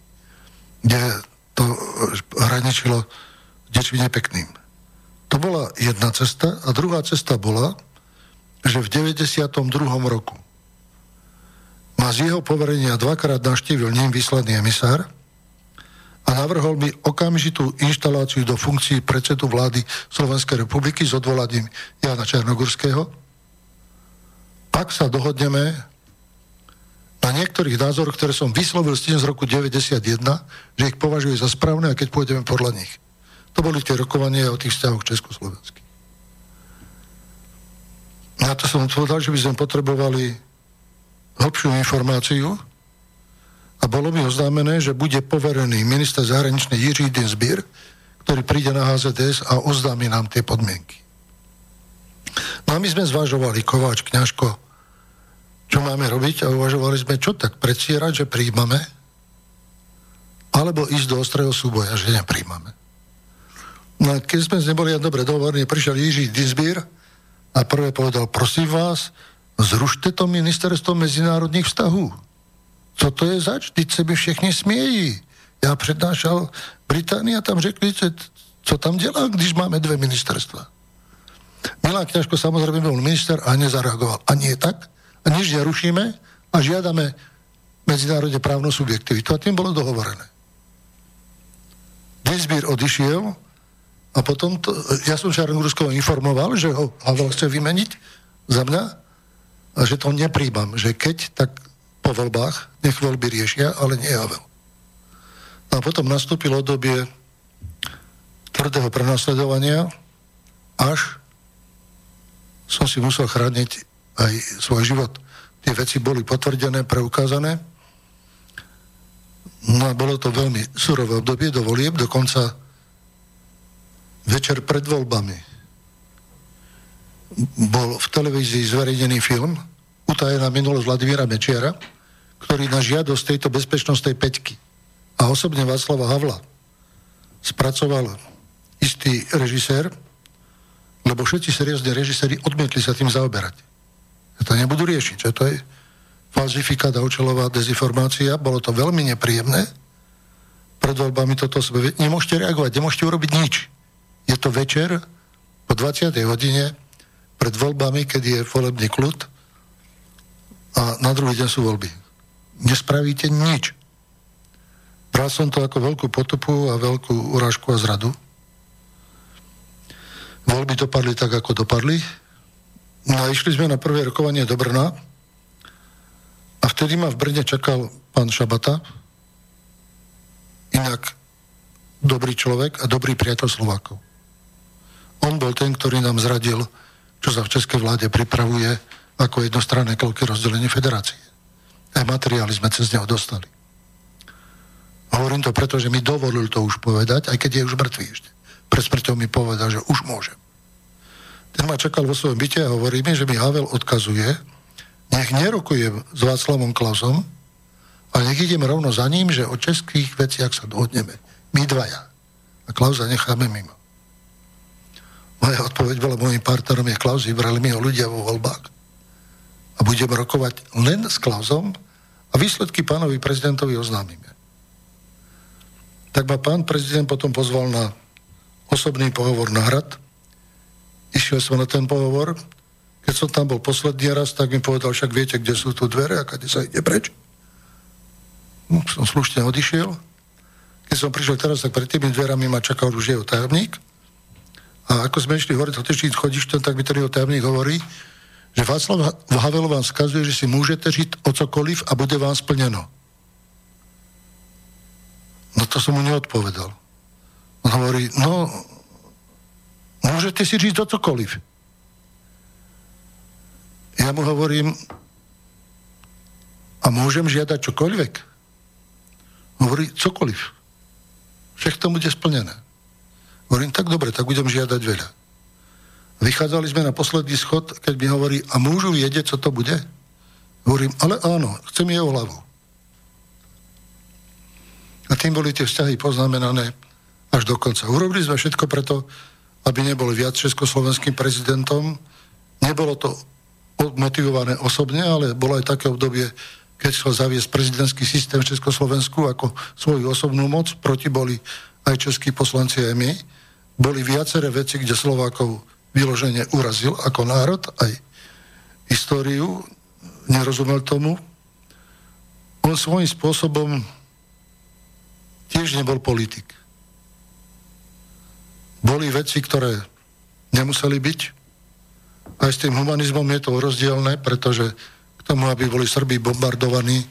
kde to hraničilo niečím nepekným. To bola jedna cesta a druhá cesta bola, že v 92. roku ma z jeho poverenia dvakrát naštívil ním vyslaný emisár a navrhol mi okamžitú inštaláciu do funkcií predsedu vlády Slovenskej republiky s odvolaním Jana Černogurského. Ak sa dohodneme na niektorých názoroch, ktoré som vyslovil s tým z roku 91, že ich považuje za správne a keď pôjdeme podľa nich. To boli tie rokovania o tých vzťahoch Československy. Na to som povedal, že by sme potrebovali hlbšiu informáciu, a bolo mi oznámené, že bude poverený minister zahraničnej Jiří Dinsbír, ktorý príde na HZDS a oznámi nám tie podmienky. No a my sme zvažovali, Kováč, Kňažko, čo máme robiť a uvažovali sme, čo tak predsierať, že príjmame, alebo ísť do ostrého súboja, že nepríjmame. No a keď sme neboli dobre dohovorní, prišiel Jiří Dinsbír a prvé povedal, prosím vás, zrušte to ministerstvo medzinárodných vztahov co to je zač? Teď se mi všichni smějí. Já přednášel Británii a tam řekli, co tam dělá, když máme dvě ministerstva. Milan Kňažko samozrejme bol minister a nezareagoval. A nie tak. A nič nerušíme a žiadame medzinárodne právnu subjektivitu. A tým bolo dohovorené. Dinsbír odišiel a potom to, ja som Šarnogurského informoval, že ho Havel chce vymeniť za mňa a že to nepríjmam, že keď, tak po voľbách, nech voľby riešia, ale nie Havel. A potom nastúpilo obdobie tvrdého prenasledovania, až som si musel chrániť aj svoj život. Tie veci boli potvrdené, preukázané. No a bolo to veľmi surové obdobie do volieb, dokonca večer pred voľbami bol v televízii zverejnený film Utajená minulosť Vladimíra Mečiara, ktorý na žiadosť tejto bezpečnostnej peťky a osobne Václava Havla spracoval istý režisér, lebo všetci seriózne režiséri odmietli sa tým zaoberať. Ja to nebudú riešiť, že to je falzifikát a účelová dezinformácia. Bolo to veľmi nepríjemné. Pred voľbami toto sebe... Nemôžete reagovať, nemôžete urobiť nič. Je to večer po 20. hodine pred voľbami, keď je volebný kľud a na druhý deň sú voľby nespravíte nič. Bral som to ako veľkú potupu a veľkú urážku a zradu. Voľby dopadli tak, ako dopadli. No a išli sme na prvé rokovanie do Brna a vtedy ma v Brne čakal pán Šabata, inak dobrý človek a dobrý priateľ Slovákov. On bol ten, ktorý nám zradil, čo sa v českej vláde pripravuje ako jednostranné kroky rozdelenie federácie. Aj materiály sme cez neho dostali. Hovorím to preto, že mi dovolil to už povedať, aj keď je už mŕtvý ešte. Pred mi povedal, že už môžem. ten ma čakal vo svojom byte a hovorí mi, že mi Havel odkazuje, nech nerokujem s Václavom Klausom, ale nech idem rovno za ním, že o českých veciach sa dohodneme. My dvaja. A Klausa necháme mimo. Moja odpoveď bola mojim partnerom je Klaus, vybrali mi ho ľudia vo voľbách. A budeme rokovať len s Klausom a výsledky pánovi prezidentovi oznámime. Tak ma pán prezident potom pozval na osobný pohovor na hrad. Išiel som na ten pohovor. Keď som tam bol posledný raz, tak mi povedal, však viete, kde sú tu dvere a kde sa ide preč. No, som slušne odišiel. Keď som prišiel teraz, tak pred tými dverami ma čakal už jeho tajomník. A ako sme išli hore, tiež chodíš tak mi ten jeho tajomník hovorí, že Václav Havel vám skazuje, že si môžete žiť o cokoliv a bude vám splneno. No to som mu neodpovedal. On hovorí, no, môžete si žiť o cokoliv. Ja mu hovorím, a môžem žiadať čokoľvek? Hovorí, cokoliv. Však to bude splnené. Hovorím, tak dobre, tak budem žiadať veľa. Vychádzali sme na posledný schod, keď mi hovorí, a môžu vedieť, co to bude? Hovorím, ale áno, chcem jeho hlavu. A tým boli tie vzťahy poznamenané až do konca. Urobili sme všetko preto, aby nebol viac československým prezidentom. Nebolo to motivované osobne, ale bolo aj také obdobie, keď chcel zaviesť prezidentský systém v Československu ako svoju osobnú moc. Proti boli aj českí poslanci aj my. Boli viaceré veci, kde Slovákov vyloženie urazil ako národ, aj históriu, nerozumel tomu. On svojím spôsobom tiež nebol politik. Boli veci, ktoré nemuseli byť. Aj s tým humanizmom je to rozdielne, pretože k tomu, aby boli Srbí bombardovaní,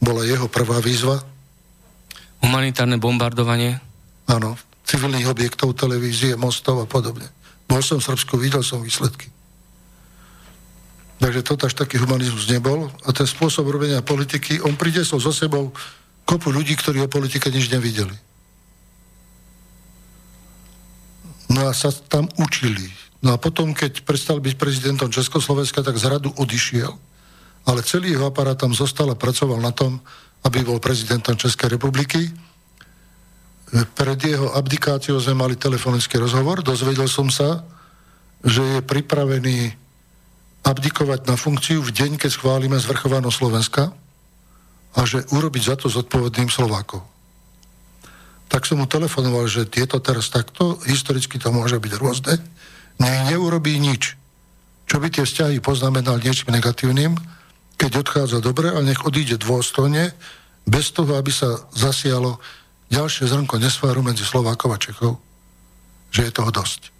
bola jeho prvá výzva. Humanitárne bombardovanie? Áno, civilných objektov, televízie, mostov a podobne. Bol som v Srbsku, videl som výsledky. Takže to až taký humanizmus nebol. A ten spôsob robenia politiky, on príde so sebou kopu ľudí, ktorí o politike nič nevideli. No a sa tam učili. No a potom, keď prestal byť prezidentom Československa, tak z radu odišiel. Ale celý jeho aparát tam zostal a pracoval na tom, aby bol prezidentom Českej republiky. Pred jeho abdikáciou sme mali telefonický rozhovor. Dozvedel som sa, že je pripravený abdikovať na funkciu v deň, keď schválime zvrchovanosť Slovenska a že urobiť za to zodpovedným Slovákov. Tak som mu telefonoval, že tieto teraz takto, historicky to môže byť rôzne, nech neurobí nič, čo by tie vzťahy poznamenal niečím negatívnym, keď odchádza dobre, ale nech odíde dôstojne, bez toho, aby sa zasialo ďalšie zrnko nesváru medzi Slovákov a Čechov, že je toho dosť. E,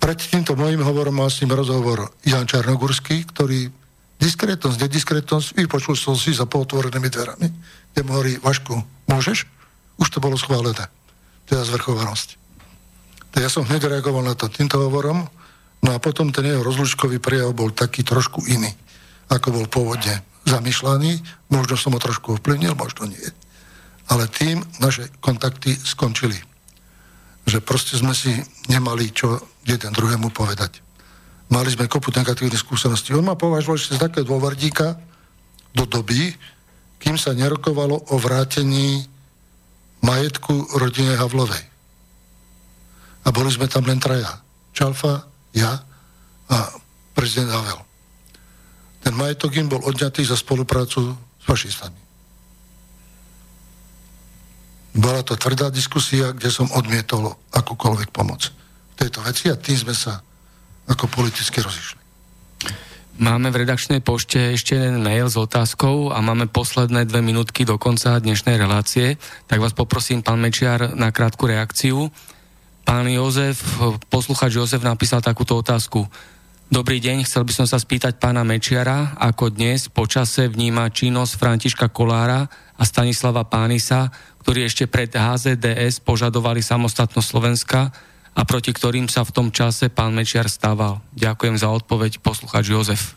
pred týmto môjim hovorom mal s ním rozhovor Jan Čarnogurský, ktorý Diskrétnosť, nediskrétnosť, vypočul som si za pootvorenými dverami, kde mu hovorí, Vašku, môžeš? Už to bolo schválené. Teda zvrchovanosť. Tak ja som hneď reagoval na to týmto hovorom, no a potom ten jeho rozlučkový prejav bol taký trošku iný, ako bol pôvodne zamýšľaný. Možno som ho trošku ovplyvnil, možno nie. Ale tým naše kontakty skončili. Že proste sme si nemali čo jeden druhému povedať. Mali sme kopu negatívnych skúseností. On ma považoval ešte z takého dôvrdíka do doby, kým sa nerokovalo o vrátení majetku rodine Havlovej. A boli sme tam len traja. Čalfa, ja a prezident Havel. Ten majetok im bol odňatý za spoluprácu s fašistami. Bola to tvrdá diskusia, kde som odmietol akúkoľvek pomoc v tejto veci a tým sme sa ako politicky rozišli. Máme v redakčnej pošte ešte jeden mail s otázkou a máme posledné dve minútky do konca dnešnej relácie. Tak vás poprosím, pán Mečiar, na krátku reakciu. Pán Jozef, posluchač Jozef napísal takúto otázku. Dobrý deň, chcel by som sa spýtať pána Mečiara, ako dnes po čase vníma činnosť Františka Kolára a Stanislava Pánisa, ktorí ešte pred HZDS požadovali samostatnosť Slovenska, a proti ktorým sa v tom čase pán Mečiar stával. Ďakujem za odpoveď, poslucháč Jozef.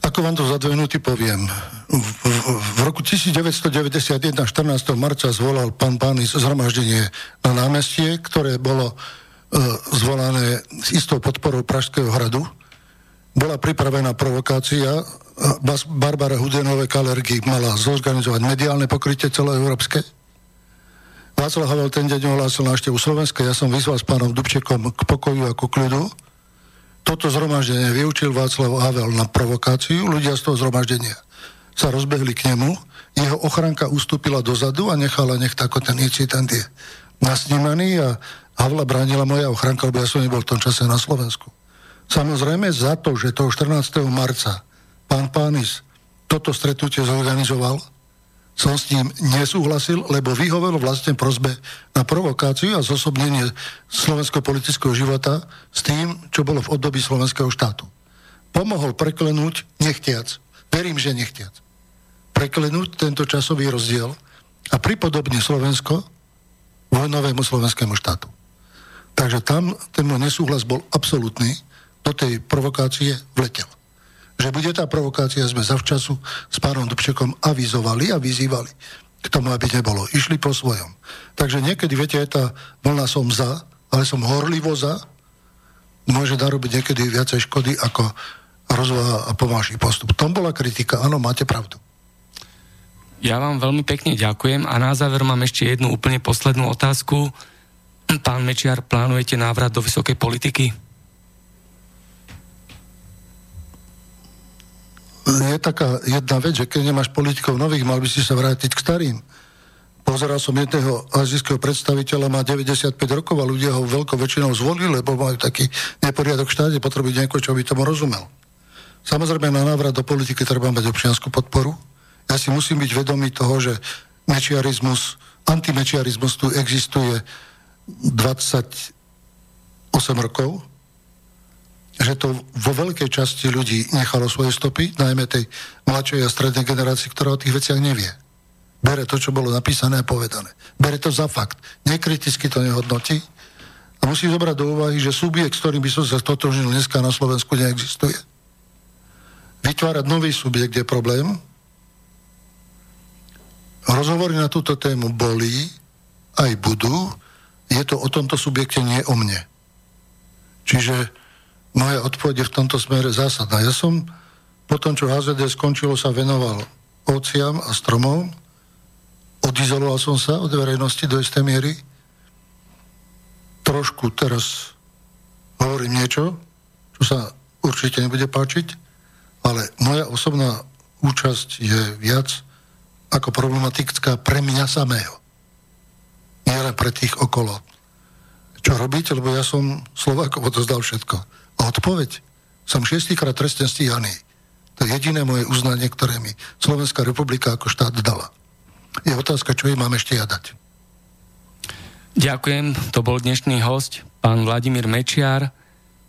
Ako vám to za dve minúty poviem. V, v, v roku 1991, 14. marca zvolal pán Pány zhromaždenie na námestie, ktoré bolo zvolané s istou podporou Pražského hradu. Bola pripravená provokácia. Barbara Hudenové Kalergy mala zorganizovať mediálne pokrytie celoeurópske. Václav Havel ten deň ohlásil návštevu Slovenska. Ja som vyzval s pánom Dubčekom k pokoju a ku kľudu toto zhromaždenie vyučil Václav Havel na provokáciu, ľudia z toho zhromaždenia sa rozbehli k nemu, jeho ochranka ustúpila dozadu a nechala nech ako ten incident je nasnímaný a Havla bránila moja ochranka, lebo ja som nebol v tom čase na Slovensku. Samozrejme za to, že toho 14. marca pán Pánis toto stretnutie zorganizoval, som s ním nesúhlasil, lebo vyhovel vlastne prozbe na provokáciu a zosobnenie slovenského politického života s tým, čo bolo v období slovenského štátu. Pomohol preklenúť nechtiac, verím, že nechtiac, preklenúť tento časový rozdiel a pripodobne Slovensko vojnovému slovenskému štátu. Takže tam ten môj nesúhlas bol absolútny, do tej provokácie vletel že bude tá provokácia, sme zavčasu s pánom Dubčekom avizovali a vyzývali k tomu, aby nebolo. Išli po svojom. Takže niekedy, viete, je tá vlna som za, ale som horlivo za, môže narobiť niekedy viacej škody ako rozvoja a pomáší postup. Tom bola kritika, áno, máte pravdu. Ja vám veľmi pekne ďakujem a na záver mám ešte jednu úplne poslednú otázku. Pán Mečiar, plánujete návrat do vysokej politiky? je taká jedna vec, že keď nemáš politikov nových, mal by si sa vrátiť k starým. Pozeral som jedného azijského predstaviteľa, má 95 rokov a ľudia ho veľkou väčšinou zvolili, lebo majú taký neporiadok v štáte, potrebujú niekoho, čo by tomu rozumel. Samozrejme, na návrat do politiky treba mať občianskú podporu. Ja si musím byť vedomý toho, že mečiarizmus, antimečiarizmus tu existuje 28 rokov, že to vo veľkej časti ľudí nechalo svoje stopy, najmä tej mladšej a strednej generácii, ktorá o tých veciach nevie. Bere to, čo bolo napísané a povedané. Bere to za fakt. Nekriticky to nehodnotí. A musí zobrať do úvahy, že subjekt, s ktorým by som sa stotožnil dneska na Slovensku, neexistuje. Vytvárať nový subjekt je problém. Rozhovory na túto tému boli, aj budú. Je to o tomto subjekte, nie o mne. Čiže moja odpoveď je v tomto smere zásadná. Ja som po tom, čo HZD skončilo, sa venoval ovciam a stromom. Odizoloval som sa od verejnosti do istej miery. Trošku teraz hovorím niečo, čo sa určite nebude páčiť, ale moja osobná účasť je viac ako problematická pre mňa samého. Len pre tých okolo. Čo robiť, lebo ja som Slovákom odozdal všetko. A odpoveď? Som šiestýkrát trestne stíhaný. To je jediné moje uznanie, ktoré mi Slovenská republika ako štát dala. Je otázka, čo jej mám ešte jadať. Ďakujem, to bol dnešný host, pán Vladimír Mečiar.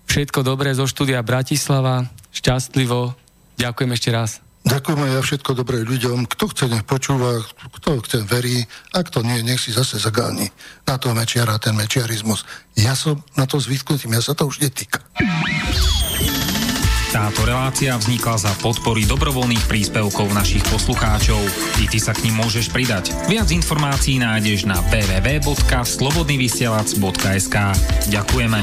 Všetko dobré zo štúdia Bratislava, šťastlivo. Ďakujem ešte raz. Ďakujem aj ja všetko dobré ľuďom. Kto chce, nech počúva, kto chce, verí. Ak to nie, nech si zase zagáni na toho mečiara, ten mečiarizmus. Ja som na to zvyknutý, ja sa to už netýka. Táto relácia vznikla za podpory dobrovoľných príspevkov našich poslucháčov. I ty sa k ním môžeš pridať. Viac informácií nájdeš na www.slobodnyvysielac.sk Ďakujeme.